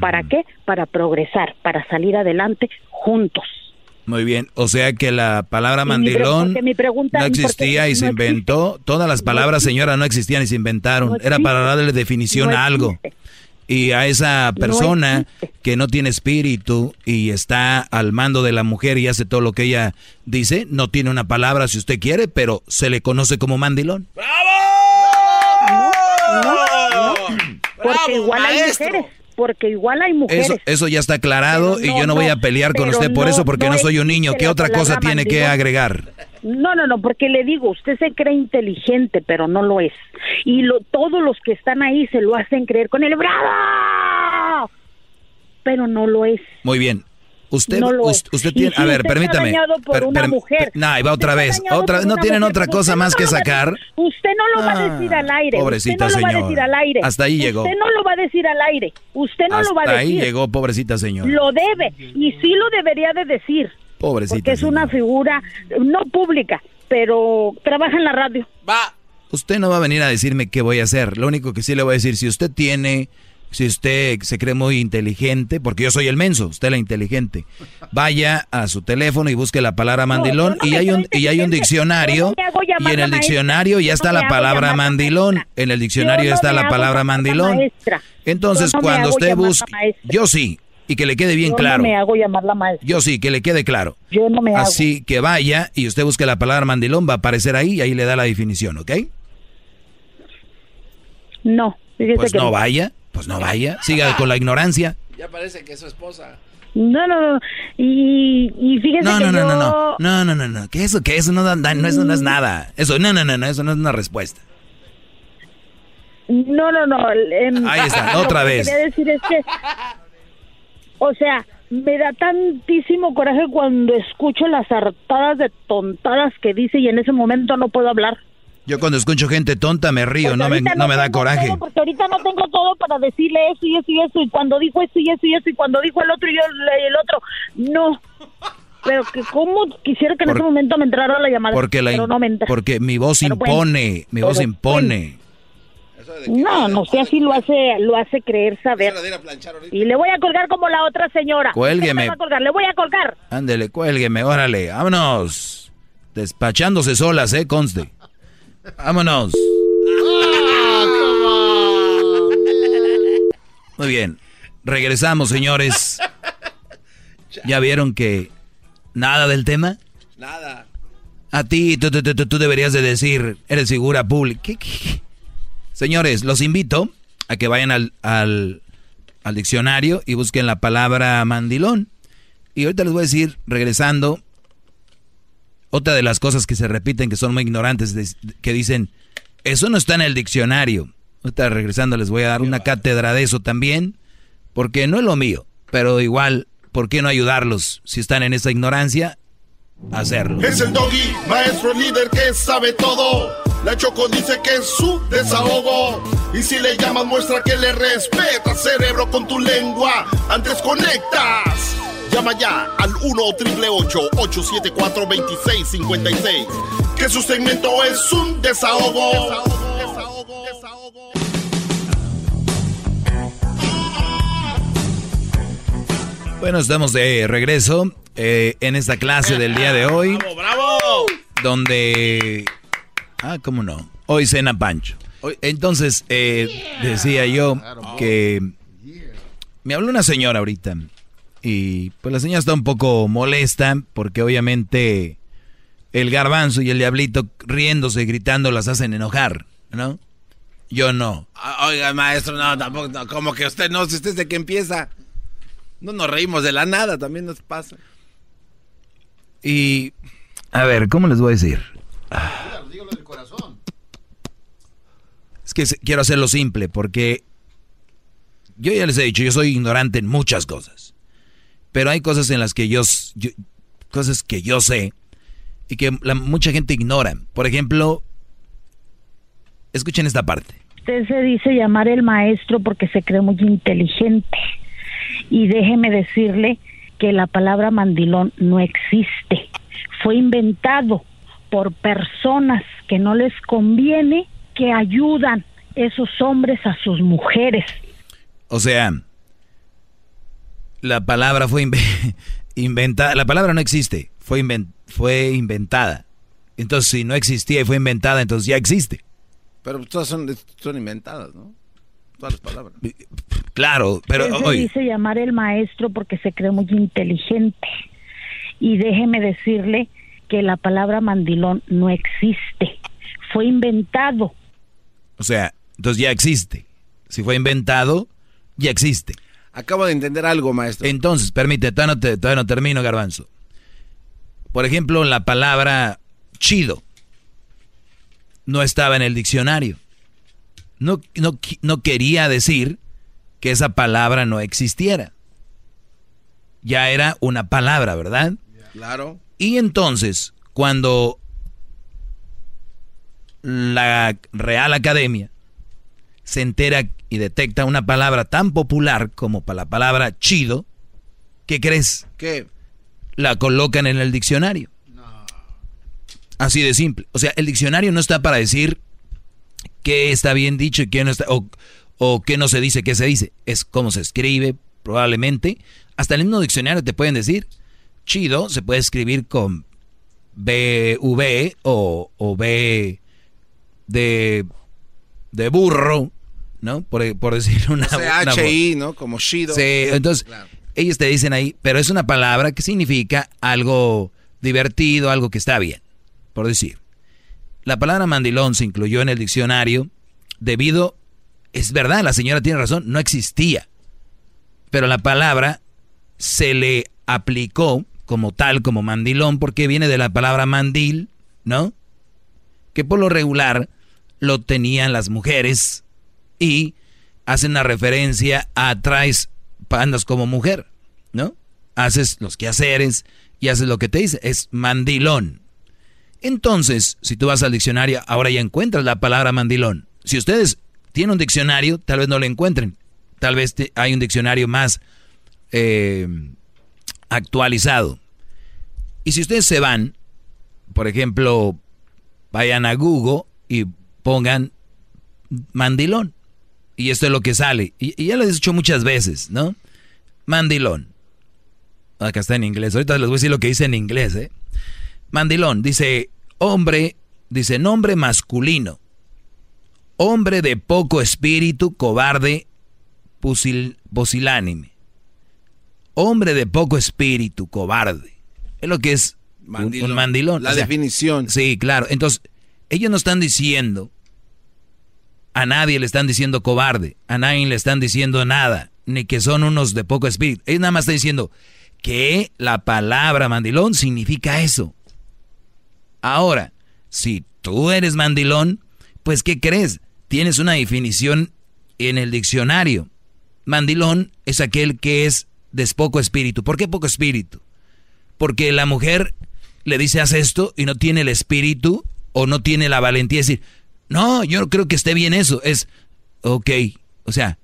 [SPEAKER 29] ¿Para qué? Para progresar, para salir adelante juntos.
[SPEAKER 4] Muy bien, o sea que la palabra mandilón
[SPEAKER 29] porque mi pregunta-
[SPEAKER 4] no existía y se
[SPEAKER 29] no
[SPEAKER 4] inventó. Todas las palabras, señora, no existían y se inventaron.
[SPEAKER 29] No
[SPEAKER 4] Era para darle definición
[SPEAKER 29] No
[SPEAKER 4] a algo. Y a esa
[SPEAKER 29] No
[SPEAKER 4] persona que no tiene espíritu y está al mando de la mujer y hace todo lo que ella dice, no tiene una palabra si usted quiere, pero se le conoce como mandilón.
[SPEAKER 29] Porque igual hay mujeres, porque igual hay mujeres.
[SPEAKER 4] Eso, eso ya está aclarado y yo no voy a pelear con usted por
[SPEAKER 29] no,
[SPEAKER 4] eso porque no,
[SPEAKER 29] no
[SPEAKER 4] soy un niño. ¿Qué otra cosa tiene que agregar?
[SPEAKER 29] No, no, no, porque le digo, usted se cree inteligente, pero no lo es. Y lo, todos los que están ahí se lo hacen creer con el bravo, pero no lo es.
[SPEAKER 4] Muy bien. Usted,
[SPEAKER 29] No lo
[SPEAKER 4] us-
[SPEAKER 29] es.
[SPEAKER 4] usted tiene,
[SPEAKER 29] si
[SPEAKER 4] a ver,
[SPEAKER 29] usted está
[SPEAKER 4] permítame.
[SPEAKER 29] por una mujer,
[SPEAKER 4] No, ahí va otra vez. Otra, no tienen
[SPEAKER 29] mujer,
[SPEAKER 4] otra cosa
[SPEAKER 29] usted
[SPEAKER 4] más
[SPEAKER 29] no
[SPEAKER 4] que
[SPEAKER 29] va
[SPEAKER 4] sacar.
[SPEAKER 29] decir- Usted no lo va a decir al aire.
[SPEAKER 4] pobrecita
[SPEAKER 29] usted no lo va a
[SPEAKER 4] señora.
[SPEAKER 29] decir al aire.
[SPEAKER 4] Hasta ahí llegó.
[SPEAKER 29] Usted no lo va a decir al aire. Usted no lo va a
[SPEAKER 4] Hasta
[SPEAKER 29] decir.
[SPEAKER 4] ahí llegó, pobrecita señora.
[SPEAKER 29] Lo debe y sí lo debería de decir.
[SPEAKER 4] Pobrecita
[SPEAKER 29] Porque es una figura no pública, pero trabaja en la radio.
[SPEAKER 5] Va.
[SPEAKER 4] Usted no va a venir a decirme qué voy a hacer. Lo único que sí le voy a decir, si usted tiene, si usted se cree muy inteligente, porque yo soy el menso, usted la inteligente, vaya a su teléfono y busque la palabra mandilón
[SPEAKER 29] no
[SPEAKER 4] y hay un y hay un diccionario
[SPEAKER 29] no
[SPEAKER 4] y en el diccionario ya
[SPEAKER 29] no
[SPEAKER 4] está la palabra mandilón. En el diccionario
[SPEAKER 29] no
[SPEAKER 4] está la palabra mandilón. Entonces,
[SPEAKER 29] no
[SPEAKER 4] cuando usted busque, yo sí, y que le quede bien
[SPEAKER 29] Yo
[SPEAKER 4] claro.
[SPEAKER 29] no me hago llamar la maestra.
[SPEAKER 4] Yo sí, que le quede claro.
[SPEAKER 29] Yo no me hago.
[SPEAKER 4] Así que vaya y usted busque la palabra mandilón, va a aparecer ahí y ahí le da la definición, ¿ok?
[SPEAKER 29] No,
[SPEAKER 4] Pues
[SPEAKER 29] que
[SPEAKER 4] no vaya, pues no vaya, siga con la ignorancia.
[SPEAKER 5] Ya parece que es su esposa.
[SPEAKER 29] No, no, no. Y, y fíjese
[SPEAKER 4] No,
[SPEAKER 29] que
[SPEAKER 4] no, no,
[SPEAKER 29] yo...
[SPEAKER 4] no, no, no, no, no, no, que eso, que eso no, da- no, eso no es nada. Eso, no, no, no, no, eso no es una respuesta.
[SPEAKER 29] No, no, no. em,
[SPEAKER 4] Ahí está,
[SPEAKER 29] lo
[SPEAKER 4] otra
[SPEAKER 29] que
[SPEAKER 4] vez.
[SPEAKER 29] Quería decir es que, o sea, me da tantísimo coraje cuando escucho las hartadas de tontadas que dice y en ese momento no puedo hablar.
[SPEAKER 4] Yo cuando escucho gente tonta me río, no me, no me da coraje.
[SPEAKER 29] todo, porque ahorita no tengo todo para decirle eso y eso y eso y cuando dijo eso y eso y eso y cuando dijo el otro y yo y el otro, no. Pero que cómo quisiera que en
[SPEAKER 4] Por-
[SPEAKER 29] ese momento me entrara la llamada,
[SPEAKER 4] Porque, la,
[SPEAKER 29] pero no me entra.
[SPEAKER 4] porque mi voz
[SPEAKER 29] Pero bueno,
[SPEAKER 4] impone, mi voz impone.
[SPEAKER 29] No, no sé, así lo hace, lo hace creer saber. Y le voy a colgar como la otra señora.
[SPEAKER 4] Cuélgueme.
[SPEAKER 29] ¿Usted me va a colgar? Le voy a colgar.
[SPEAKER 4] Ándele, cuélgueme, órale, vámonos. Despachándose solas, eh, conste. Vámonos. Muy bien. Regresamos, señores. ¿Ya vieron que nada del tema?
[SPEAKER 5] Nada.
[SPEAKER 4] A ti, tú, tú, tú- tú deberías de decir, eres figura pública. ¿Qué, qué, qué? Señores, los invito a que vayan al, al, al diccionario y busquen la palabra mandilón. Y ahorita les voy a decir, regresando, otra de las cosas que se repiten, que son muy ignorantes, de- que dicen, eso no está en el diccionario. Ahorita regresando les voy a dar una cátedra de eso también, porque no es lo mío, pero igual, ¿por qué no ayudarlos si están en esa ignorancia? Hacerlo.
[SPEAKER 1] Es el doggy, maestro líder que sabe todo. La Choco dice que es su desahogo. Y si le llamas, muestra que le respeta, cerebro, con tu lengua. Antes conectas. Llama ya al 1-888-874-2656. Que su segmento es un desahogo.
[SPEAKER 4] Bueno, estamos de regreso eh, en esta clase del día de hoy.
[SPEAKER 5] ¡Bravo, bravo!
[SPEAKER 4] Donde... Ah, ¿cómo no? Hoy cena Pancho. Entonces, eh, decía yo que... Me habló una señora ahorita Y pues la señora está un poco molesta porque obviamente el garbanzo y el diablito riéndose y gritando las hacen enojar, ¿no? Yo no.
[SPEAKER 5] Ah, Oiga, maestro, no, tampoco, no, como que usted no, si usted es de que empieza. No nos reímos de la nada, también nos pasa.
[SPEAKER 4] Y, a ver, ¿cómo les voy a decir?
[SPEAKER 24] Dígalo del corazón.
[SPEAKER 4] Es que quiero hacerlo simple porque yo ya les he dicho, yo soy ignorante en muchas cosas. Pero hay cosas en las que yo, cosas que yo sé y que la- mucha gente ignora. Por ejemplo, escuchen esta parte.
[SPEAKER 29] Usted se dice llamar el maestro porque se cree muy inteligente. Y déjeme decirle que la palabra mandilón no existe. Fue inventado por personas que no les conviene, que ayudan esos hombres a sus mujeres.
[SPEAKER 4] O sea, la palabra fue inve- inventada, la palabra no existe, fue, inven- fue inventada. Entonces, si no existía y fue inventada, entonces ya existe.
[SPEAKER 5] Pero todas son, son inventadas, ¿no? Todas las palabras.
[SPEAKER 4] Claro, pero
[SPEAKER 29] Usted se dice llamar el maestro porque se cree muy inteligente. Y déjeme decirle que la palabra mandilón no existe. Fue inventado
[SPEAKER 4] o sea, entonces ya existe. Si fue inventado, ya existe.
[SPEAKER 5] Acabo de entender algo, maestro.
[SPEAKER 4] Entonces, permite, todavía no, te- todavía no termino, garbanzo. Por ejemplo, la palabra chido no estaba en el diccionario. No, no, no quería decir que esa palabra no existiera. Ya era una palabra, ¿verdad?
[SPEAKER 5] Claro.
[SPEAKER 4] Y entonces, cuando la Real Academia se entera y detecta una palabra tan popular como pa- la palabra chido, ¿qué crees?
[SPEAKER 5] ¿Qué?
[SPEAKER 4] La colocan en el diccionario. Así de simple. O sea, el diccionario no está para decir qué está bien dicho y qué no está, o, o qué no se dice, qué se dice. Es cómo se escribe, probablemente. Hasta el mismo diccionario te pueden decir, chido se puede escribir con BV o, o B de, de burro, ¿no? Por, por decir una... una-
[SPEAKER 5] CHI, ¿no? Como Shido.
[SPEAKER 4] Sí, entonces ellos te dicen ahí, pero es una palabra que significa algo divertido, algo que está bien, por decir. La palabra mandilón se incluyó en el diccionario debido, es verdad, la señora tiene razón, no existía. Pero la palabra se le aplicó como tal, como mandilón, porque viene de la palabra mandil, ¿no? Que por lo regular lo tenían las mujeres y hacen una referencia a traes, andas como mujer, ¿no? Haces los quehaceres y haces lo que te dice, es mandilón. Entonces, si tú vas al diccionario, ahora ya encuentras la palabra mandilón. Si ustedes tienen un diccionario, tal vez no lo encuentren. Tal vez hay un diccionario más eh, actualizado. Y si ustedes se van, por ejemplo, vayan a Google y pongan mandilón. Y esto es lo que sale. Y, y ya lo he dicho muchas veces, ¿no? Mandilón. Acá está en inglés. Ahorita les voy a decir lo que dice en inglés, ¿eh? Mandilón dice hombre, dice nombre masculino. Hombre de poco espíritu, cobarde, pusil- pusilánime. Hombre de poco espíritu, cobarde. Es lo que es
[SPEAKER 5] Mandilón.
[SPEAKER 4] un mandilón.
[SPEAKER 5] La
[SPEAKER 4] definición. Sí, claro. Entonces, ellos no están diciendo, a nadie le están diciendo cobarde, a nadie le están diciendo nada, ni que son unos de poco espíritu. Ellos nada más están diciendo que la palabra mandilón significa eso. Ahora, si tú eres mandilón, pues ¿qué crees? Tienes una definición en el diccionario. Mandilón es aquel que es de poco espíritu. ¿Por qué poco espíritu? Porque la mujer le dice haz esto y no tiene el espíritu o no tiene la valentía de decir, no, yo no creo que esté bien eso. Es, ok, o sea,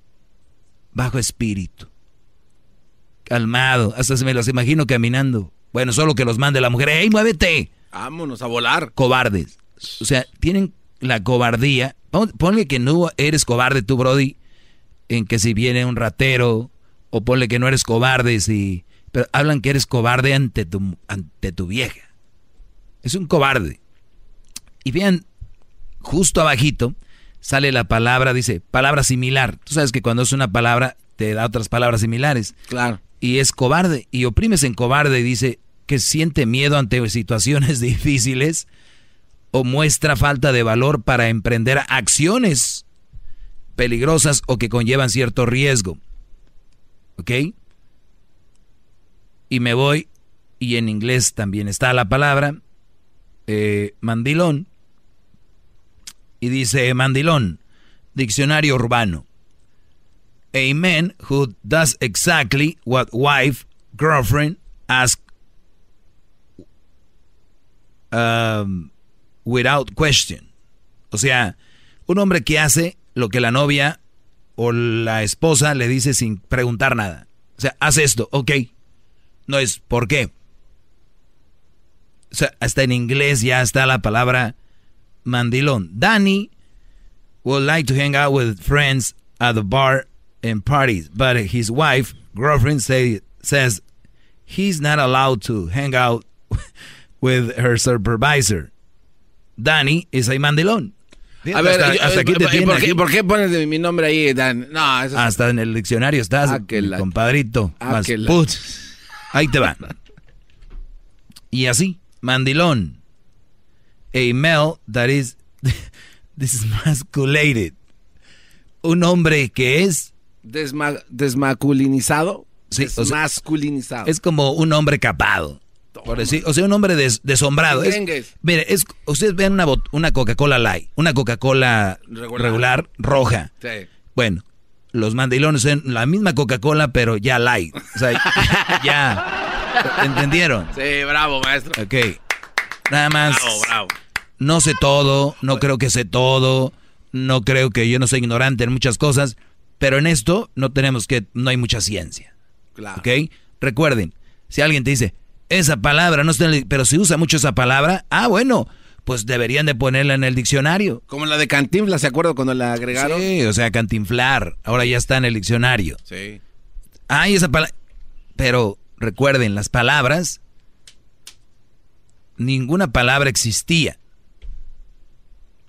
[SPEAKER 4] bajo espíritu. Calmado, hasta se me los imagino caminando. Bueno, solo que los mande la mujer, ¡ey, muévete!
[SPEAKER 5] Vámonos a volar.
[SPEAKER 4] Cobardes. O sea, tienen la cobardía. Pon- Ponle que no eres cobarde tú, Brody, en que si viene un ratero, o ponle que no eres cobarde si... Pero hablan que eres cobarde ante tu, ante tu vieja. Es un cobarde. Y vean, justo abajito sale la palabra, dice, palabra similar. Tú sabes que cuando es una palabra te da otras palabras similares.
[SPEAKER 5] Claro.
[SPEAKER 4] y es cobarde y oprimes en cobarde y dice que siente miedo ante situaciones difíciles o muestra falta de valor para emprender acciones peligrosas o que conllevan cierto riesgo. ¿Ok? Y me voy, y en inglés también está la palabra eh, mandilón. Y dice mandilón, diccionario urbano. A man who does exactly what wife, girlfriend ask um, without question. O sea, un hombre que hace lo que la novia o la esposa le dice sin preguntar nada. O sea, haz esto, ok. No es por qué. O sea, hasta en inglés ya está la palabra mandilón. Danny would like to hang out with friends at the bar and parties, but his wife, girlfriend, say, says he's not allowed to hang out with her supervisor. Danny is a mandilón.
[SPEAKER 5] A ver, hasta, aquí te ¿por, qué, ¿por, qué, pones mi nombre ahí, Dan? No, eso
[SPEAKER 4] Hasta en el diccionario estás, ah, compadrito. Ah, Ahí te va. Y así, mandilón. A male that is, this is masculated. Un hombre que es...
[SPEAKER 5] desmasculinizado.
[SPEAKER 4] Sí, desmasculinizado. es como un hombre capado. Por decir, o sea, un hombre desombrado. mire, es, ustedes ven una, una Coca-Cola Light, una Coca-Cola regular. roja. Sí. Bueno, los mandilones son la misma Coca-Cola, pero ya light. O sea, ya. ¿Entendieron?
[SPEAKER 5] Sí, bravo, maestro.
[SPEAKER 4] Ok. Nada más. Bravo, bravo. No sé todo, no creo que sé todo, no creo que yo no soy ignorante en muchas cosas, pero en esto no tenemos que, no hay mucha ciencia. Claro. ¿Ok? Recuerden, si alguien te dice, esa palabra, no está pero si usa mucho esa palabra, ah, bueno, pues deberían de ponerla en el diccionario.
[SPEAKER 5] Como la de cantinfla, ¿se acuerdan cuando la agregaron?
[SPEAKER 4] Sí, o sea, cantinflar, ahora ya está en el diccionario.
[SPEAKER 5] Sí.
[SPEAKER 4] Ay, esa palabra... Pero recuerden, las palabras, ninguna palabra existía.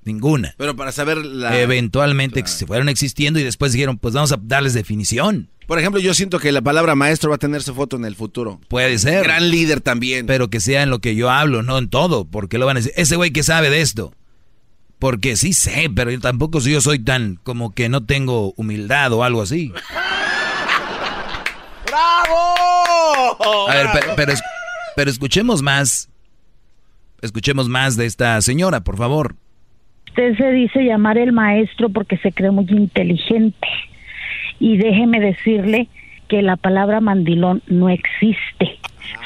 [SPEAKER 4] Ninguna.
[SPEAKER 5] Pero para saber la...
[SPEAKER 4] Eventualmente se fueron existiendo y después dijeron, pues vamos a darles definición.
[SPEAKER 5] Por ejemplo, yo siento que la palabra maestro va a tener su foto en el futuro.
[SPEAKER 4] Puede ser.
[SPEAKER 5] Gran líder también.
[SPEAKER 4] Pero que sea en lo que yo hablo, no en todo. Porque lo van a decir, ese güey que sabe de esto. Porque sí sé, pero yo tampoco yo soy tan como que no tengo humildad o algo así.
[SPEAKER 5] ¡Bravo!
[SPEAKER 4] A ver, pero, pero escuchemos más. Escuchemos más de esta señora, por favor.
[SPEAKER 29] Usted se dice llamar el maestro porque se cree muy inteligente y déjeme decirle que la palabra mandilón no existe.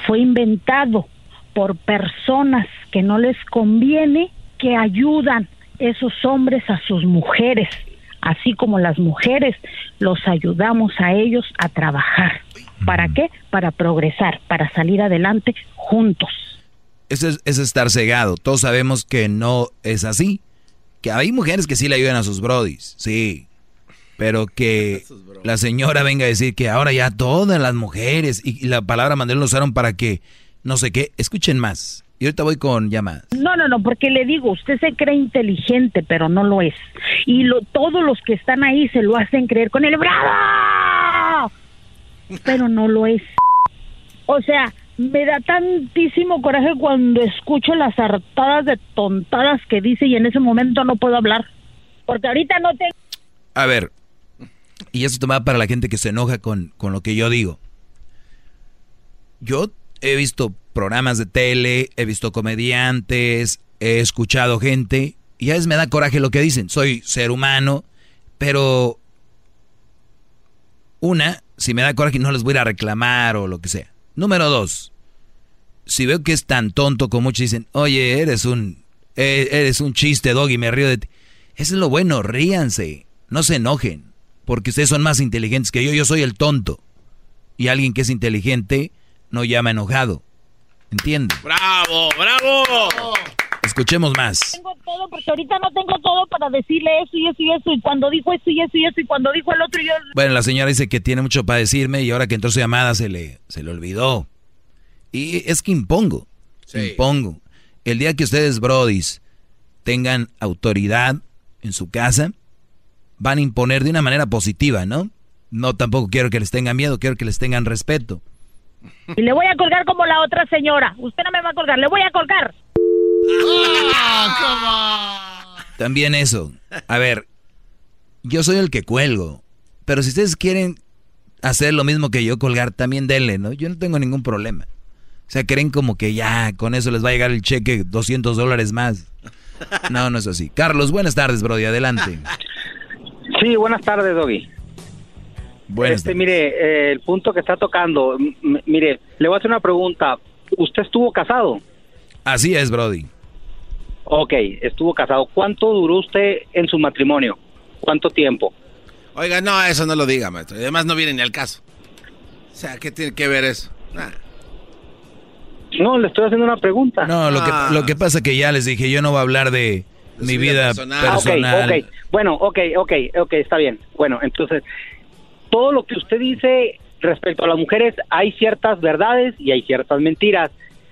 [SPEAKER 29] Fue inventado por personas que no les conviene, que ayudan esos hombres a sus mujeres, así como las mujeres los ayudamos a ellos a trabajar. ¿Para qué? Para progresar, para salir adelante juntos.
[SPEAKER 4] Eso es, es estar cegado. Todos sabemos que no es así. Que hay mujeres que sí le ayudan a sus brodis, sí, pero que la señora venga a decir que ahora ya todas las mujeres y, la palabra mandel lo usaron para que no sé qué, escuchen más. Y ahorita voy con llamadas.
[SPEAKER 29] No, no, no, porque le digo, usted se cree inteligente, pero no lo es. Y lo, todos los que están ahí se lo hacen creer con el bravo, pero no lo es. O sea, me da tantísimo coraje cuando escucho las hartadas de tontadas que dice y en ese momento no puedo hablar. Porque ahorita no tengo...
[SPEAKER 4] A ver, y eso toma para la gente que se enoja con, con lo que yo digo. Yo he visto programas de tele, he visto comediantes, he escuchado gente, y a veces me da coraje lo que dicen. Soy ser humano, pero una, si me da coraje no les voy a reclamar o lo que sea. Número dos, si veo que es tan tonto como muchos dicen, oye, eres un, e, eres un chiste, dog, y me río de ti. Eso es lo bueno, ríanse, no se enojen porque ustedes son más inteligentes que yo, yo soy el tonto. Y alguien que es inteligente no llama enojado. ¿Entienden?
[SPEAKER 5] ¡Bravo, bravo!
[SPEAKER 4] Escuchemos más.
[SPEAKER 29] Todo, porque ahorita no tengo todo para decirle eso y eso y eso. Y cuando dijo eso y eso y eso, y cuando dijo el otro, yo.
[SPEAKER 4] Bueno, la señora dice que tiene mucho para decirme y ahora que entró su llamada se le, se le olvidó. Y es que impongo. Impongo. El día que ustedes, brodis, tengan autoridad en su casa, van a imponer de una manera positiva, ¿no? no tampoco quiero que les tengan miedo, quiero que les tengan respeto.
[SPEAKER 29] Y le voy a colgar como la otra señora. Usted no me va a colgar, le voy a colgar.
[SPEAKER 4] También eso. A ver, yo soy el que cuelgo. Pero si ustedes quieren hacer lo mismo que yo, colgar, también denle, ¿no? Yo no tengo ningún problema. O sea, creen como que ya con eso les va a llegar el cheque 200 dólares más. No, no es así. Carlos, buenas tardes, Brody, adelante.
[SPEAKER 30] Sí, buenas tardes, Doggy.
[SPEAKER 4] Buenas
[SPEAKER 30] este, mire, eh, el punto que está tocando, mire, le voy a hacer una pregunta. ¿Usted estuvo casado?
[SPEAKER 4] Así es, Brody.
[SPEAKER 30] Ok, estuvo casado. ¿Cuánto duró usted en su matrimonio? ¿Cuánto tiempo?
[SPEAKER 5] Oiga, no, eso no lo diga, maestro. Y Además no viene ni al caso. O sea, ¿qué tiene que ver eso? Nah.
[SPEAKER 30] No, le estoy haciendo una pregunta.
[SPEAKER 4] No, lo que, lo que pasa que ya les dije, yo no voy a hablar de mi vida
[SPEAKER 30] Ah,
[SPEAKER 4] personal.
[SPEAKER 30] ok, ok. Bueno, ok, ok, ok, está bien. Bueno, entonces, todo lo que usted dice respecto a las mujeres, hay ciertas verdades y hay ciertas mentiras.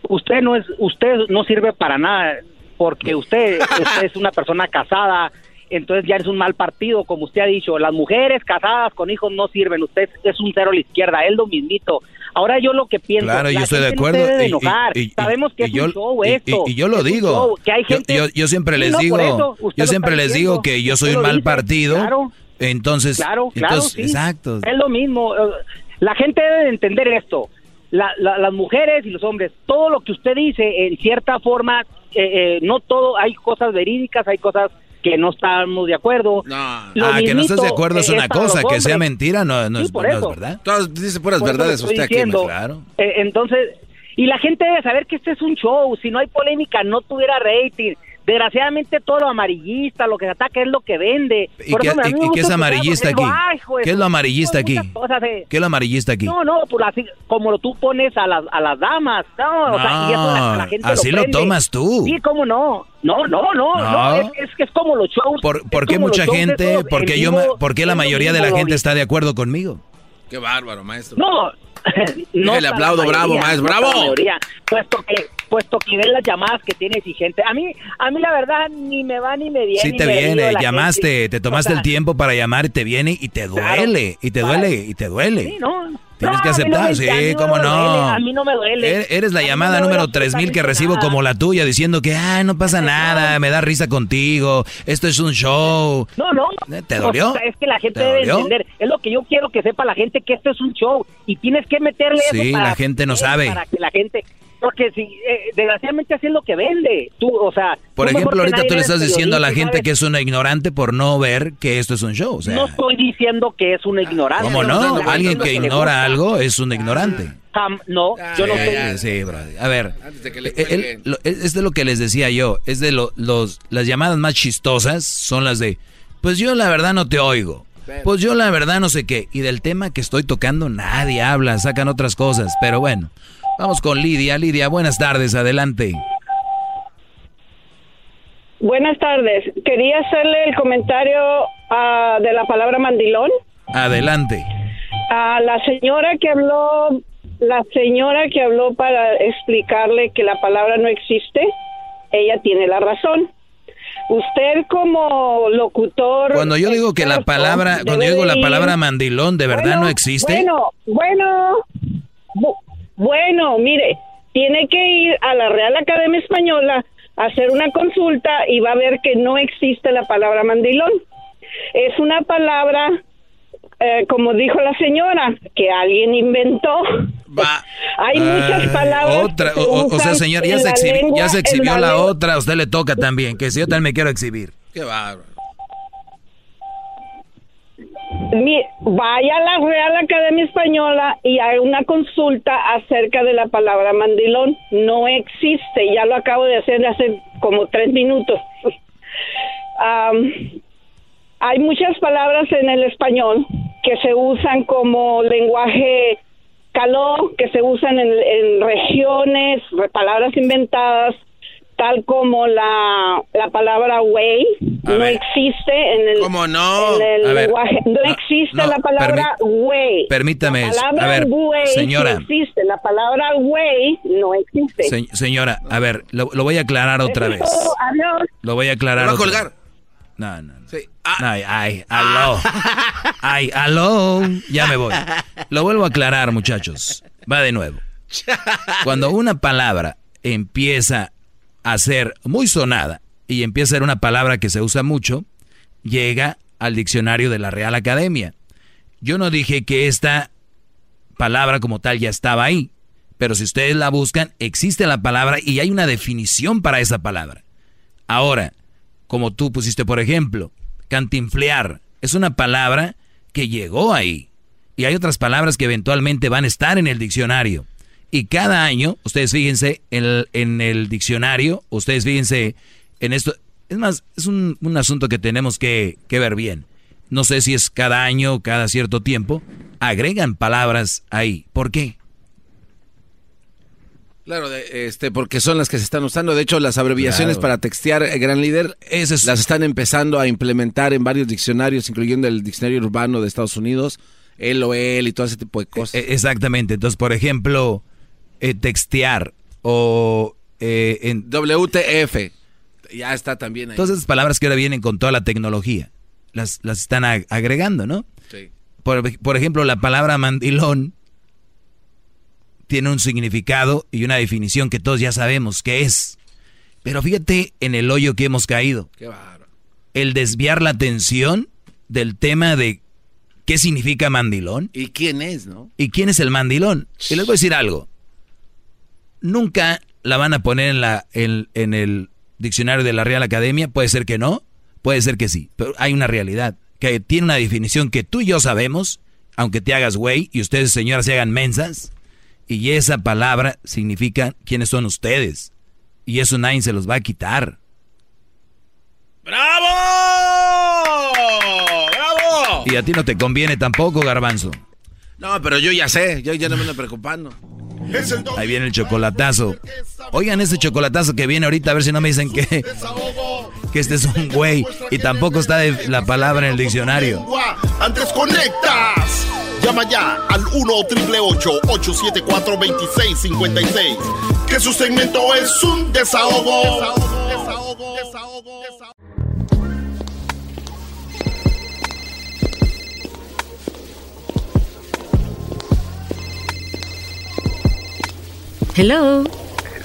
[SPEAKER 30] Usted no es, usted no sirve para nada, porque usted, usted es una persona casada, entonces ya es un mal partido, como usted ha dicho. Las mujeres casadas con hijos no sirven, usted es un cero a la izquierda, es lo mismito. Ahora yo lo que pienso,
[SPEAKER 4] Claro, yo estoy de
[SPEAKER 30] no
[SPEAKER 4] acuerdo. y- y- y-
[SPEAKER 30] Sabemos que es
[SPEAKER 4] yo-
[SPEAKER 30] un show esto.
[SPEAKER 4] Y, yo lo digo.
[SPEAKER 30] show, que hay gente-
[SPEAKER 4] yo, yo siempre les
[SPEAKER 30] no,
[SPEAKER 4] digo,
[SPEAKER 30] eso,
[SPEAKER 4] yo siempre les
[SPEAKER 30] diciendo.
[SPEAKER 4] digo que yo soy un mal
[SPEAKER 30] dice,
[SPEAKER 4] partido.
[SPEAKER 30] claro.
[SPEAKER 4] Entonces,
[SPEAKER 30] Claro, claro,
[SPEAKER 4] entonces,
[SPEAKER 30] sí.
[SPEAKER 4] exacto.
[SPEAKER 30] Es lo mismo. eh, La gente debe de entender esto. La- la- las mujeres y los hombres, todo lo que usted dice, en cierta forma, eh, eh, no todo, hay cosas verídicas, hay cosas que no estamos de acuerdo. Lo
[SPEAKER 4] Ah, que no estás de acuerdo es una cosa, que sea mentira no, no
[SPEAKER 30] Sí,
[SPEAKER 4] es,
[SPEAKER 30] por
[SPEAKER 4] no es
[SPEAKER 30] eso.
[SPEAKER 4] verdad.
[SPEAKER 5] Todos dice puras
[SPEAKER 30] Por
[SPEAKER 5] verdades usted aquí,
[SPEAKER 30] diciendo.
[SPEAKER 5] maestro.
[SPEAKER 30] Eh, entonces, y la gente debe saber que este es un show. Si no hay polémica, no tuviera rating. Desgraciadamente, todo lo amarillista, lo que se ataca es lo que vende.
[SPEAKER 4] ¿Y
[SPEAKER 30] Por
[SPEAKER 4] qué,
[SPEAKER 30] eso
[SPEAKER 4] y- y es amarillista aquí?
[SPEAKER 30] "Ay, hijo de
[SPEAKER 4] ¿Qué es lo amarillista aquí?
[SPEAKER 30] de-
[SPEAKER 4] ¿Qué es lo amarillista aquí?
[SPEAKER 30] No, no, por así, como tú pones a las, a las damas. No, o sea, y eso la, la gente
[SPEAKER 4] así lo tomas tú.
[SPEAKER 30] Sí, cómo no. No, no, no. no,
[SPEAKER 4] No.
[SPEAKER 30] es, es que es como los shows.
[SPEAKER 4] ¿Por, por qué mucha gente,
[SPEAKER 30] esos
[SPEAKER 4] por qué
[SPEAKER 30] en
[SPEAKER 4] yo,
[SPEAKER 30] vivo,
[SPEAKER 4] ma- por qué la mayoría de la gente está de acuerdo conmigo?
[SPEAKER 5] Qué bárbaro, maestro.
[SPEAKER 30] No, no
[SPEAKER 5] le aplaudo,
[SPEAKER 30] la
[SPEAKER 5] bravo, maestro,
[SPEAKER 30] no
[SPEAKER 5] bravo.
[SPEAKER 30] mayoría, puesto que puesto que ven las llamadas que tiene exigente. A mí a mí la verdad ni me va ni me viene.
[SPEAKER 4] Sí te viene, llamaste,
[SPEAKER 30] gente.
[SPEAKER 4] te tomaste
[SPEAKER 30] O sea,
[SPEAKER 4] el tiempo para llamar y te viene y te
[SPEAKER 30] Claro.
[SPEAKER 4] duele, y te duele, y te duele.
[SPEAKER 30] Sí, no.
[SPEAKER 4] Tienes
[SPEAKER 30] No,
[SPEAKER 4] que
[SPEAKER 30] no
[SPEAKER 4] aceptar,
[SPEAKER 30] me-
[SPEAKER 4] sí, cómo no.
[SPEAKER 30] duele, a mí no me duele.
[SPEAKER 4] Er- Eres la llamada
[SPEAKER 30] no me
[SPEAKER 4] número
[SPEAKER 30] duele
[SPEAKER 4] 3000 que recibo
[SPEAKER 30] nada.
[SPEAKER 4] como la tuya diciendo que, ay, no pasa nada, me da risa contigo, esto es un show.
[SPEAKER 30] No, no.
[SPEAKER 4] ¿Te dolió?
[SPEAKER 30] O sea, es que la gente
[SPEAKER 4] ¿Te
[SPEAKER 30] debe
[SPEAKER 4] dolió?
[SPEAKER 30] entender. Es lo que yo quiero que sepa la gente que esto es un show y tienes que meterle eso
[SPEAKER 4] Sí,
[SPEAKER 30] para
[SPEAKER 4] la gente no
[SPEAKER 30] que-
[SPEAKER 4] sabe.
[SPEAKER 30] Para que la gente porque si eh, desgraciadamente así es lo que vende. Tú, o sea,
[SPEAKER 4] Por
[SPEAKER 30] tú
[SPEAKER 4] ejemplo, ahorita tú le estás diciendo a la gente
[SPEAKER 30] sabes-
[SPEAKER 4] que es una ignorante por no ver que esto es un show. O sea,
[SPEAKER 30] no estoy diciendo que es una ignorante.
[SPEAKER 4] ¿cómo no? Alguien que ignora
[SPEAKER 30] gusta.
[SPEAKER 4] algo es un ignorante.
[SPEAKER 30] Jam- no, yo no
[SPEAKER 4] Sí,
[SPEAKER 30] estoy
[SPEAKER 4] sí, brother. A ver,
[SPEAKER 5] de que le
[SPEAKER 4] eh, él- lo- es de lo que les decía yo. Es de lo- los, las llamadas más chistosas son las de, pues yo la verdad no te oigo. Pues yo la verdad no sé qué. Y del tema que estoy tocando nadie habla, sacan otras cosas. Pero bueno, vamos con Lidia. Lidia, buenas tardes, adelante.
[SPEAKER 31] Buenas tardes. Quería hacerle el comentario ah, de la palabra mandilón.
[SPEAKER 4] Adelante.
[SPEAKER 31] A la señora que habló, la señora que habló para explicarle que la palabra no existe, ella tiene la razón. Usted como locutor...
[SPEAKER 4] Cuando yo digo que la palabra, cuando yo digo la palabra mandilón, ¿de verdad
[SPEAKER 31] Bueno,
[SPEAKER 4] no existe?
[SPEAKER 31] Bueno, bueno, bu- bueno, mire, tiene que ir a la Real Academia Española a hacer una consulta y va a ver que no existe la palabra mandilón. Es una palabra, eh, como dijo la señora, que alguien inventó. Hay muchas
[SPEAKER 4] Ah,
[SPEAKER 31] palabras.
[SPEAKER 4] Otra,
[SPEAKER 31] que se
[SPEAKER 4] o, sea, señor, ya se,
[SPEAKER 31] la
[SPEAKER 4] exhibi- ya se exhibió la,
[SPEAKER 31] lengua-
[SPEAKER 4] otra, a usted le toca también, que si yo también me quiero exhibir.
[SPEAKER 5] Qué bárbaro.
[SPEAKER 31] Vaya a la Real Academia Española y haga una consulta acerca de la palabra mandilón. No existe, ya lo acabo de hacer hace como tres minutos. Am, hay muchas palabras en el español que se usan como lenguaje caló, que se usan en, regiones, re- palabras inventadas, tal como la, la palabra way, no existe en el,
[SPEAKER 5] ¿Cómo no?
[SPEAKER 31] en el
[SPEAKER 4] A ver,
[SPEAKER 31] lenguaje, no,
[SPEAKER 4] no,
[SPEAKER 31] existe
[SPEAKER 4] no,
[SPEAKER 31] la palabra way.
[SPEAKER 4] Permítame,
[SPEAKER 31] La palabra
[SPEAKER 4] a ver,
[SPEAKER 31] way sí
[SPEAKER 4] señora.
[SPEAKER 31] existe, la palabra way no existe.
[SPEAKER 4] Se- señora, a ver, lo, lo voy a aclarar otra vez.
[SPEAKER 31] Adiós.
[SPEAKER 4] Lo voy a aclarar
[SPEAKER 5] Lo va a
[SPEAKER 4] otra
[SPEAKER 5] colgar.
[SPEAKER 4] No, no, no. Ay, ay, aló. Ay, aló. Ya me voy. Lo vuelvo a aclarar, muchachos. Va de nuevo. Cuando una palabra empieza a ser muy sonada y empieza a ser una palabra que se usa mucho, llega al diccionario de la Real Academia. Yo no dije que esta palabra como tal ya estaba ahí, pero si ustedes la buscan, existe la palabra y hay una definición para esa palabra. Ahora, como tú pusiste por ejemplo, cantinflear, es una palabra que llegó ahí. Y hay otras palabras que eventualmente van a estar en el diccionario. Y cada año, ustedes fíjense en el, en el diccionario, ustedes fíjense en esto. Es más, es un, un asunto que tenemos que, que, ver bien. No sé si es cada año o cada cierto tiempo. Agregan palabras ahí. ¿Por qué?
[SPEAKER 5] Claro, de, este, porque son las que se están usando. De hecho, las abreviaciones
[SPEAKER 4] Claro.
[SPEAKER 5] para textear eh, Gran Líder
[SPEAKER 4] es-
[SPEAKER 5] las están empezando a implementar en varios diccionarios, incluyendo el diccionario urbano de Estados Unidos, LOL y todo ese tipo de cosas.
[SPEAKER 4] E- Exactamente. Entonces, por ejemplo, eh, textear o eh, en
[SPEAKER 5] WTF. Ya está también ahí.
[SPEAKER 4] todas esas palabras que ahora vienen con toda la tecnología, las, las están ag- agregando, ¿no?
[SPEAKER 5] Sí.
[SPEAKER 4] Por, por ejemplo, la palabra mandilón tiene un significado y una definición que todos ya sabemos qué es. Pero fíjate en el hoyo que hemos caído.
[SPEAKER 5] Qué.
[SPEAKER 4] El desviar la atención del tema de qué significa mandilón
[SPEAKER 5] ¿Y quién es, no?
[SPEAKER 4] y quién es el mandilón. Y les voy a decir algo. Nunca la van a poner en, la, en, en el diccionario de la Real Academia. Puede ser que no, puede ser que sí. Pero hay una realidad que tiene una definición que tú y yo sabemos, aunque te hagas güey y ustedes, señoras, se hagan mensas. Y esa palabra significa quiénes son ustedes. Y eso nadie se los va a quitar.
[SPEAKER 5] ¡Bravo! ¡Bravo!
[SPEAKER 4] Y a ti no te conviene tampoco, garbanzo.
[SPEAKER 5] No, pero yo ya sé, yo ya no me ando preocupando.
[SPEAKER 4] Ahí viene el chocolatazo. Oigan ese chocolatazo que viene ahorita, a ver si no me dicen que, que este es un güey. Y tampoco está la palabra en el diccionario.
[SPEAKER 1] Antes conectas. Llama ya al 1 874 2656 Que su segmento es un desahogo. Desahogo, desahogo, desahogo, desahogo.
[SPEAKER 32] Hello.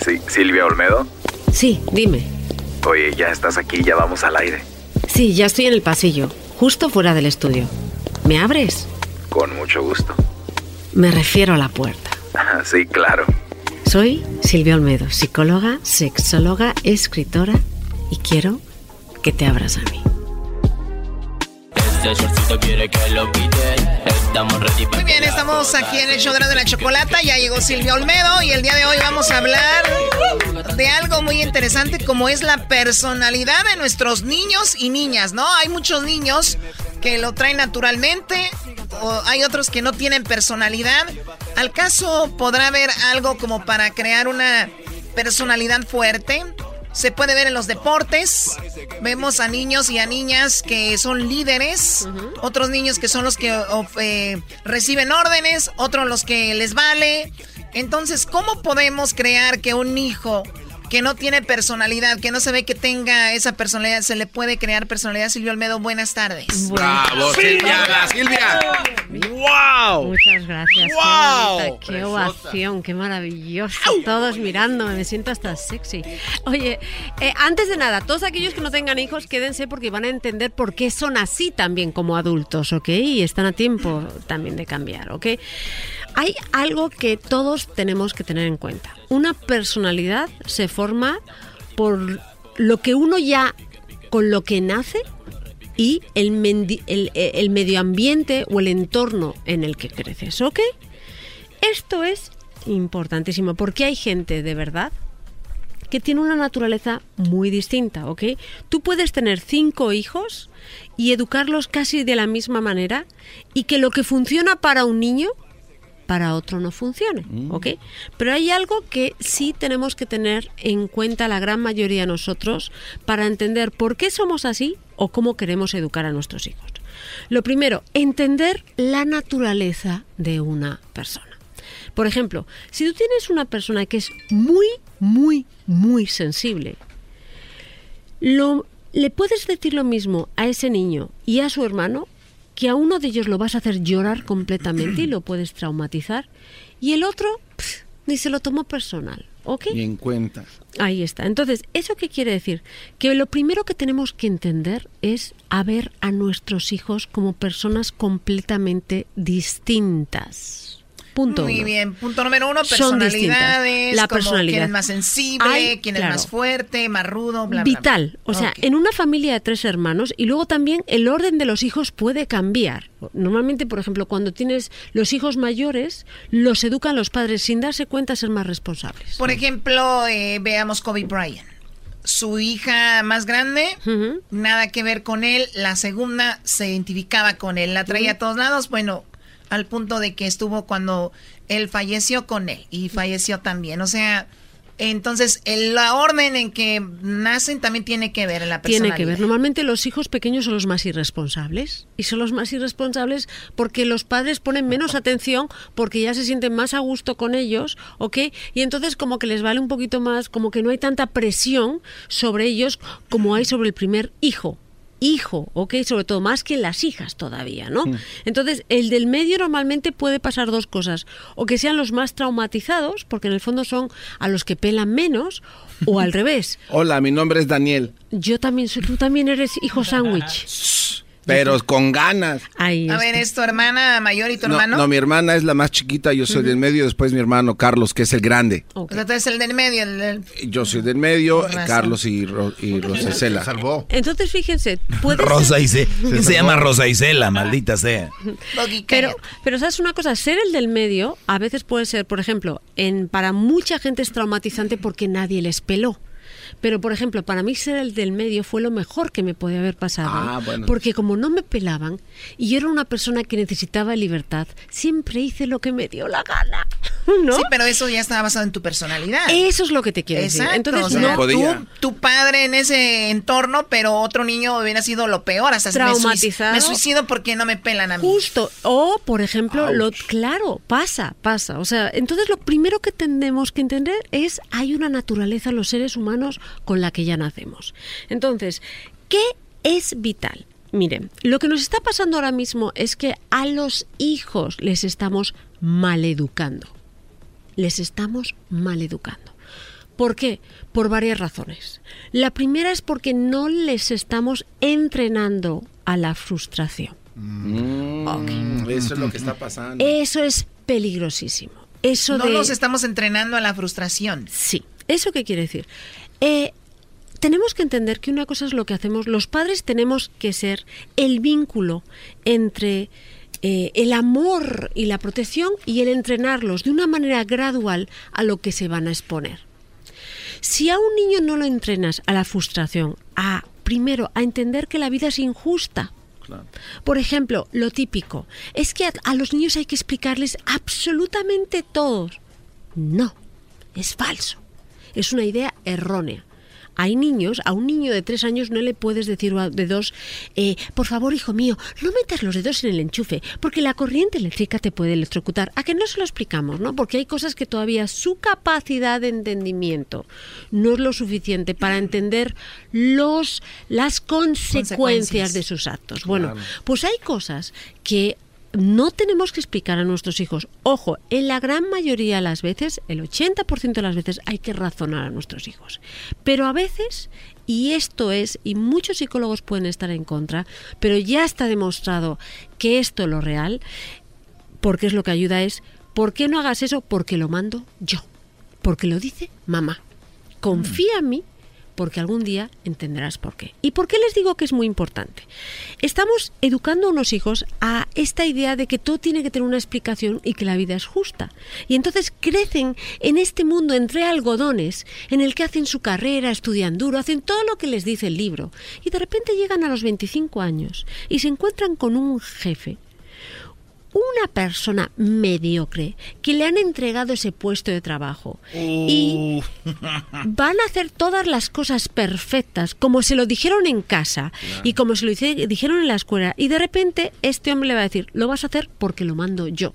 [SPEAKER 33] Sí, Silvia Olmedo.
[SPEAKER 32] Sí, dime.
[SPEAKER 33] Oye, ya estás aquí, ya vamos al aire.
[SPEAKER 32] Sí, ya estoy en el pasillo, justo fuera del estudio. ¿Me abres?
[SPEAKER 33] Con mucho gusto.
[SPEAKER 32] Me refiero a la puerta.
[SPEAKER 33] Sí, claro.
[SPEAKER 32] Soy Silvia Olmedo, psicóloga, sexóloga, escritora y quiero que te abras a mí.
[SPEAKER 34] Este shortcito quiere que lo quiten. Estamos ready
[SPEAKER 8] Muy bien, estamos aquí en el show de la, de la chocolata. Ya llegó Silvia Olmedo y el día de hoy vamos a hablar de algo muy interesante como es la personalidad de nuestros niños y niñas, ¿no? Hay muchos niños que lo traen naturalmente, o hay otros que no tienen personalidad. ¿Al caso podrá haber algo como para crear una personalidad fuerte? Se puede ver en los deportes. Vemos a niños y a niñas que son líderes. Otros niños que son los que eh, reciben órdenes. Otros los que les vale. Entonces, ¿cómo podemos crear que un hijo que no tiene personalidad, que no se ve que tenga esa personalidad, se le puede crear personalidad? Silvio Olmedo, buenas tardes.
[SPEAKER 5] ¡Bravo, Silvia! ¡Silvia! ¡Wow!
[SPEAKER 32] Muchas gracias.
[SPEAKER 5] ¡Wow!
[SPEAKER 32] Qué, ovación, qué maravilloso. Todos mirándome, me siento hasta sexy. Oye, eh, antes de nada, todos aquellos que no tengan hijos, quédense porque van a entender por qué son así también como adultos, ¿ok? Y están a tiempo también de cambiar, ¿ok? Hay algo que todos tenemos que tener en cuenta. Una personalidad se forma por lo que uno ya con lo que nace y el, el medio ambiente o el entorno en el que creces, ¿ok? Esto es importantísimo porque hay gente de verdad que tiene una naturaleza muy distinta, ¿ok? Tú puedes tener cinco hijos y educarlos casi de la misma manera y que lo que funciona para un niño para otro no funcione, ¿ok? Pero hay algo que sí tenemos que tener en cuenta la gran mayoría de nosotros para entender por qué somos así o cómo queremos educar a nuestros hijos. Lo primero, entender la naturaleza de una persona. Por ejemplo, si tú tienes una persona que es muy, muy, muy sensible, lo le puedes decir lo mismo a ese niño y a su hermano, que a uno de ellos lo vas a hacer llorar completamente y lo puedes traumatizar, y el otro ni se lo tomó personal. ¿Ok?
[SPEAKER 5] Y en cuenta.
[SPEAKER 32] Ahí está. Entonces, ¿eso qué quiere decir? Que lo primero que tenemos que entender es a ver a nuestros hijos como personas completamente distintas. Punto
[SPEAKER 8] Muy
[SPEAKER 32] uno.
[SPEAKER 8] bien. Punto número uno,
[SPEAKER 32] Son
[SPEAKER 8] personalidades.
[SPEAKER 32] distintas. La personalidad.
[SPEAKER 8] Quién es más sensible,
[SPEAKER 32] Hay,
[SPEAKER 8] quién
[SPEAKER 32] claro.
[SPEAKER 8] es más fuerte, más rudo, bla, bla.
[SPEAKER 32] Vital. O sea, en una familia de tres hermanos y luego también el orden de los hijos puede cambiar. Normalmente, por ejemplo, cuando tienes los hijos mayores, los educan los padres sin darse cuenta a ser más responsables.
[SPEAKER 8] Por ejemplo, eh, veamos Kobe Bryant. Su hija más grande, nada que ver con él. La segunda se identificaba con él, la traía a todos lados. Bueno, al punto de que estuvo cuando él falleció con él y falleció también. O sea, entonces la orden en que nacen también tiene que ver en la
[SPEAKER 32] Tiene
[SPEAKER 8] personalidad.
[SPEAKER 32] que ver. Normalmente los hijos pequeños son los más irresponsables. Y son los más irresponsables porque los padres ponen menos atención porque ya se sienten más a gusto con ellos, ¿ok? Y entonces como que les vale un poquito más, como que no hay tanta presión sobre ellos como hay sobre el primer hijo. Hijo, ¿ok? Sobre todo más que las hijas todavía, ¿no? Entonces, el del medio normalmente puede pasar dos cosas. O que sean los más traumatizados, porque en el fondo son a los que pelan menos, o al revés.
[SPEAKER 5] Hola, mi nombre es Daniel,
[SPEAKER 32] Yo también soy, tú también eres hijo sándwich.
[SPEAKER 5] Pero con ganas.
[SPEAKER 32] Ahí
[SPEAKER 8] A ver, ¿es tu hermana mayor y tu
[SPEAKER 5] No,
[SPEAKER 8] hermano?
[SPEAKER 5] no, mi hermana es la más chiquita, yo soy del medio, después mi hermano Carlos, que es el grande.
[SPEAKER 8] O sea, tú eres el del medio. el del-
[SPEAKER 5] Yo soy del medio. Carlos y, Ro- y Rosacela. salvó.
[SPEAKER 32] Entonces, fíjense,
[SPEAKER 4] Rosa Isela. ¿Quién se llama Rosa Isela? Maldita sea.
[SPEAKER 32] Pero, pero sabes una cosa, ser el del medio a veces puede ser, por ejemplo, en para mucha gente es traumatizante porque nadie les peló. Pero, por ejemplo, para mí ser el del medio fue lo mejor que me podía haber pasado.
[SPEAKER 5] Ah, bueno.
[SPEAKER 32] Porque como no me pelaban y yo era una persona que necesitaba libertad, siempre hice lo que me dio la gana. ¿No?
[SPEAKER 8] Sí, pero eso ya estaba basado en tu personalidad.
[SPEAKER 32] Eso es lo que te quiero decir.
[SPEAKER 8] Exacto.
[SPEAKER 32] Entonces,
[SPEAKER 8] o sea,
[SPEAKER 32] no
[SPEAKER 8] tú, tu padre en ese entorno, pero otro niño hubiera sido lo peor. Hasta
[SPEAKER 32] Traumatizado.
[SPEAKER 8] Me suicido porque no me pelan a mí.
[SPEAKER 32] Justo. O, por ejemplo, lo claro, pasa, pasa. O sea, entonces lo primero que tenemos que entender es hay una naturaleza en los seres humanos con la que ya nacemos. Entonces, ¿qué es vital? Miren, lo que nos está pasando ahora mismo es que a los hijos les estamos maleducando. Les estamos maleducando. ¿Por qué? Por varias razones. La primera es porque no les estamos entrenando a la frustración.
[SPEAKER 5] Mm, Eso es lo que está pasando.
[SPEAKER 32] Eso es peligrosísimo. Eso
[SPEAKER 8] no
[SPEAKER 32] de...
[SPEAKER 8] nos estamos entrenando a la frustración.
[SPEAKER 32] Sí. ¿Eso qué quiere decir? Eh, tenemos que entender que una cosa es lo que hacemos. Los padres tenemos que ser el vínculo entre eh, el amor y la protección y el entrenarlos de una manera gradual a lo que se van a exponer. Si a un niño no lo entrenas a la frustración, a primero a entender que la vida es injusta, por ejemplo, lo típico es que a, a los niños hay que explicarles absolutamente todo. No, es falso. Es una idea errónea. Hay niños, a un niño de tres años no le puedes decir de dos, eh, por favor, hijo mío, no metas los dedos en el enchufe, porque la corriente eléctrica te puede electrocutar. A que no se lo explicamos, ¿no? Porque hay cosas que todavía su capacidad de entendimiento no es lo suficiente para entender los, las consecuencias,
[SPEAKER 8] Consecuencias.
[SPEAKER 32] de sus actos. Bueno,
[SPEAKER 8] Claro.
[SPEAKER 32] pues hay cosas que no tenemos que explicar a nuestros hijos. Ojo, en la gran mayoría de las veces, el 80% de las veces, hay que razonar a nuestros hijos. Pero a veces, y esto es, y muchos psicólogos pueden estar en contra, pero ya está demostrado que esto es lo real, porque es lo que ayuda es, ¿por qué no hagas eso? Porque lo mando yo. Porque lo dice mamá. Confía en mí porque algún día entenderás por qué. ¿Y por qué les digo que es muy importante? Estamos educando a unos hijos a esta idea de que todo tiene que tener una explicación y que la vida es justa. Y entonces crecen en este mundo entre algodones en el que hacen su carrera, estudian duro, hacen todo lo que les dice el libro. Y de repente llegan a los 25 años y se encuentran con un jefe una persona mediocre que le han entregado ese puesto de trabajo. Y van a hacer todas las cosas perfectas como se lo dijeron en casa y como se lo dijeron en la escuela. Y de repente este hombre le va a decir lo vas a hacer porque lo mando yo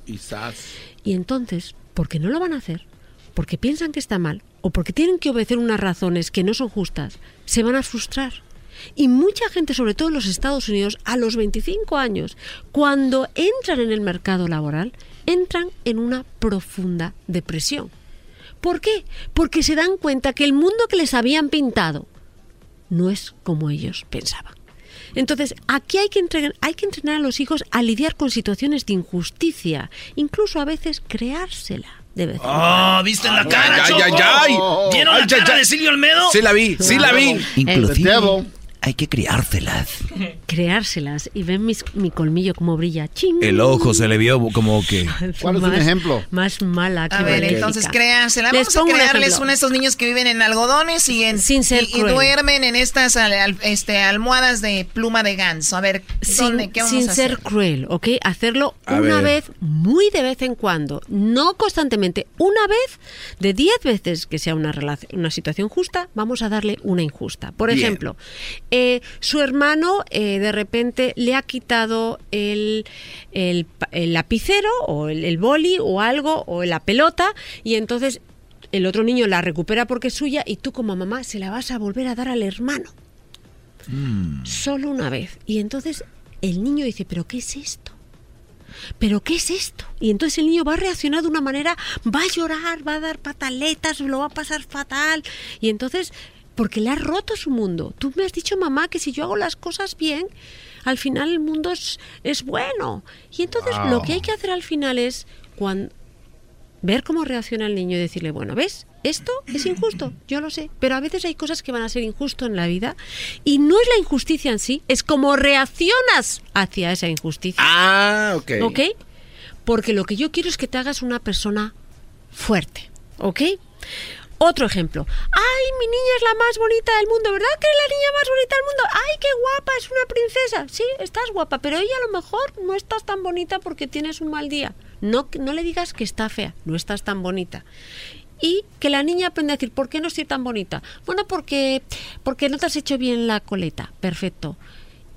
[SPEAKER 32] y entonces porque no lo van a hacer porque piensan que está mal o porque tienen que obedecer unas razones que no son justas se van a frustrar Y mucha gente, sobre todo en los Estados Unidos, a los 25 años, cuando entran en el mercado laboral, entran en una profunda depresión. ¿Por qué? Porque se dan cuenta que el mundo que les habían pintado no es como ellos pensaban. Entonces, aquí hay que, entrenar, hay que entrenar a los hijos a lidiar con situaciones de injusticia, incluso a veces creársela. De vez en
[SPEAKER 3] Oh,
[SPEAKER 32] cuando.
[SPEAKER 3] ¿viste en la cara, Choco? ¿Vieron la
[SPEAKER 5] Ay, ya,
[SPEAKER 3] cara
[SPEAKER 5] ya.
[SPEAKER 3] de Silvio Olmedo?
[SPEAKER 5] Sí la vi, sí la vi.
[SPEAKER 4] Inclusive hay que criárselas.
[SPEAKER 32] Creárselas y ven mis- mi colmillo como brilla. ¡Ching!
[SPEAKER 4] El ojo se le vio como que...
[SPEAKER 32] Más- Más mala que
[SPEAKER 8] A ver,
[SPEAKER 32] maléfica.
[SPEAKER 8] entonces créansela. Vamos a
[SPEAKER 32] pongo un
[SPEAKER 8] crearles
[SPEAKER 32] ejemplo.
[SPEAKER 8] uno de estos niños que viven en algodones y, en,
[SPEAKER 32] Sin ser
[SPEAKER 8] y, y
[SPEAKER 32] cruel.
[SPEAKER 8] duermen en estas al- al- este, almohadas de pluma de ganso. A ver, ¿dónde?
[SPEAKER 32] sin,
[SPEAKER 8] ¿qué vamos
[SPEAKER 32] sin
[SPEAKER 8] a
[SPEAKER 32] ser
[SPEAKER 8] hacer?
[SPEAKER 32] cruel, ¿ok? Hacerlo
[SPEAKER 8] A
[SPEAKER 32] una
[SPEAKER 8] ver.
[SPEAKER 32] vez, muy de vez en cuando, no constantemente. Una vez, de 10 veces que sea una, relación, una situación justa, vamos a darle una injusta. Por
[SPEAKER 35] Bien.
[SPEAKER 32] ejemplo, eh, su hermano eh, de repente le ha quitado el, el lapicero o el, el boli o algo o la pelota y entonces el otro niño la recupera porque es suya y tú como mamá se la vas a volver a dar al hermano solo una vez. Y entonces el niño dice, pero ¿qué es esto? ¿Pero qué es esto? Y entonces el niño va a reaccionar de una manera, va a llorar, va a dar pataletas, lo va a pasar fatal. Y entonces, porque le ha roto su mundo. Tú me has dicho, mamá, que si yo hago las cosas bien, al final el mundo es, es bueno. Y entonces
[SPEAKER 35] Wow.
[SPEAKER 32] lo que hay que hacer al final es cuando, ver cómo reacciona el niño y decirle, bueno, ¿ves? Esto es injusto, yo lo sé, pero a veces hay cosas que van a ser injusto en la vida y no es la injusticia en sí, es cómo reaccionas hacia esa injusticia.
[SPEAKER 5] Ah, ok.
[SPEAKER 32] ¿Ok? Porque lo que yo quiero es que te hagas una persona fuerte, ¿ok? Otro ejemplo. Ay, mi niña es la más bonita del mundo, ¿verdad que es la niña más bonita del mundo? Ay, qué guapa, es una princesa. Sí, estás guapa, pero ella a lo mejor no estás tan bonita porque tienes un mal día. No, no le digas que está fea, no estás tan bonita. Y que la niña aprenda a decir, ¿por qué no estoy tan bonita? Bueno, porque, porque no te has hecho bien la coleta. Perfecto.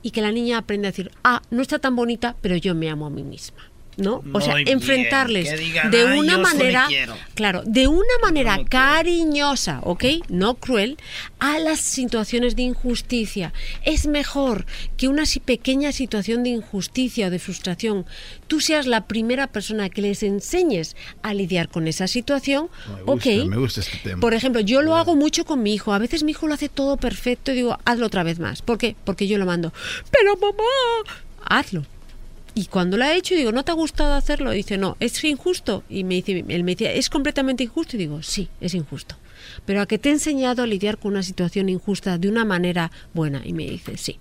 [SPEAKER 32] Y que la niña aprenda a decir, ah, no está tan bonita, pero yo me amo a mí misma. ¿No? O sea,
[SPEAKER 3] bien,
[SPEAKER 32] enfrentarles
[SPEAKER 3] digan,
[SPEAKER 32] de
[SPEAKER 3] "Ay,
[SPEAKER 32] una manera,
[SPEAKER 3] quiero".
[SPEAKER 32] claro, de una manera cariñosa, ¿ok? No cruel, a las situaciones de injusticia. Es mejor que una pequeña situación de injusticia o de frustración, tú seas la primera persona que les enseñes a lidiar con esa situación,
[SPEAKER 24] Me gusta,
[SPEAKER 32] ¿ok?
[SPEAKER 24] me gusta este tema.
[SPEAKER 32] Por ejemplo, yo lo hago mucho con mi hijo. A veces mi hijo lo hace todo perfecto y digo, hazlo otra vez más. ¿Por qué? Porque yo lo mando. Pero mamá, hazlo. Y cuando lo ha hecho, digo, ¿no te ha gustado hacerlo? Dice, no, es injusto. Y me dice, él me dice, ¿es completamente injusto? Y digo, sí, es injusto. Pero a que te he enseñado a lidiar con una situación injusta de una manera buena. Y me dice, sí.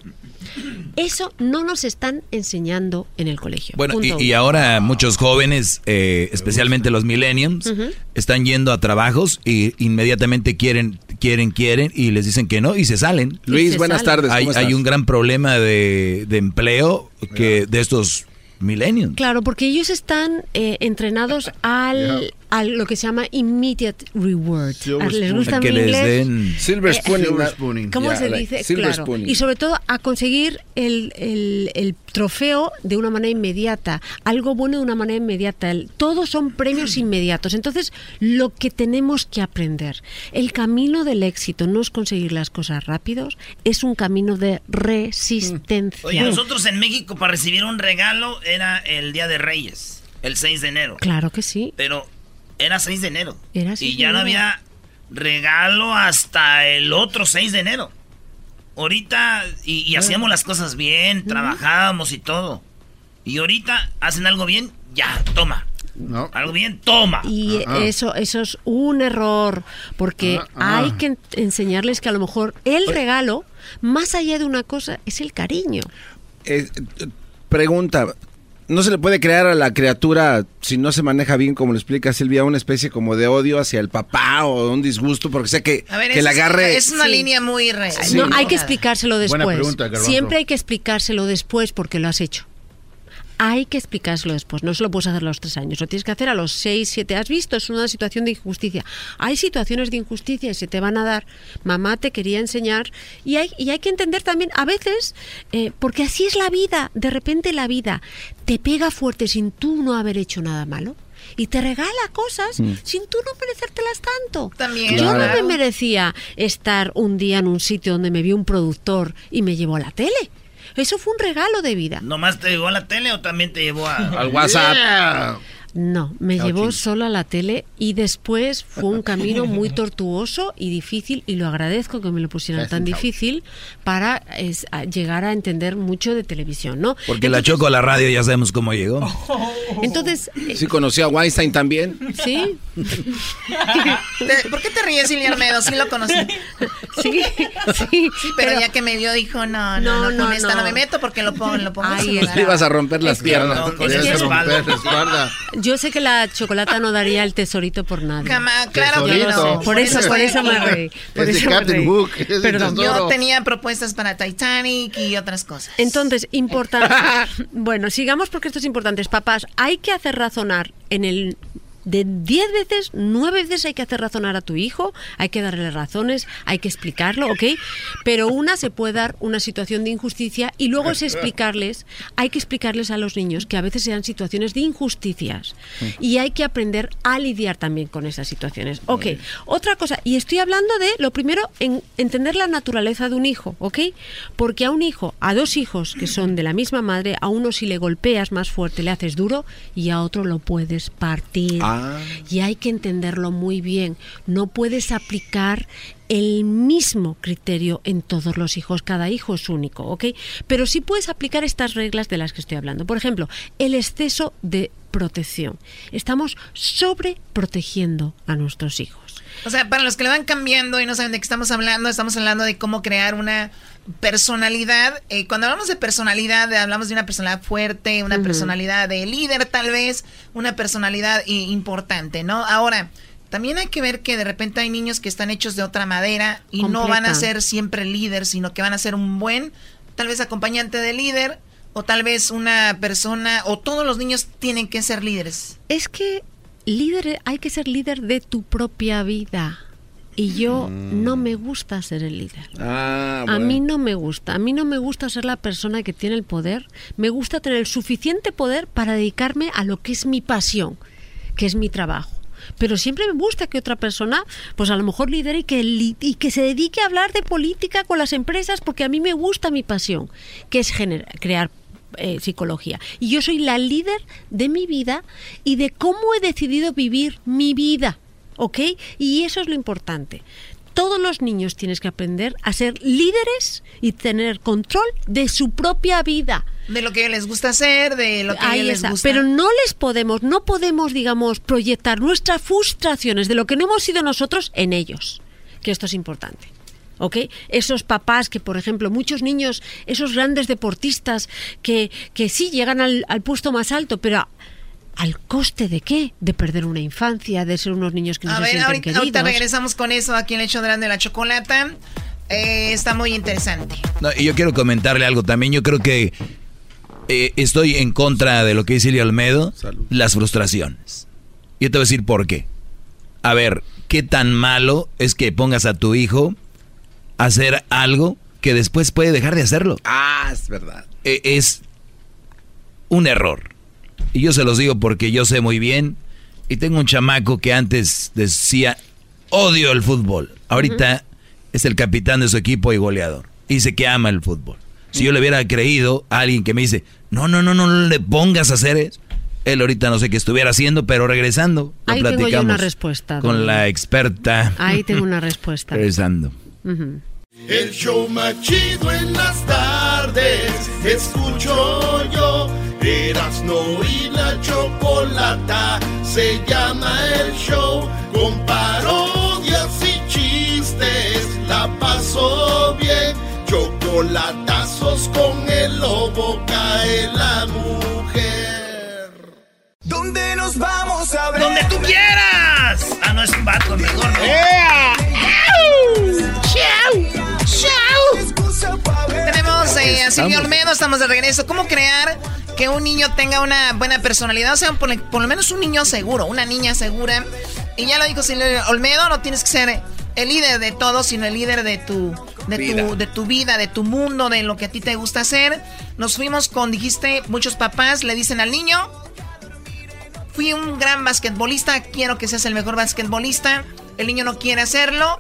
[SPEAKER 32] Eso no nos están enseñando en el colegio.
[SPEAKER 4] Bueno, y, ahora muchos jóvenes, eh, especialmente los millennials, están yendo a trabajos y inmediatamente quieren, quieren, quieren y les dicen que no y se salen.
[SPEAKER 5] Luis, se buenas salen. tardes,
[SPEAKER 4] Hay,
[SPEAKER 5] ¿cómo
[SPEAKER 4] hay un gran problema de, de empleo que de estos millennials.
[SPEAKER 32] Claro, porque ellos están eh, entrenados al,
[SPEAKER 4] Yeah.
[SPEAKER 32] A lo que se llama immediate reward.
[SPEAKER 5] Silver
[SPEAKER 32] ¿Les gusta
[SPEAKER 5] spooning.
[SPEAKER 32] en
[SPEAKER 5] Que les
[SPEAKER 32] inglés?
[SPEAKER 5] den- Silver
[SPEAKER 32] Eh,
[SPEAKER 5] spooning.
[SPEAKER 32] ¿Cómo
[SPEAKER 5] Yeah,
[SPEAKER 32] se
[SPEAKER 5] like
[SPEAKER 32] dice?
[SPEAKER 5] silver
[SPEAKER 32] claro.
[SPEAKER 5] spooning.
[SPEAKER 32] Y sobre todo a conseguir el, el- el trofeo de una manera inmediata, algo bueno de una manera inmediata. El- todos son premios inmediatos. Entonces, lo que tenemos que aprender, el camino del éxito no es conseguir las cosas rápidos, es un camino de resistencia.
[SPEAKER 3] Oye, nosotros en México para recibir un regalo era el Día de Reyes, el 6 de enero.
[SPEAKER 32] Claro que sí.
[SPEAKER 3] Pero era 6 de enero.
[SPEAKER 32] Era 6
[SPEAKER 3] y
[SPEAKER 32] de
[SPEAKER 3] ya no
[SPEAKER 32] enero.
[SPEAKER 3] había regalo hasta el otro 6 de enero. Ahorita, y, y hacíamos las cosas bien, trabajábamos y todo. Y ahorita hacen algo bien, ya, toma. Algo bien, toma.
[SPEAKER 32] Y eso, eso es un error, porque
[SPEAKER 3] Ah, ah.
[SPEAKER 32] hay que en- enseñarles que a lo mejor el regalo, más allá de una cosa, es el cariño.
[SPEAKER 5] Eh, pregunta, ¿no se le puede crear a la criatura, si no se maneja bien, como lo explica Silvia, una especie como de odio hacia el papá o un disgusto? Porque sé que,
[SPEAKER 8] ver,
[SPEAKER 5] que
[SPEAKER 8] es,
[SPEAKER 5] le agarre...
[SPEAKER 8] es una
[SPEAKER 32] Sí.
[SPEAKER 8] línea muy... re-
[SPEAKER 32] no, hay que explicárselo
[SPEAKER 5] Buena
[SPEAKER 32] después.
[SPEAKER 5] pregunta.
[SPEAKER 32] Siempre hay que explicárselo después porque lo has hecho. Hay que explicárselo después. No se lo puedes hacer a los tres años. Lo tienes que hacer a los seis, siete. Has visto, es una situación de injusticia. Hay situaciones de injusticia y se te van a dar. Mamá te quería enseñar. Y hay, y hay que entender también, a veces, eh, porque así es la vida. De repente la vida te pega fuerte sin tú no haber hecho nada malo. y te regala cosas
[SPEAKER 8] Mm.
[SPEAKER 32] sin tú no merecértelas tanto.
[SPEAKER 8] También,
[SPEAKER 32] Yo no me merecía estar un día en un sitio donde me vio un productor y me llevó a la tele. Eso fue un regalo de vida.
[SPEAKER 3] ¿Nomás te llevó a la tele o también te llevó a...
[SPEAKER 5] Al WhatsApp.
[SPEAKER 32] No, me
[SPEAKER 3] Chao,
[SPEAKER 32] llevó solo a la tele y después fue un camino muy tortuoso y difícil y lo agradezco que me lo pusieran tan
[SPEAKER 4] chao.
[SPEAKER 32] difícil para es, a llegar a entender mucho de televisión, ¿no?
[SPEAKER 4] Porque la Choco a la radio ya sabemos cómo llegó.
[SPEAKER 32] Entonces, eh,
[SPEAKER 5] Sí, conoció a Weinstein también.
[SPEAKER 32] sí,
[SPEAKER 8] Te- ¿Por qué te ríes, Silvia Almedo? Sí lo conocí.
[SPEAKER 32] sí, sí.
[SPEAKER 8] pero, ya que me vio dijo, no, no, no,
[SPEAKER 32] No,
[SPEAKER 8] con
[SPEAKER 32] no,
[SPEAKER 8] esta no.
[SPEAKER 32] no.
[SPEAKER 8] me meto porque lo pongo, lo pongo en su
[SPEAKER 32] Ahí
[SPEAKER 8] lugar.
[SPEAKER 5] Ibas a romper las
[SPEAKER 32] Es que-
[SPEAKER 5] piernas.
[SPEAKER 32] no, con esa
[SPEAKER 24] espalda.
[SPEAKER 32] Yo sé que la chocolata no daría el tesorito por nadie.
[SPEAKER 8] Cama- claro que no.
[SPEAKER 32] Por eso, por eso me reí. Por eso me
[SPEAKER 24] Captain
[SPEAKER 32] reí. Perdón.
[SPEAKER 8] Yo tenía propuestas para Titanic y otras cosas.
[SPEAKER 32] Entonces, importante. bueno, sigamos porque esto es importante. Papás, hay que hacer razonar en el. De 10 veces, 9 veces hay que hacer razonar a tu hijo, hay que darle razones, hay que explicarlo, ¿ok? Pero una se puede dar una situación de injusticia y luego es explicarles, hay que explicarles a los niños que a veces sean situaciones de injusticias y hay que aprender a lidiar también con esas situaciones. Ok, otra cosa, y estoy hablando de lo primero, en entender la naturaleza de un hijo, ¿ok? Porque a un hijo, a dos hijos que son de la misma madre, a uno si le golpeas más fuerte le haces duro y a otro lo puedes partir.
[SPEAKER 5] Ah.
[SPEAKER 32] Y hay que entenderlo muy bien. No puedes aplicar el mismo criterio en todos los hijos. Cada hijo es único, ¿ok? Pero sí puedes aplicar estas reglas de las que estoy hablando. Por ejemplo, el exceso de protección. Estamos sobreprotegiendo a nuestros hijos.
[SPEAKER 8] O sea, para los que le van cambiando y no saben de qué estamos hablando, estamos hablando de cómo crear una personalidad. Eh, cuando hablamos de personalidad, hablamos de una personalidad fuerte, una personalidad de líder tal vez, una personalidad importante, ¿no? Ahora, también hay que ver que de repente hay niños que están hechos de otra madera y no van a ser siempre líder, sino que van a ser un buen, tal vez acompañante de líder, o tal vez una persona, o todos los niños tienen que ser líderes.
[SPEAKER 32] Es que líder, hay que ser líder de tu propia vida. Y yo no me gusta ser el líder.
[SPEAKER 5] Ah,
[SPEAKER 32] A mí no me gusta. A mí no me gusta ser la persona que tiene el poder. Me gusta tener el suficiente poder para dedicarme a lo que es mi pasión, que es mi trabajo. Pero siempre me gusta que otra persona, pues a lo mejor lidere y que, li- y que se dedique a hablar de política con las empresas, porque a mí me gusta mi pasión, que es crear eh, psicología. Y yo soy la líder de mi vida y de cómo he decidido vivir mi vida. ¿Ok? Y eso es lo importante. Todos los niños tienes que aprender a ser líderes y tener control de su propia vida.
[SPEAKER 8] De lo que les gusta hacer, de lo que
[SPEAKER 32] Ahí
[SPEAKER 8] les
[SPEAKER 32] está.
[SPEAKER 8] gusta.
[SPEAKER 32] Pero no les podemos, no podemos, digamos, proyectar nuestras frustraciones de lo que no hemos sido nosotros en ellos. Que esto es importante. ¿Ok? Esos papás que, por ejemplo, muchos niños, esos grandes deportistas que, que sí llegan al, al puesto más alto, pero ¿al coste de qué? De perder una infancia, de ser unos niños que no
[SPEAKER 8] A
[SPEAKER 32] se
[SPEAKER 8] ver,
[SPEAKER 32] sienten
[SPEAKER 8] ahorita,
[SPEAKER 32] queridos.
[SPEAKER 8] ahorita regresamos con eso aquí en el hecho grande de la chocolata. Eh, está muy interesante.
[SPEAKER 4] No, y yo quiero comentarle algo también. Yo creo que eh, estoy en contra de lo que dice Silvia Almedo, las frustraciones. Yo te voy a decir por qué. A ver, ¿qué tan malo es que pongas a tu hijo a hacer algo que después puede dejar de hacerlo?
[SPEAKER 5] Ah, es verdad.
[SPEAKER 4] Eh, es un error. Y yo se los digo porque yo sé muy bien. Y tengo un chamaco que antes decía, odio el fútbol. Ahorita es el capitán de su equipo y goleador. Y dice que ama el fútbol. Si yo le hubiera creído a alguien que me dice, no, no, no, no, no le pongas a hacer eso. Él ahorita no sé qué estuviera haciendo, pero regresando, lo
[SPEAKER 32] Ahí tengo yo
[SPEAKER 4] platicamos
[SPEAKER 32] una respuesta.
[SPEAKER 4] con la experta.
[SPEAKER 32] Ahí tengo una respuesta.
[SPEAKER 4] Regresando.
[SPEAKER 1] El show más chido en las tardes. Escucho yo. Erasno y la chocolata. Se llama el show. Con parodias y chistes. La paso bien. Chocolatazos con el lobo. Cae la mujer.
[SPEAKER 36] ¿Dónde nos vamos a ver?
[SPEAKER 3] ¡Donde tú quieras! Ah, no es un vato, mejor no.
[SPEAKER 8] Tenemos eh, a
[SPEAKER 3] Estamos.
[SPEAKER 8] Olmedo, estamos de regreso. ¿Cómo crear que un niño tenga una buena personalidad? O sea, por, por lo menos un niño seguro, una niña segura. Y ya lo dijo Silvia Olmedo, no tienes que ser el líder de todo, sino el líder de tu, de
[SPEAKER 5] Vida.
[SPEAKER 8] tu, de tu vida, de tu mundo, de lo que a ti te gusta hacer. Nos fuimos con, dijiste, muchos papás le dicen al niño. fui un gran basquetbolista, quiero que seas el mejor basquetbolista. El niño no quiere hacerlo.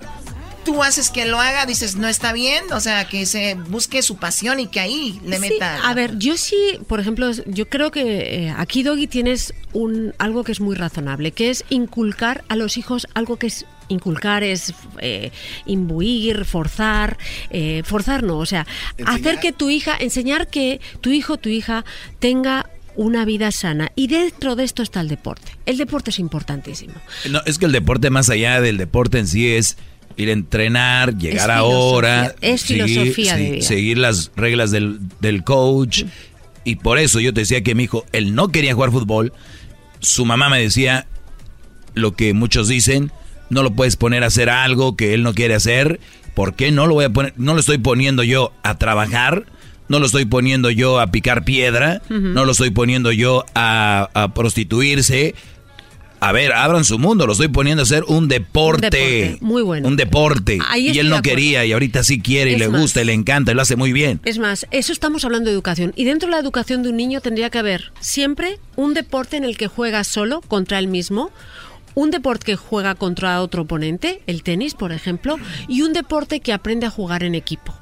[SPEAKER 8] Tú haces que lo haga, dices, no está bien, o sea, que se busque su pasión y que ahí le
[SPEAKER 32] Sí,
[SPEAKER 8] meta.
[SPEAKER 32] a ver, yo sí, por ejemplo, yo creo que eh, aquí, Doggy, tienes un, algo que es muy razonable, que es inculcar a los hijos algo que es inculcar es eh, imbuir, forzar, eh, forzar no, o sea, hacer que tu hija, enseñar que tu hijo, tu hija tenga una vida sana y dentro de esto está el deporte. El deporte es importantísimo.
[SPEAKER 4] No, es que el deporte más allá del deporte en sí es ir a entrenar, llegar
[SPEAKER 32] Es
[SPEAKER 4] a hora,
[SPEAKER 32] filosofía, es filosofía de vida.
[SPEAKER 4] seguir las reglas del, del coach. Y por eso yo te decía que mi hijo, él no quería jugar fútbol. Su mamá me decía lo que muchos dicen, no lo puedes poner a hacer algo que él no quiere hacer. ¿Por qué no lo voy a poner? No lo estoy poniendo yo a trabajar, no lo estoy poniendo yo a picar piedra, no lo estoy poniendo yo a, a prostituirse. A ver, abran su mundo, lo estoy poniendo a hacer un deporte.
[SPEAKER 32] deporte, muy bueno.
[SPEAKER 4] Un deporte.
[SPEAKER 32] Ahí
[SPEAKER 4] y él no quería y ahorita sí quiere y
[SPEAKER 32] Es
[SPEAKER 4] le
[SPEAKER 32] más.
[SPEAKER 4] gusta y le encanta y lo hace muy bien.
[SPEAKER 32] Es más, eso estamos hablando de educación. Y dentro de la educación de un niño tendría que haber siempre un deporte en el que juega solo contra él mismo, un deporte que juega contra otro oponente, el tenis, por ejemplo, y un deporte que aprende a jugar en equipo.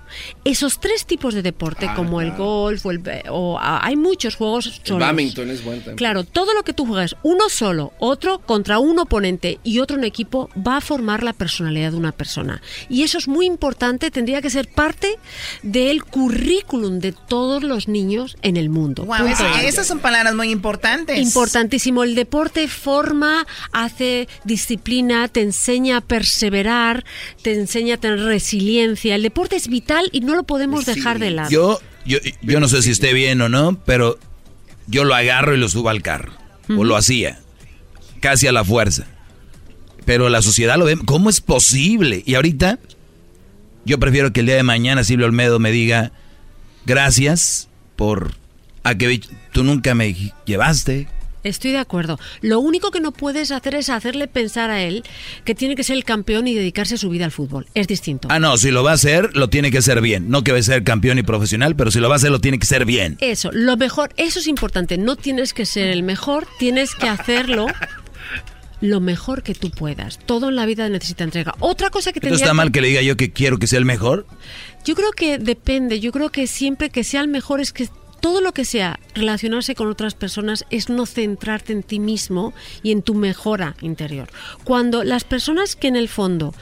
[SPEAKER 32] Esos tres tipos de deporte,
[SPEAKER 5] Ah,
[SPEAKER 32] como el
[SPEAKER 5] claro.
[SPEAKER 32] golf o, el, o ah, hay muchos juegos
[SPEAKER 5] El
[SPEAKER 32] solos.
[SPEAKER 5] badminton es bueno también.
[SPEAKER 32] Claro, todo lo que tú juegas, uno solo, otro contra un oponente y otro en equipo, va a formar la personalidad de una persona. Y eso es muy importante, tendría que ser parte del currículum de todos los niños en el mundo.
[SPEAKER 8] Wow, esas son palabras muy importantes.
[SPEAKER 32] Importantísimo. El deporte forma, hace disciplina, te enseña a perseverar, te enseña a tener resiliencia. El deporte es vital y no lo podemos dejar de lado.
[SPEAKER 4] Yo, yo, yo no sé si esté bien o no, pero yo lo agarro y lo subo al carro. O lo hacía. Casi a la fuerza. Pero la sociedad lo ve. ¿Cómo es posible? Y ahorita, yo prefiero que el día de mañana Silvio Olmedo me diga, gracias por a que tú nunca me llevaste.
[SPEAKER 32] Estoy de acuerdo. Lo único que no puedes hacer es hacerle pensar a él que tiene que ser el campeón y dedicarse su vida al fútbol. Es distinto.
[SPEAKER 4] Ah, no, si lo va a hacer, lo tiene que hacer bien. No que va a ser campeón y profesional, pero si lo va a hacer, lo tiene que ser bien.
[SPEAKER 32] Eso, lo mejor, eso es importante. No tienes que ser el mejor, tienes que hacerlo lo mejor que tú puedas. Todo en la vida necesita entrega. Otra cosa que tendría
[SPEAKER 4] está mal que le diga yo que quiero que sea el mejor.
[SPEAKER 32] Yo creo que depende. Yo creo que siempre que sea el mejor es que todo lo que sea relacionarse con otras personas es no centrarte en ti mismo y en tu mejora interior. Cuando las personas que en el fondo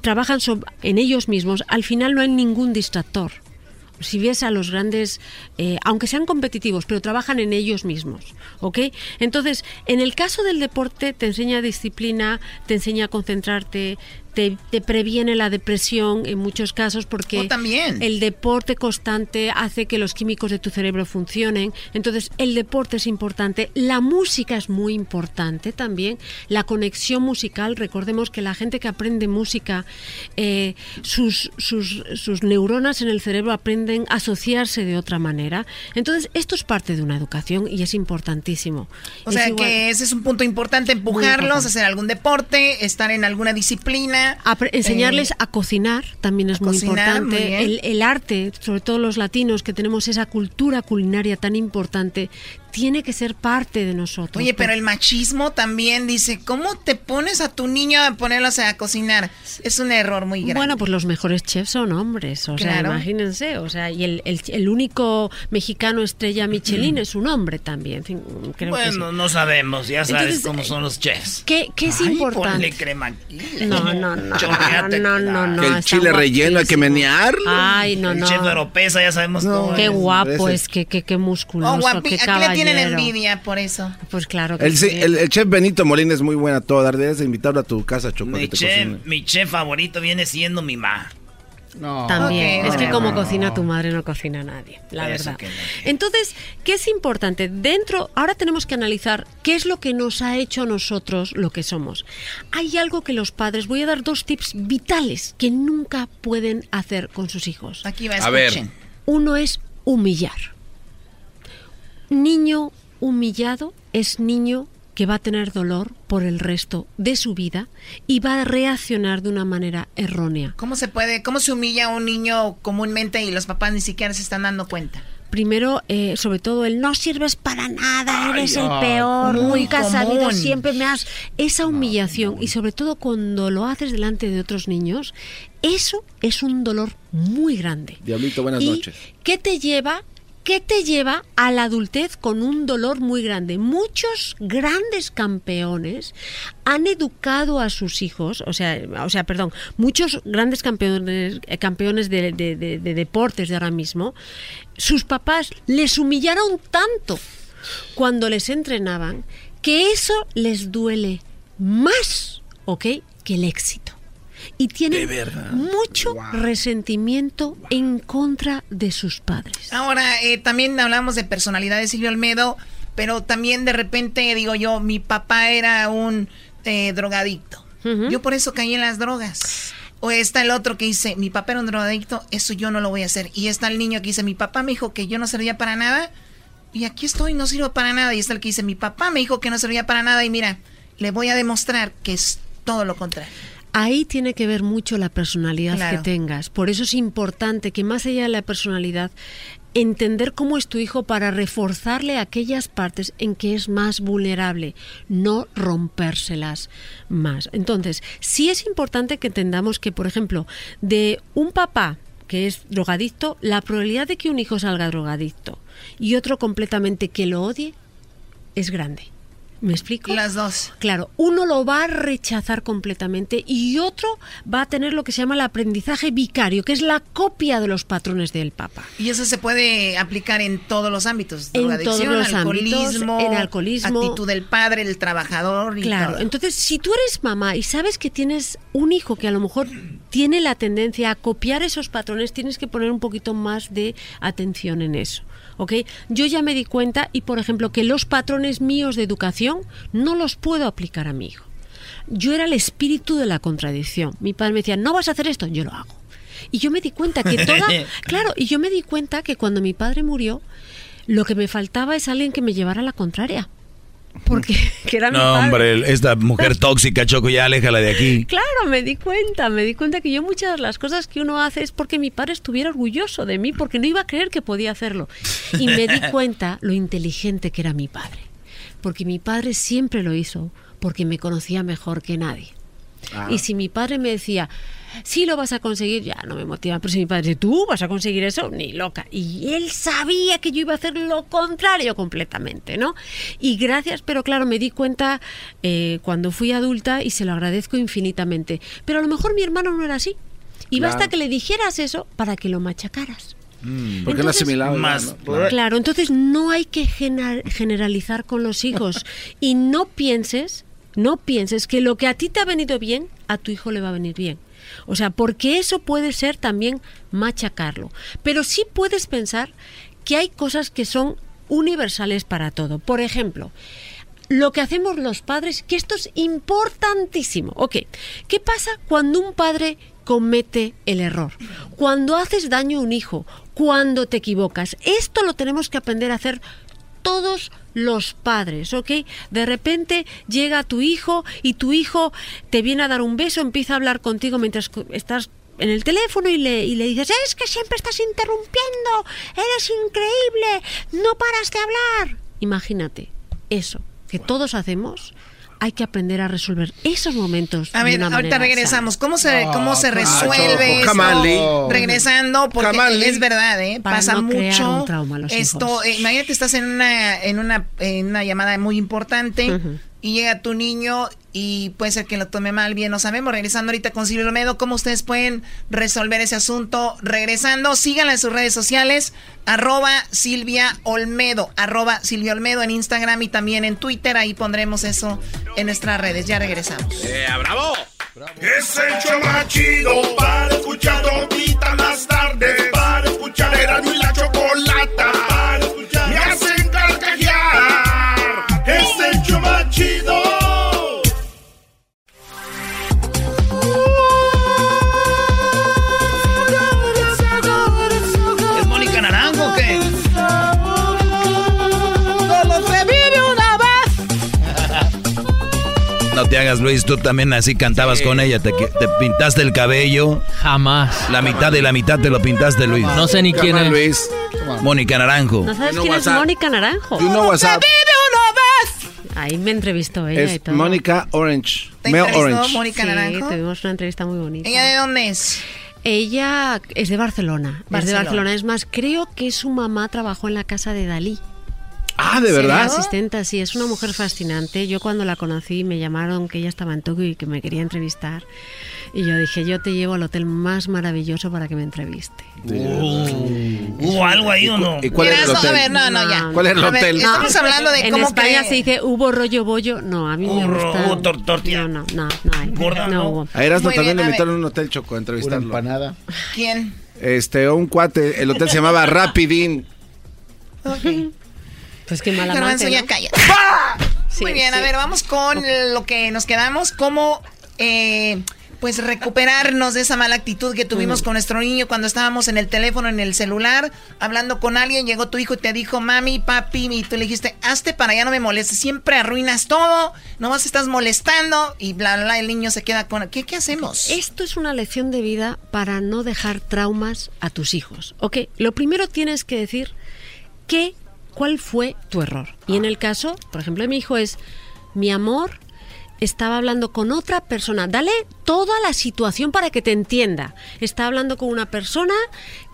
[SPEAKER 32] trabajan en ellos mismos, al final no hay ningún distractor. Si ves a los grandes, eh, aunque sean competitivos, pero trabajan en ellos mismos, ¿ok? Entonces, en el caso del deporte te enseña disciplina, te enseña a concentrarte, te, te previene la depresión en muchos casos porque
[SPEAKER 8] Oh, también.
[SPEAKER 32] el deporte constante hace que los químicos de tu cerebro funcionen. Entonces, el deporte es importante. La música es muy importante también. La conexión musical. Recordemos que la gente que aprende música, eh, sus, sus, sus neuronas en el cerebro aprenden a asociarse de otra manera. Entonces, esto es parte de una educación y es importantísimo.
[SPEAKER 8] O
[SPEAKER 32] Es
[SPEAKER 8] sea
[SPEAKER 32] igual-
[SPEAKER 8] que ese es un punto importante, empujarlos,
[SPEAKER 32] importante.
[SPEAKER 8] hacer algún deporte, estar en alguna disciplina.
[SPEAKER 32] Apre- enseñarles
[SPEAKER 8] eh,
[SPEAKER 32] a cocinar también es muy
[SPEAKER 8] cocinar,
[SPEAKER 32] importante.
[SPEAKER 8] muy bien.
[SPEAKER 32] el, el arte, sobre todo los latinos que tenemos esa cultura culinaria tan importante, tiene que ser parte de nosotros.
[SPEAKER 8] Oye, pero el machismo también dice, ¿cómo te pones a tu niño a ponerlos a cocinar? Es un error muy grande.
[SPEAKER 32] Bueno, pues los mejores chefs son hombres, o sea,
[SPEAKER 8] Claro.
[SPEAKER 32] imagínense, o sea, y el, el- el único mexicano estrella Michelin es un hombre también, creo que sí.
[SPEAKER 3] Bueno, no sabemos, ya sabes
[SPEAKER 32] Entonces,
[SPEAKER 3] cómo son los chefs.
[SPEAKER 32] ¿Qué, qué es
[SPEAKER 3] Ay,
[SPEAKER 32] importante?
[SPEAKER 3] ponle crema aquí.
[SPEAKER 32] No, no, no,
[SPEAKER 3] Chorreate.
[SPEAKER 32] no, no, no,
[SPEAKER 5] que el chile relleno hay que menearlo.
[SPEAKER 32] Ay, no,
[SPEAKER 3] El
[SPEAKER 32] no.
[SPEAKER 3] chef de Oropesa, ya sabemos cómo
[SPEAKER 32] Qué
[SPEAKER 3] es.
[SPEAKER 32] guapo es, que qué, qué musculoso,
[SPEAKER 8] Oh, guapi-
[SPEAKER 32] qué
[SPEAKER 8] ¿A qué le tienen envidia por eso?
[SPEAKER 32] Pues claro que
[SPEAKER 5] El,
[SPEAKER 32] sí.
[SPEAKER 5] el, el chef Benito Molina es muy buena a todo dar. Debes de invitarlo a tu casa, Choco,
[SPEAKER 3] Mi chef, mi chef favorito viene siendo mi ma.
[SPEAKER 5] No.
[SPEAKER 32] También,
[SPEAKER 3] Ok,
[SPEAKER 32] es que como cocina tu madre no cocina nadie, la
[SPEAKER 3] Eso
[SPEAKER 32] verdad.
[SPEAKER 3] no.
[SPEAKER 32] Entonces, ¿qué es importante? Dentro, ahora tenemos que analizar qué es lo que nos ha hecho a nosotros lo que somos. Hay algo que los padres, voy a dar dos tips vitales que nunca pueden hacer con sus hijos.
[SPEAKER 8] Aquí va,
[SPEAKER 5] A ver.
[SPEAKER 32] Uno es humillar. Niño humillado es niño que va a tener dolor por el resto de su vida y va a reaccionar de una manera errónea.
[SPEAKER 8] ¿Cómo se puede, cómo se humilla a un niño comúnmente y los papás ni siquiera se están dando cuenta?
[SPEAKER 32] primero, eh, sobre todo, el no sirves para nada, eres el peor,
[SPEAKER 8] muy
[SPEAKER 32] nunca has sabido, siempre me has... Esa humillación, y sobre todo cuando lo haces delante de otros niños, eso es un dolor muy grande.
[SPEAKER 5] Diablito, buenas
[SPEAKER 32] ¿Y
[SPEAKER 5] noches.
[SPEAKER 32] ¿Qué te lleva? ¿Qué te lleva a la adultez con un dolor muy grande? Muchos grandes campeones han educado a sus hijos, o sea, o sea, perdón, muchos grandes campeones, eh, campeones de, de- de- de deportes de ahora mismo, sus papás les humillaron tanto cuando les entrenaban que eso les duele más, ¿ok? Que el éxito. Y tienen mucho resentimiento en contra de sus padres.
[SPEAKER 8] Ahora, eh, también hablamos de personalidad de Silvio Olmedo, pero también de repente digo yo, mi papá era un eh, drogadicto. Yo por eso caí en las drogas. O está el otro que dice, mi papá era un drogadicto, eso yo no lo voy a hacer. Y está el niño que dice, mi papá me dijo que yo no servía para nada, y aquí estoy, no sirvo para nada. Y está el que dice, mi papá me dijo que no servía para nada, y mira, le voy a demostrar que es todo lo contrario.
[SPEAKER 32] Ahí tiene que ver mucho la personalidad
[SPEAKER 8] Claro.
[SPEAKER 32] que tengas. Por eso es importante que más allá de la personalidad, entender cómo es tu hijo para reforzarle aquellas partes en que es más vulnerable, no rompérselas más. Entonces, sí es importante que entendamos que, por ejemplo, de un papá que es drogadicto, la probabilidad de que un hijo salga drogadicto y otro completamente que lo odie es grande. ¿Me explico?
[SPEAKER 8] Las dos.
[SPEAKER 32] Claro, uno lo va a rechazar completamente y otro va a tener lo que se llama el aprendizaje vicario, que es la copia de los patrones del Papa.
[SPEAKER 8] Y eso se puede aplicar en todos los ámbitos.
[SPEAKER 32] En todos los
[SPEAKER 8] alcoholismo,
[SPEAKER 32] ámbitos, en alcoholismo.
[SPEAKER 8] actitud del padre, el trabajador y
[SPEAKER 32] Claro,
[SPEAKER 8] todo.
[SPEAKER 32] entonces si tú eres mamá y sabes que tienes un hijo que a lo mejor tiene la tendencia a copiar esos patrones, tienes que poner un poquito más de atención en eso. ¿Ok? Yo ya me di cuenta y, por ejemplo, que los patrones míos de educación no los puedo aplicar a mi hijo. Yo era el espíritu de la contradicción. Mi padre me decía, no vas a hacer esto, yo lo hago. Y yo me di cuenta que toda... claro, y yo me di cuenta que cuando mi padre murió, lo que me faltaba es alguien que me llevara a la contraria. Porque que era mi
[SPEAKER 4] No,
[SPEAKER 32] padre.
[SPEAKER 4] hombre, esta mujer tóxica, Choco, ya aléjala de aquí.
[SPEAKER 32] Claro, me di cuenta, me di cuenta que yo muchas de las cosas que uno hace es porque mi padre estuviera orgulloso de mí, porque no iba a creer que podía hacerlo. Y me di cuenta lo inteligente que era mi padre, porque mi padre siempre lo hizo, porque me conocía mejor que nadie.
[SPEAKER 35] Ah.
[SPEAKER 32] Y si mi padre me decía, sí lo vas a conseguir, ya no me motiva. Pero si mi padre dice, tú vas a conseguir eso, ni loca. Y él sabía que yo iba a hacer lo contrario completamente, ¿no? Y gracias, pero claro, me di cuenta eh, cuando fui adulta y se lo agradezco infinitamente. Pero a lo mejor mi hermano no era así. Y
[SPEAKER 5] Claro.
[SPEAKER 32] basta que le dijeras eso para que lo machacaras.
[SPEAKER 5] Mm, Porque no
[SPEAKER 32] Entonces-
[SPEAKER 5] asimilado.
[SPEAKER 4] Más-
[SPEAKER 5] ¿no?
[SPEAKER 32] Claro, entonces no hay que gener- generalizar con los hijos y no pienses, no pienses que lo que a ti te ha venido bien, a tu hijo le va a venir bien. O sea, porque eso puede ser también machacarlo. Pero sí puedes pensar que hay cosas que son universales para todo. Por ejemplo, lo que hacemos los padres, que esto es importantísimo. Ok, ¿qué pasa cuando un padre comete el error? Cuando haces daño a un hijo, cuando te equivocas. Esto lo tenemos que aprender a hacer todos los padres, ¿ok? De repente llega tu hijo y tu hijo te viene a dar un beso, empieza a hablar contigo mientras estás en el teléfono y le, y le dices, es que siempre estás interrumpiendo, eres increíble, no paras de hablar. Imagínate, eso que todos hacemos, hay que aprender a resolver esos momentos.
[SPEAKER 8] A
[SPEAKER 32] de
[SPEAKER 8] ver,
[SPEAKER 32] una
[SPEAKER 8] ahorita
[SPEAKER 32] manera
[SPEAKER 8] regresamos. ¿Cómo se,
[SPEAKER 5] Ah,
[SPEAKER 8] cómo se
[SPEAKER 5] claro,
[SPEAKER 8] resuelve eso? Regresando, porque es verdad, ¿eh?
[SPEAKER 32] Para
[SPEAKER 8] Pasa
[SPEAKER 32] no crear
[SPEAKER 8] mucho.
[SPEAKER 32] un trauma a los
[SPEAKER 8] Esto,
[SPEAKER 32] hijos.
[SPEAKER 8] eh, imagínate, estás en una, en una, en una llamada muy importante y llega tu niño y puede ser que lo tome mal, bien, no sabemos. Regresando ahorita con Silvio Olmedo, ¿cómo ustedes pueden resolver ese asunto? Regresando, síganla en sus redes sociales, arroba Silvia Olmedo, arroba Silvia Olmedo en Instagram y también en Twitter, ahí pondremos eso en nuestras redes. Ya regresamos.
[SPEAKER 1] bravo! Es el show más chido para escuchar todita las tardes. Para escuchar era y la chocolata. Para escuchar me hacen carcajear. Es el show más chido.
[SPEAKER 4] Te hagas, Luis. Tú también así cantabas con ella. Te, te, pintaste el cabello.
[SPEAKER 35] Jamás.
[SPEAKER 4] La mitad de la mitad te lo pintaste, Luis.
[SPEAKER 35] No sé ni quién es.
[SPEAKER 5] Luis.
[SPEAKER 4] Mónica Naranjo.
[SPEAKER 32] ¿No sabes quién es Mónica Naranjo?
[SPEAKER 5] You know.
[SPEAKER 32] Ahí me entrevistó ella y
[SPEAKER 5] Es
[SPEAKER 32] todo.
[SPEAKER 5] Mónica Orange.
[SPEAKER 8] ¿Te
[SPEAKER 5] Mel Orange.
[SPEAKER 8] Mónica
[SPEAKER 32] sí,
[SPEAKER 8] Naranjo?
[SPEAKER 32] tuvimos una entrevista muy bonita.
[SPEAKER 8] ¿Ella de dónde es?
[SPEAKER 32] Ella es de Barcelona. Es de
[SPEAKER 8] Barcelona.
[SPEAKER 32] Barcelona. Es más, creo que su mamá trabajó en la casa de Dalí.
[SPEAKER 5] Ah, ¿de verdad?
[SPEAKER 32] asistenta, sí, es una mujer fascinante. Yo cuando la conocí me llamaron que ella estaba en Tokio y que me quería entrevistar. Y yo dije, yo te llevo al hotel más maravilloso para que me entreviste.
[SPEAKER 3] ¿Hubo algo ahí o no?
[SPEAKER 5] ¿Y cuál era el hotel?
[SPEAKER 8] A ver, no, no, ya.
[SPEAKER 5] ¿Cuál era el
[SPEAKER 8] A ver,
[SPEAKER 5] hotel?
[SPEAKER 8] estamos hablando de
[SPEAKER 32] en
[SPEAKER 8] cómo
[SPEAKER 32] España
[SPEAKER 8] que-
[SPEAKER 32] se dice, ¿hubo rollo bollo? No, a mí me
[SPEAKER 3] Hubo-
[SPEAKER 32] gusta.
[SPEAKER 3] hubo tor- tortilla.
[SPEAKER 32] No, no, no, no hay.
[SPEAKER 3] Gorda,
[SPEAKER 32] no
[SPEAKER 3] ¿no?
[SPEAKER 32] hubo.
[SPEAKER 5] A Erasmo también le invitaron a un hotel choco a entrevistarlo.
[SPEAKER 24] Una empanada.
[SPEAKER 8] ¿Quién?
[SPEAKER 5] Este, un cuate, el hotel se llamaba Rapidin.
[SPEAKER 8] Ok.
[SPEAKER 32] Pues qué mala
[SPEAKER 8] Garbanzo,
[SPEAKER 32] amante,
[SPEAKER 8] ya
[SPEAKER 32] ¿no?
[SPEAKER 8] calla.
[SPEAKER 32] Sí,
[SPEAKER 8] Muy bien,
[SPEAKER 32] sí.
[SPEAKER 8] a ver, vamos con lo que nos quedamos. ¿Cómo, eh, pues, recuperarnos de esa mala actitud que tuvimos con nuestro niño cuando estábamos en el teléfono, en el celular, hablando con alguien? Llegó tu hijo y te dijo, mami, papi, y tú le dijiste, hazte para allá, no me molestes. Siempre arruinas todo, nomás estás molestando y bla, bla, bla. El niño se queda con. ¿Qué, qué hacemos?
[SPEAKER 32] Esto es una lección de vida para no dejar traumas a tus hijos. ¿Ok? Lo primero tienes que decir qué, cuál fue tu error. Y en el caso, por ejemplo, de mi hijo es, mi amor estaba hablando con otra persona. Dale toda la situación para que te entienda. Está hablando con una persona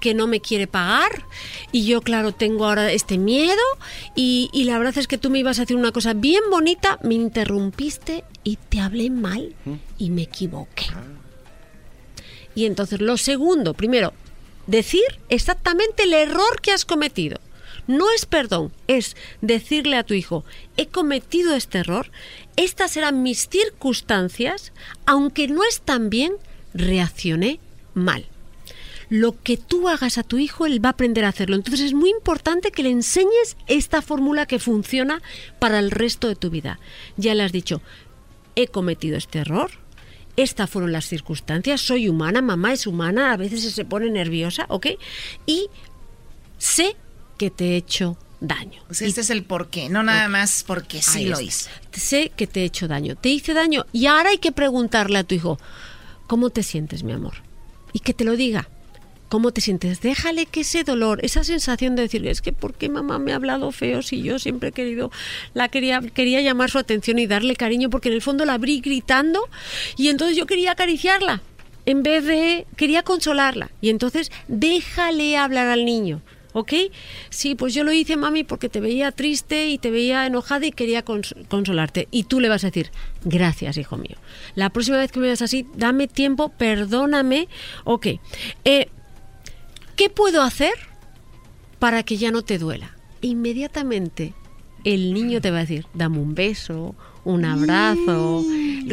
[SPEAKER 32] que no me quiere pagar y yo, claro, tengo ahora este miedo y, y la verdad es que tú me ibas a decir una cosa bien bonita, me interrumpiste y te hablé mal y me equivoqué. Y entonces lo segundo, primero, decir exactamente el error que has cometido. No es perdón, es decirle a tu hijo, he cometido este error, estas eran mis circunstancias, aunque no están bien, reaccioné mal. Lo que tú hagas a tu hijo, él va a aprender a hacerlo. Entonces es muy importante que le enseñes esta fórmula que funciona para el resto de tu vida. Ya le has dicho, he cometido este error, estas fueron las circunstancias, soy humana, mamá es humana, a veces se pone nerviosa, ¿ok? Y sé que te he hecho daño.
[SPEAKER 8] Pues este es el porqué, no nada más porque sí
[SPEAKER 32] Ahí
[SPEAKER 8] lo hice.
[SPEAKER 32] Sé que te he hecho daño, te hice daño y ahora hay que preguntarle a tu hijo, ¿cómo te sientes, mi amor? Y que te lo diga. ¿Cómo te sientes? Déjale que ese dolor, esa sensación de decir, es que ¿por qué mamá me ha hablado feo si yo siempre he querido, la quería, quería llamar su atención y darle cariño porque en el fondo la abrí gritando y entonces yo quería acariciarla en vez de, quería consolarla y entonces déjale hablar al niño. ¿Ok? Sí, pues yo lo hice, mami, porque te veía triste y te veía enojada y quería cons- consolarte. Y tú le vas a decir, gracias, hijo mío. La próxima vez que me veas así, dame tiempo, perdóname. Ok. Eh, ¿Qué puedo hacer para que ya no te duela? Inmediatamente el niño te va a decir, dame un beso, un abrazo.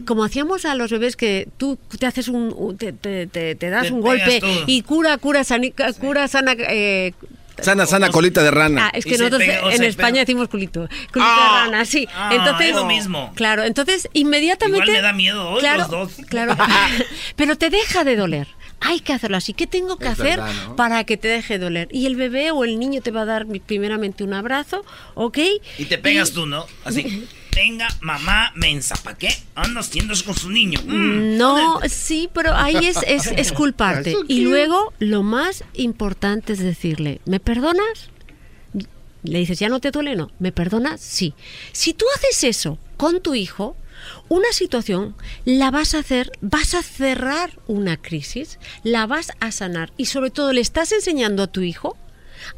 [SPEAKER 32] Como hacíamos a los bebés que tú te haces un, te, te- te- te das un golpe y cura, cura, sani- cura sana. eh,
[SPEAKER 5] Sana, sana colita de rana.
[SPEAKER 32] Ah, es que nosotros en España decimos culito. Culito
[SPEAKER 3] Ah.
[SPEAKER 32] de rana, sí.
[SPEAKER 3] Ah,
[SPEAKER 32] entonces,
[SPEAKER 3] es lo mismo.
[SPEAKER 32] Claro, entonces inmediatamente.
[SPEAKER 3] Igual me da miedo hoy
[SPEAKER 32] claro,
[SPEAKER 3] los dos.
[SPEAKER 32] Claro, pero te deja de doler. Hay que hacerlo así. ¿Qué tengo que
[SPEAKER 3] Es
[SPEAKER 32] hacer
[SPEAKER 3] verdad, ¿no?
[SPEAKER 32] para que te deje de doler? Y el bebé o el niño te va a dar primeramente un abrazo, ¿ok?
[SPEAKER 3] Y te pegas tú, ¿no? Así. Tenga mamá mensa. ¿Para qué andas haciendo eso con su niño? Mm.
[SPEAKER 32] No, sí, pero ahí es, es, es culparte. Y luego lo más importante es decirle, ¿me perdonas? Le dices, ¿ya no te duele? No. ¿Me perdonas? Sí. Si tú haces eso con tu hijo, una situación la vas a hacer, vas a cerrar una crisis, la vas a sanar y sobre todo le estás enseñando a tu hijo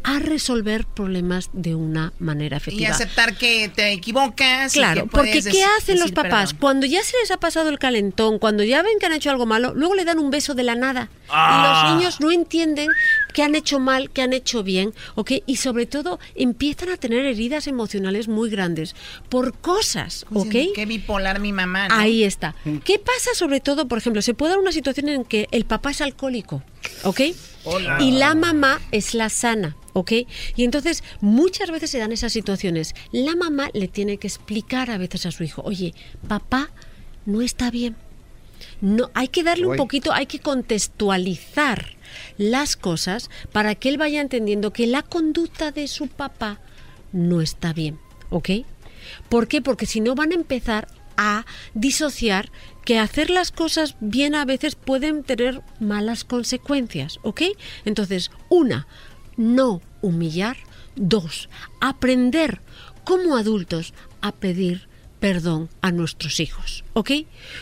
[SPEAKER 32] a resolver problemas de una manera
[SPEAKER 8] Y
[SPEAKER 32] efectiva.
[SPEAKER 8] aceptar que te equivocas. y
[SPEAKER 32] Claro,
[SPEAKER 8] que
[SPEAKER 32] porque ¿qué hacen los papás?
[SPEAKER 8] perdón.
[SPEAKER 32] Cuando ya se les ha pasado el calentón, cuando ya ven que han hecho algo malo, luego le dan un beso de la nada.
[SPEAKER 3] Ah.
[SPEAKER 32] Y los niños no entienden que han hecho mal, que han hecho bien, ¿ok? Y sobre todo empiezan a tener heridas emocionales muy grandes por cosas, ¿ok?
[SPEAKER 8] Qué bipolar mi mamá. ¿no?
[SPEAKER 32] Ahí está. ¿Qué pasa sobre todo, por ejemplo, se puede dar una situación en que el papá es alcohólico, ¿ok?
[SPEAKER 8] Hola.
[SPEAKER 32] Y la mamá es la sana, ¿ok? Y entonces muchas veces se dan esas situaciones. La mamá le tiene que explicar a veces a su hijo, oye, papá no está bien. No, hay que darle un poquito, hay que contextualizar las cosas para que él vaya entendiendo que la conducta de su papá no está bien, ¿ok? ¿Por qué? Porque si no van a empezar a disociar que hacer las cosas bien a veces pueden tener malas consecuencias, ¿ok? Entonces, una, no humillar. Dos, aprender como adultos a pedir perdón a nuestros hijos, ¿ok?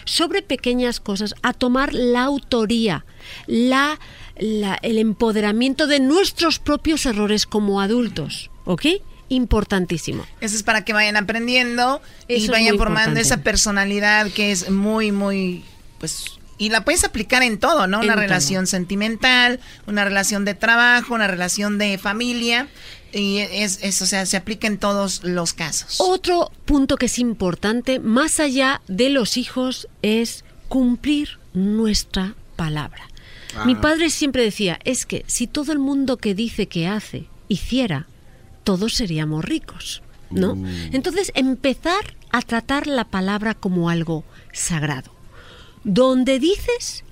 [SPEAKER 32] Sobre pequeñas cosas, a tomar la autoría, la, el empoderamiento de nuestros propios errores como adultos, ¿ok? Importantísimo.
[SPEAKER 8] Eso es para que vayan aprendiendo
[SPEAKER 32] Eso
[SPEAKER 8] y vayan formando
[SPEAKER 32] importante.
[SPEAKER 8] esa personalidad que es muy, muy, pues, y la puedes aplicar en todo, ¿no?
[SPEAKER 32] En
[SPEAKER 8] Una
[SPEAKER 32] todo.
[SPEAKER 8] relación sentimental, una relación de trabajo, una relación de familia, y es, es, o sea, se aplica en todos los casos.
[SPEAKER 32] Otro punto que es importante, más allá de los hijos, es cumplir nuestra palabra.
[SPEAKER 35] Ah.
[SPEAKER 32] Mi padre siempre decía, es que si todo el mundo que dice que hace hiciera, todos seríamos ricos, ¿no?
[SPEAKER 35] Uh.
[SPEAKER 32] Entonces, empezar a tratar la palabra como algo sagrado. Donde dices,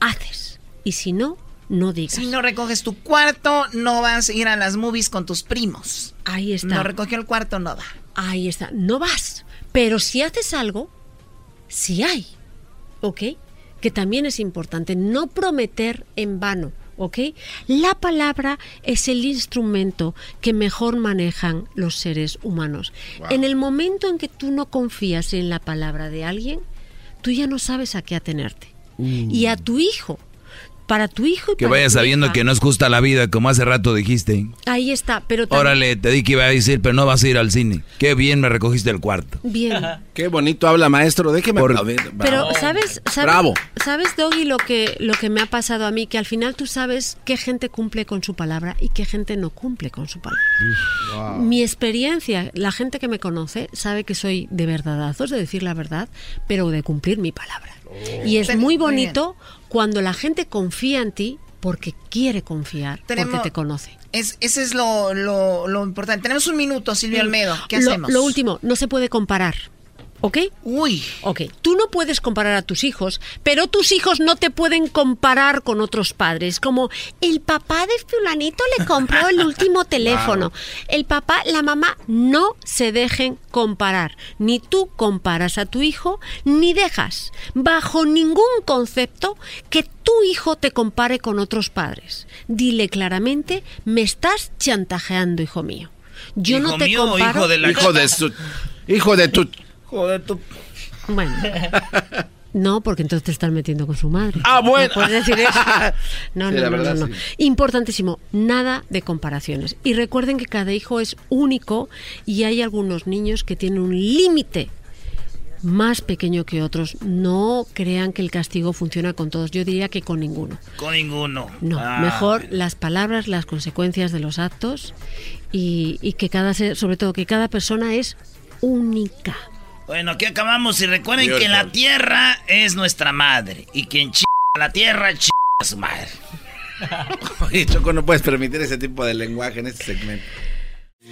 [SPEAKER 32] haces. Y si no, no digas.
[SPEAKER 8] Si no recoges tu cuarto, no vas a ir a las movies con tus primos.
[SPEAKER 32] Ahí está.
[SPEAKER 8] No recogió el cuarto, no va.
[SPEAKER 32] Ahí está, no vas. Pero si haces algo, sí hay. ¿Ok? Que también es importante. No prometer en vano. ¿Ok? La palabra es el instrumento que mejor manejan los seres humanos.
[SPEAKER 35] Wow.
[SPEAKER 32] En el momento en que tú no confías en la palabra de alguien, tú ya no sabes a qué atenerte. Y a tu hijo, para tu hijo y
[SPEAKER 4] Que
[SPEAKER 32] para tu
[SPEAKER 4] sabiendo
[SPEAKER 32] hija,
[SPEAKER 4] que no es justa la vida, como hace rato dijiste.
[SPEAKER 32] Ahí está, pero también-
[SPEAKER 4] Órale, te di que iba a decir, pero no vas a ir al cine. Qué bien me recogiste el cuarto.
[SPEAKER 32] Bien.
[SPEAKER 5] Qué bonito habla, maestro. Déjeme aplaudir.
[SPEAKER 32] Pero sabes, sabes,
[SPEAKER 5] Bravo.
[SPEAKER 32] sabes Doggy lo que lo que me ha pasado a mí que al final tú sabes qué gente cumple con su palabra y qué gente no cumple con su palabra. Mi experiencia, la gente que me conoce sabe que soy de verdadazos, de decir la verdad, pero de cumplir mi palabra. Y es muy bonito cuando la gente confía en ti porque quiere confiar,
[SPEAKER 8] Tenemos-
[SPEAKER 32] porque te conoce.
[SPEAKER 8] Es, ese es lo, lo, lo importante. Tenemos un minuto, Silvia Almedo. ¿Qué
[SPEAKER 32] lo,
[SPEAKER 8] hacemos?
[SPEAKER 32] Lo último, no se puede comparar. ¿Ok?
[SPEAKER 8] Uy.
[SPEAKER 32] Ok. Tú no puedes comparar a tus hijos, pero tus hijos no te pueden comparar con otros padres. Como el papá de fulanito le compró el último teléfono. El papá, la mamá, no se dejen comparar. Ni tú comparas a tu hijo, ni dejas, bajo ningún concepto, que tu hijo te compare con otros padres. Dile claramente, me estás chantajeando, hijo mío. Yo
[SPEAKER 4] ¿Hijo
[SPEAKER 32] no te
[SPEAKER 4] mío o
[SPEAKER 32] comparo.
[SPEAKER 4] hijo de la
[SPEAKER 5] Hijo de su... Hijo de tu...
[SPEAKER 8] Joder, tu...
[SPEAKER 32] Bueno. No, porque entonces te están metiendo con su madre.
[SPEAKER 5] Ah, bueno.
[SPEAKER 32] No puedes decir eso. No,
[SPEAKER 5] Sí,
[SPEAKER 32] no, no,
[SPEAKER 5] verdad,
[SPEAKER 32] no, no.
[SPEAKER 5] sí.
[SPEAKER 32] Importantísimo, nada de comparaciones. Y recuerden que cada hijo es único y hay algunos niños que tienen un límite más pequeño que otros. No crean que el castigo funciona con todos. Yo diría que con ninguno.
[SPEAKER 3] Con ninguno.
[SPEAKER 32] No,
[SPEAKER 3] Ah.
[SPEAKER 32] mejor las palabras, las consecuencias de los actos y, y que cada ser, sobre todo que cada persona es única.
[SPEAKER 3] Bueno, aquí acabamos y recuerden que la tierra es nuestra madre y quien ch la tierra ch a su madre.
[SPEAKER 5] Oye, Choco, no puedes permitir ese tipo de lenguaje en este segmento.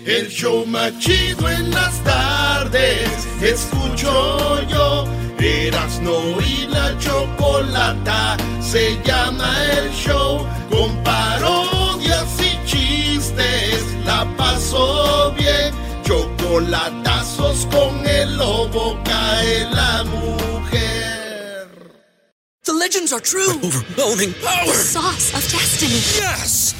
[SPEAKER 1] El show más chido en las tardes, escucho yo. Erasno y la chocolata, se llama el show. Con parodias y chistes, la paso bien. Chocolatazos con el lobo, cae la mujer.
[SPEAKER 37] The legends are true. overwhelming power! The sauce of destiny. Yes!